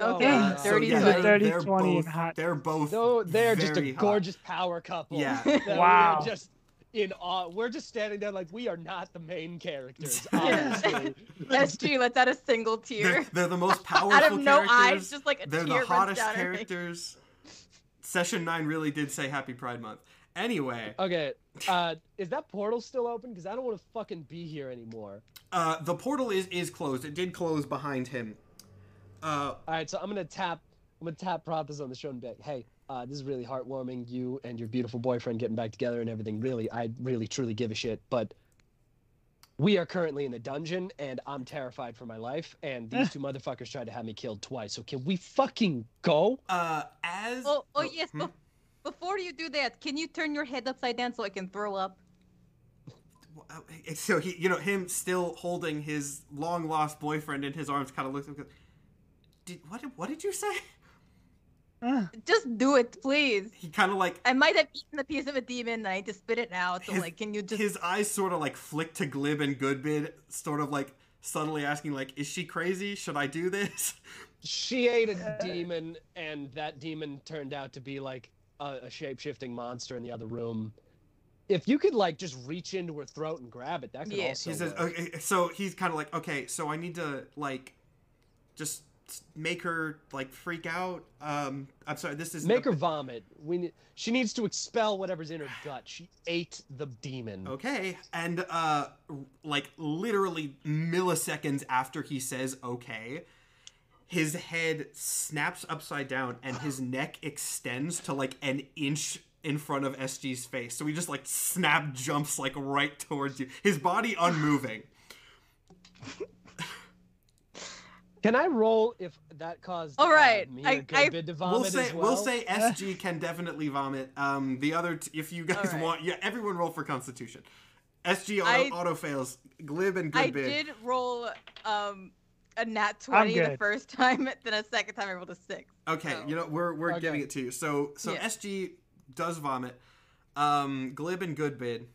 C: Okay,
B: wow.
A: Uh, so,
C: 30
A: yeah,
C: twenty.
A: they're,
D: 30,
A: they're
D: 20 and
A: both
D: hot.
A: they're both
B: No, they're just a
A: very hot.
B: gorgeous power couple.
A: Yeah. [LAUGHS]
B: we are
D: Wow.
B: just in awe. We're just standing there like we are not the main characters. [LAUGHS]
A: Yeah.
B: Honestly.
C: SG, let's add a single
A: They're,
C: tear.
A: they're the most [LAUGHS] powerful
C: Out of no eyes, just like a
A: they're
C: tear
A: the
C: runs
A: hottest
C: down her face.
A: characters. Session nine really did say Happy Pride Month. Anyway,
B: Okay, uh, is that portal still open? Because I don't want to fucking be here anymore.
A: uh, the portal is is closed. It did close behind him. Uh,
B: All right, so I'm gonna tap. I'm gonna tap Prophis on the show and be like, "Hey, uh, this is really heartwarming. You and your beautiful boyfriend getting back together and everything. Really, I really truly give a shit. But we are currently in a dungeon, and I'm terrified for my life. And [LAUGHS] these two motherfuckers tried to have me killed twice. So can we fucking go?
A: uh, as
C: Oh, oh yes.
A: hmm?
C: bef- before you do that, can you turn your head upside down so I can throw up?
A: Uh, so he, you know, him still holding his long lost boyfriend in his arms, kind of looks. at him and goes, Did what? Did, what did you say?
C: Just do it, please.
A: He kind of like
C: I might have eaten a piece of a demon and I need to spit it out. So
A: His-
C: like, can you just?
A: his eyes sort of like flick to Glib and Goodbid, sort of like subtly asking, like, "Is she crazy? Should I do this?"
B: She ate a demon, and that demon turned out to be like a, a shape shifting monster in the other room. If you could like just reach into her throat and grab it, that could
C: Yeah.
B: also.
A: he says,
B: work.
A: "Okay." So he's kind of like, "Okay, so I need to like, just make her like freak out." Um, I'm sorry. This is
B: Make her vomit. We ne- she needs to expel whatever's in her gut. She ate the demon.
A: Okay, and uh, like literally milliseconds after he says "okay," his head snaps upside down and his [SIGHS] neck extends to like an inch in front of SG's face. So he just like snap jumps like right towards you. His body unmoving. [LAUGHS]
B: Can I roll if that caused
C: All right,
B: uh, me
C: I-
B: or
C: I-
B: Goodbid to vomit
A: We'll say
B: as well?
A: we'll say SG [LAUGHS] can definitely vomit. Um, the other t- if you guys
C: All right.
A: want, yeah, everyone roll for Constitution. SG auto,
C: I-
A: auto fails. Glib and
C: I
A: Goodbid. I
C: did roll um a nat twenty the first time, [LAUGHS] then a second time I rolled a six.
A: Okay,
C: So-
A: you know we're we're
B: Okay.
A: giving it to you. So so
C: Yeah.
A: SG does vomit. Um, Glib and Goodbid.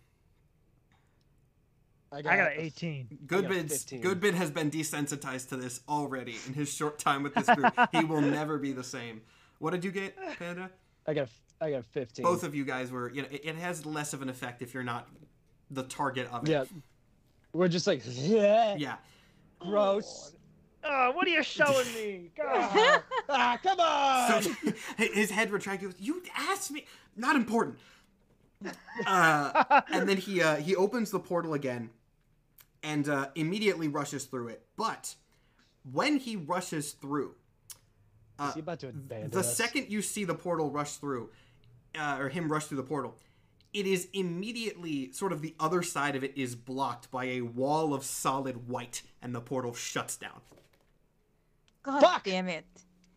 D: I got
B: a-
D: an 18.
A: Goodbid's
B: 15.
A: Goodbid has been desensitized to this already in his short time with this [LAUGHS] group. he will never be the same. What did you get, Panda?
B: I got a, I got a 15.
A: Both of you guys were. You know, it, it has less of an effect if you're not the target of it.
B: Yeah. We're just like, [LAUGHS] yeah,
A: Yeah.
B: gross.
D: Oh, what are you showing me? [LAUGHS] God.
B: ah, come on.
A: So his head retracted. You asked me. Not important. Uh, and then he uh, he opens the portal again, and uh, immediately rushes through it. But when he rushes through, uh,
B: Is he about to
A: the
B: us?
A: second you see the portal rush through, uh, or him rush through the portal, it is immediately sort of the other side of it is blocked by a wall of solid white, and the portal shuts down.
C: God
B: Fuck!
C: damn it.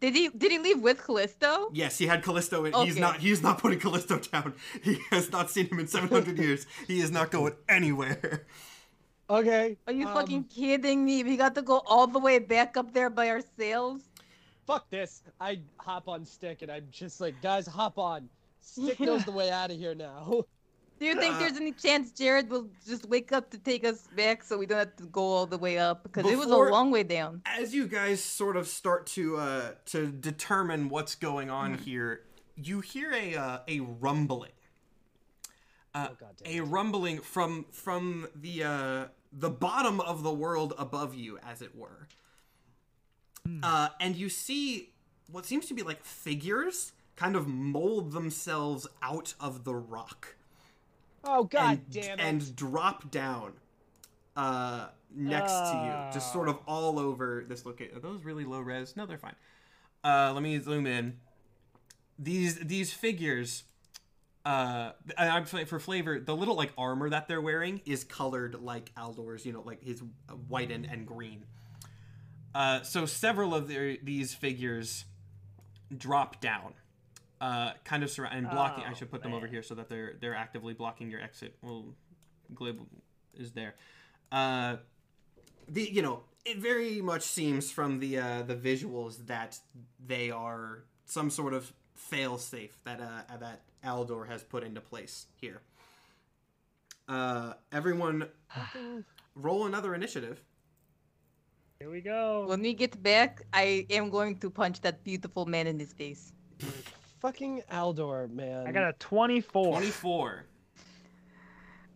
C: Did he did he leave with Callisto?
A: Yes, he had Callisto. In, He's not. He's not putting Callisto down. [LAUGHS] He has not seen him in 700 years. He is not going anywhere.
F: Okay.
C: Are you
F: um,
C: fucking kidding me? We got to go all the way back up there by ourselves.
F: Fuck this. I hop on stick and I'm just like, guys, hop on. Stick [LAUGHS] knows the way out of here now. [LAUGHS]
C: Do you think there's any chance Jared will just wake up to take us back so we don't have to go all the way up? Because it was a long way down.
A: As you guys sort of start to uh, to determine what's going on here, you hear a uh, a rumbling. Uh,
F: Oh,
A: a rumbling from from the uh, the bottom of the world above you, as it were. Uh, and you see what seems to be like figures kind of mold themselves out of the rock
F: Oh god
A: and,
F: damn it.
A: and drop down uh, next to you, just sort of all over this location. Are those really low res? No, they're fine. Uh, let me zoom in. These these figures, uh, I'm for flavor, the little like armor that they're wearing is colored like Aldor's. You know, like his uh, white and, and green. Uh, so several of their, these figures drop down, uh, kind of surround and blocking. I
D: Oh,
A: should put them over here so that they're they're actively blocking your exit. Well, Glib is there. Uh, the you know it very much seems from the uh, the visuals that they are some sort of fail safe that uh, that Aldor has put into place here. Uh, everyone, [SIGHS] roll another initiative.
D: Here we go.
C: When we get back, I am going to punch that beautiful man in his face.
F: Fucking Aldor, man.
D: I got a 24.
A: 24,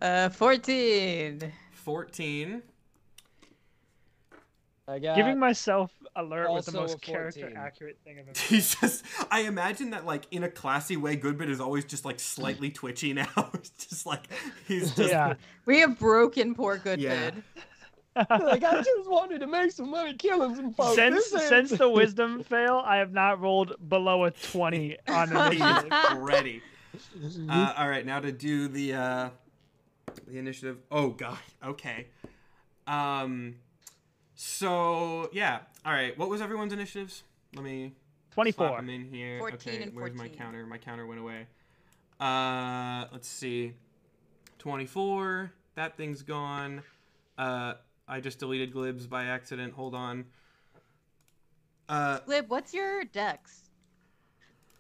C: Uh, 14.
A: 14.
F: I got
D: Giving myself alert was the most character accurate thing I've [LAUGHS] ever
A: He's just. I imagine that, like, in a classy way, Goodbid is always just like slightly twitchy now. [LAUGHS] It's just like he's just.
D: Yeah.
C: We have broken poor good
A: Yeah.
F: like I just wanted to make some money killing some folks.
D: since since the [LAUGHS] wisdom fail, I have not rolled below a 20 on
A: He's
D: initiative.
A: ready. Uh, all right, now to do the uh, the initiative. Oh god. Okay. Um. So yeah. All right. What was everyone's initiatives? Let me slap
D: 24.
A: them in here.
C: 14
A: okay.
C: and
A: Where's my counter? My counter went away. Uh. Let's see. Twenty-four. That thing's gone. Uh. I just deleted Glib's by accident. Hold on. Uh.
C: Glib, what's your dex?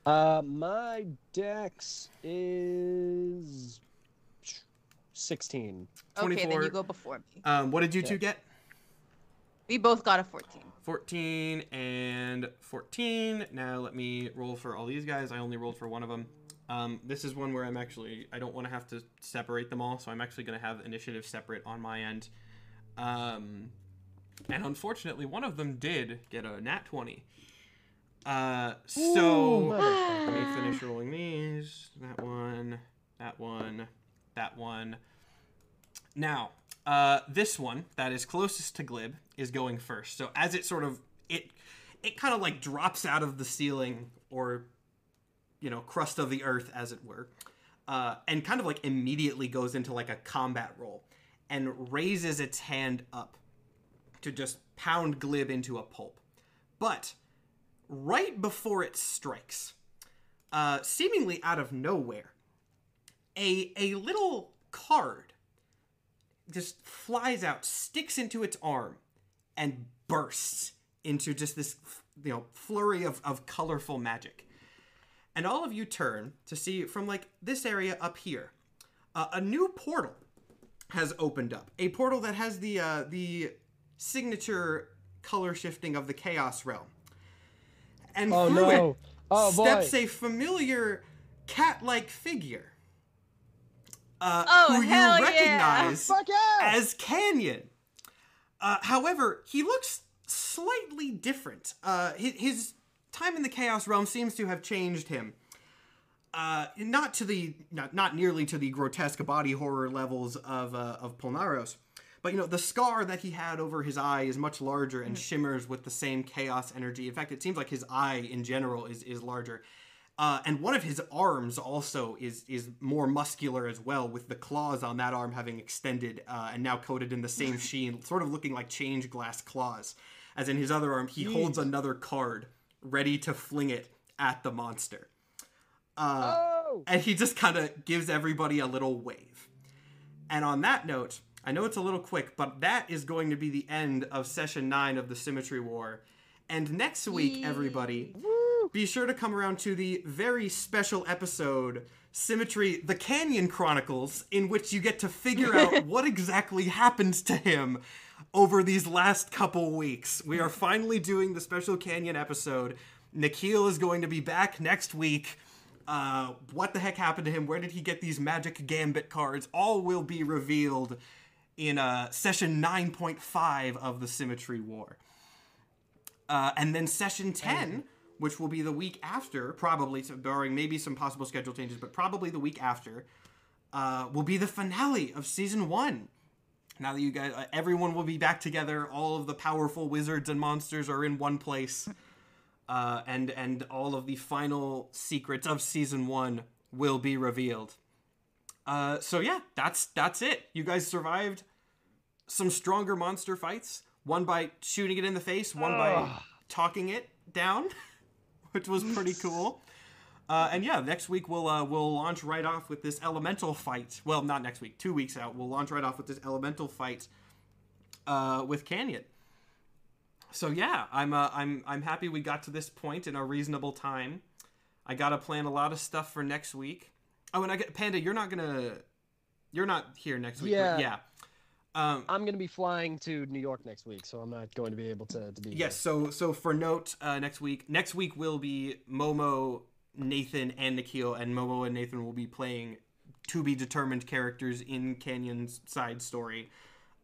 F: Uh, my dex is sixteen.
C: Okay, then
A: 24.
C: you go before me.
A: Um. What did you
F: Okay.
A: two get?
C: We both got a 14.
A: 14 and 14. Now let me roll for all these guys. I only rolled for one of them. Um, this is one where I'm actually, I don't want to have to separate them all, so I'm actually going to have initiative separate on my end. Um, and unfortunately, one of them did get a nat 20. Uh, so let me finish rolling these. That one, that one, that one. Now, uh, this one that is closest to Glib is going first. So as it sort of it it kind of like drops out of the ceiling or you know crust of the earth as it were, uh, and kind of like immediately goes into like a combat roll and raises its hand up to just pound Glib into a pulp. But right before it strikes, uh, seemingly out of nowhere, a a little card just flies out, sticks into its arm, and bursts into just this you know flurry of, of colorful magic. And all of you turn to see from like this area up here, uh, a new portal has opened up. A portal that has the uh, the signature color shifting of the chaos realm. And
F: Oh
A: through it
F: no! Oh boy!
A: steps a familiar cat-like figure. Uh,
C: Oh,
A: who you recognize
F: yeah!
A: as Canyon. Uh, however, he looks slightly different. Uh, his, his time in the Chaos Realm seems to have changed him. Uh, not to the not, not nearly to the grotesque body horror levels of uh, of Polnaros, but you know the scar that he had over his eye is much larger and shimmers with the same chaos energy. In fact, it seems like his eye in general is is larger. Uh, and one of his arms also is is more muscular as well, with the claws on that arm having extended uh, and now coated in the same [LAUGHS] sheen, sort of looking like change glass claws. As in his other arm, he holds another card ready to fling it at the monster. Uh,
F: Oh!
A: and he just kind of gives everybody a little wave. And on that note, I know it's a little quick, but that is going to be the end of session nine of the Symmetry War. And next week, everybody, be sure to come around to the very special episode, Symmetry The Canyon Chronicles, in which you get to figure out [LAUGHS] what exactly happened to him over these last couple weeks. We are finally doing the special Canyon episode. Nikhil is going to be back next week. Uh, what the heck happened to him? Where did he get these magic gambit cards? All will be revealed in uh, session 9.5 of the Symmetry War. Uh, and then session 10, which will be the week after, probably, so barring maybe some possible schedule changes, but probably the week after, uh, will be the finale of season one. Now that you guys, uh, everyone will be back together, all of the powerful wizards and monsters are in one place, [LAUGHS] uh, and and all of the final secrets of season one will be revealed. Uh, so yeah, that's that's it. You guys survived some stronger monster fights. One by shooting it in the face, one by talking it down, [LAUGHS] which was pretty cool. Uh, and yeah, next week we'll uh, we'll launch right off with this elemental fight. Well, not next week, two weeks out. We'll launch right off with this elemental fight uh, with Canyon. So yeah, I'm uh, I'm I'm happy we got to this point in a reasonable time. I gotta plan a lot of stuff for next week. Oh, and I get Panda. You're not gonna. You're not here next week.
F: Yeah.
A: Yeah. Um,
F: I'm going to be flying to New York next week, so I'm not going to be able to, to be here.
A: Yes. So so for note, uh, next week next week will be Momo, Nathan, and Nikhil, and Momo and Nathan will be playing to be determined characters in Canyon's side story.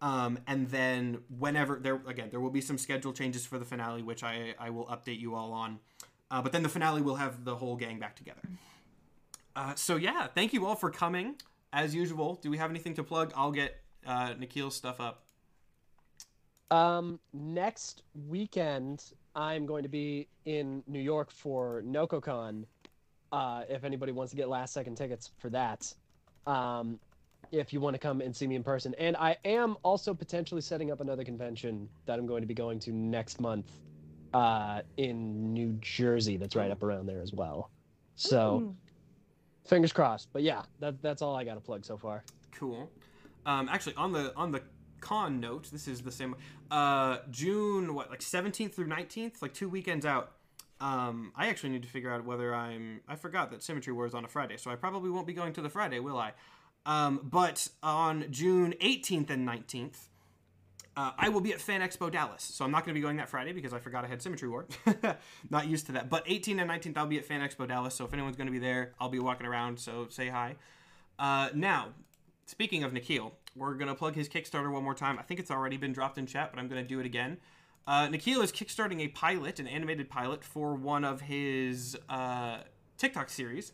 A: Um, and then whenever there again there will be some schedule changes for the finale, which I I will update you all on. Uh, but then the finale will have the whole gang back together. Uh, so yeah, thank you all for coming. As usual, do we have anything to plug? I'll get uh, Nikhil's stuff up.
F: Um, next weekend, I'm going to be in New York for NocoCon. Uh, if anybody wants to get last second tickets for that, um, if you want to come and see me in person, and I am also potentially setting up another convention that I'm going to be going to next month, uh, in New Jersey. That's right up around there as well. So,
C: Mm.
F: fingers crossed. But yeah, that that's all I got to plug so far.
A: Cool. Um, actually, on the on the con note, this is the same. Uh, June what like seventeenth through nineteenth, like two weekends out. Um, I actually need to figure out whether I'm. I forgot that Symmetry War is on a Friday, so I probably won't be going to the Friday, will I? Um, but on June eighteenth and nineteenth, uh, I will be at Fan Expo Dallas. So I'm not going to be going that Friday because I forgot I had Symmetry War. [LAUGHS] not used to that. But 18th and 19th, I'll be at Fan Expo Dallas. So if anyone's going to be there, I'll be walking around. So say hi. Uh, now, speaking of Nikhil, we're going to plug his Kickstarter one more time. I think it's already been dropped in chat, but I'm going to do it again. Uh, Nikhil is kickstarting a pilot, an animated pilot, for one of his uh, TikTok series.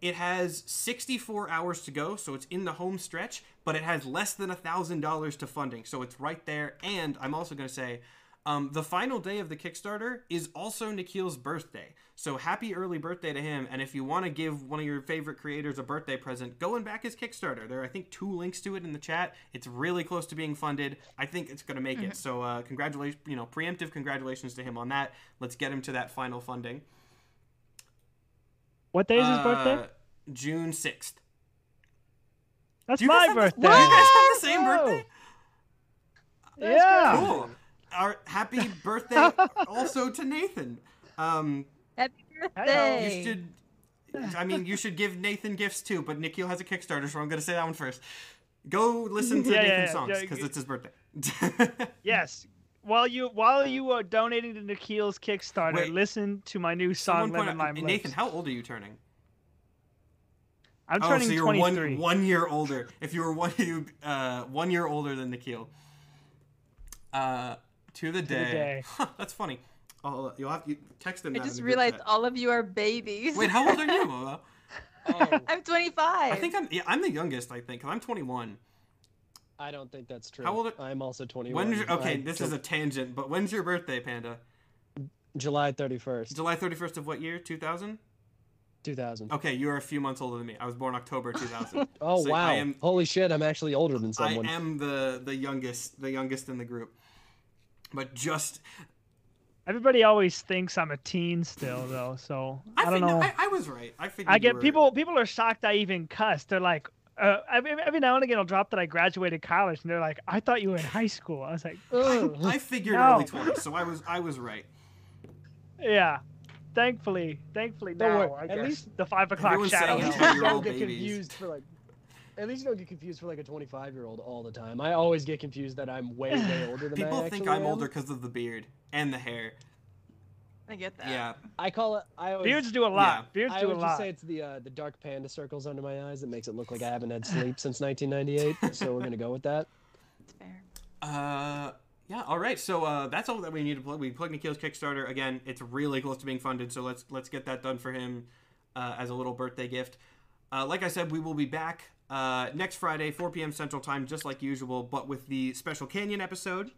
A: It has 64 hours to go, so it's in the home stretch, but it has less than $1,000 to funding, so it's right there. And I'm also going to say, um, the final day of the Kickstarter is also Nikhil's birthday. So happy early birthday to him. And if you want to give one of your favorite creators a birthday present, go and back his Kickstarter. There are, I think, two links to it in the chat. It's really close to being funded. I think it's going to make it. So uh, congratulations, you know, preemptive congratulations to him on that. Let's get him to that final funding.
D: What day is his
A: Uh,
D: birthday?
A: June 6th.
D: That's
A: Do you guys
D: my
A: have the-
D: birthday.
A: Do you guys have the same
F: Whoa.
A: birthday?
D: Yeah.
A: Cool. Our happy [LAUGHS] birthday also to Nathan. Um,
C: Happy
A: You
C: birthday!
A: should. I mean, you should give Nathan gifts too, but Nikhil has a Kickstarter, so I'm going to say that one first. Go listen to [LAUGHS]
D: Yeah, yeah,
A: Nathan's
D: yeah,
A: songs because
D: g-
A: it's his birthday. [LAUGHS]
D: Yes. While you while you are donating to Nikhil's Kickstarter,
A: Wait.
D: listen to my new
A: Someone
D: song
A: point
D: "Lemon
A: out,
D: Lime
A: hey,
D: Lips."
A: Nathan, how old are you turning?
D: I'm
A: oh,
D: turning
A: so you're
D: 23.
A: one one year older. If you were one you uh one year older than Nikhil. Uh, to the
D: the
A: day.
D: day.
A: Huh, [LAUGHS] that's funny. Oh, you'll have to text them.
C: I
A: that in
C: just realized all of you are babies.
A: Wait, how old are you, [LAUGHS] Momo?
F: Oh,
C: I'm 25.
A: I think I'm. Yeah, I'm the youngest. I think. 'cause I'm 21.
F: I don't think that's true.
A: How old are-
F: I'm also 21.
A: When's your, okay?
F: I
A: This
F: don't-
A: is a tangent, but when's your birthday, Panda?
F: July 31st,
A: July 31st of what year? 2000.
F: 2000.
A: Okay, you're a few months older than me. I was born October 2000. [LAUGHS]
F: Oh
A: So
F: wow!
A: I am-
F: Holy shit! I'm actually older than someone.
A: I am the the youngest, the youngest in the group. But just
D: Everybody always thinks I'm a teen still, though. So I, don't
A: think-
D: know.
A: I, I was right. I figured.
D: I get
A: were-
D: people. People are shocked I even cuss. They're like, uh, every, every now and again, I'll drop that I graduated college, and they're like, "I thought you were in high school." I was like, Ugh.
A: I figured
D: No.
A: early twenties, so I was I [LAUGHS] was right.
D: "Yeah." Thankfully, thankfully
F: Don't
D: now,
F: at
D: guess
F: least-
D: the five o'clock shadow.
F: At least
D: helps.
F: you
A: 10-year-old
F: don't get confused for like. At least you don't get confused for like a 25 year old all the time. I always get confused that I'm way way [SIGHS] older than
A: People
F: I
A: think I'm
F: am.
A: older because of the beard and the hair.
C: I get that.
A: Yeah.
F: I call it. I always.
D: Beards do a lot.
A: Yeah.
D: Beards
F: I
D: do a
F: would just
D: lot.
F: say it's the uh, the dark panda circles under my eyes that makes it look like I haven't had sleep [LAUGHS] since 1998. So we're gonna go with that.
C: It's fair.
A: Uh, yeah. All right. So uh, that's all that we need to plug. We plugged Nikhil's Kickstarter again. It's really close to being funded, so let's let's get that done for him uh, as a little birthday gift. Uh, like I said, we will be back uh, next Friday, 4 p.m. Central Time, just like usual, but with the special Canyon episode.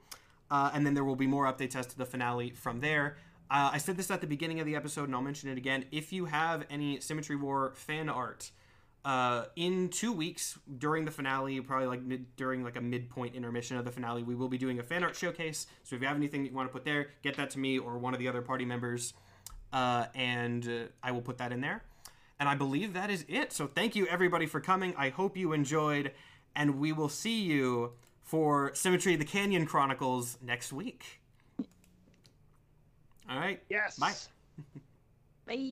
A: Uh, and then there will be more updates as to the finale from there. Uh, I said this at the beginning of the episode, and I'll mention it again. If you have any Symmetry War fan art, uh, in two weeks during the finale, probably like mid, during like a midpoint intermission of the finale, we will be doing a fan art showcase. So if you have anything you want to put there, get that to me or one of the other party members, uh, and uh, I will put that in there. And I believe that is it. So thank you everybody for coming. I hope you enjoyed, and we will see you for Symmetry: The Canyon Chronicles next week. All right.
D: yes.
A: Bye.
C: Bye.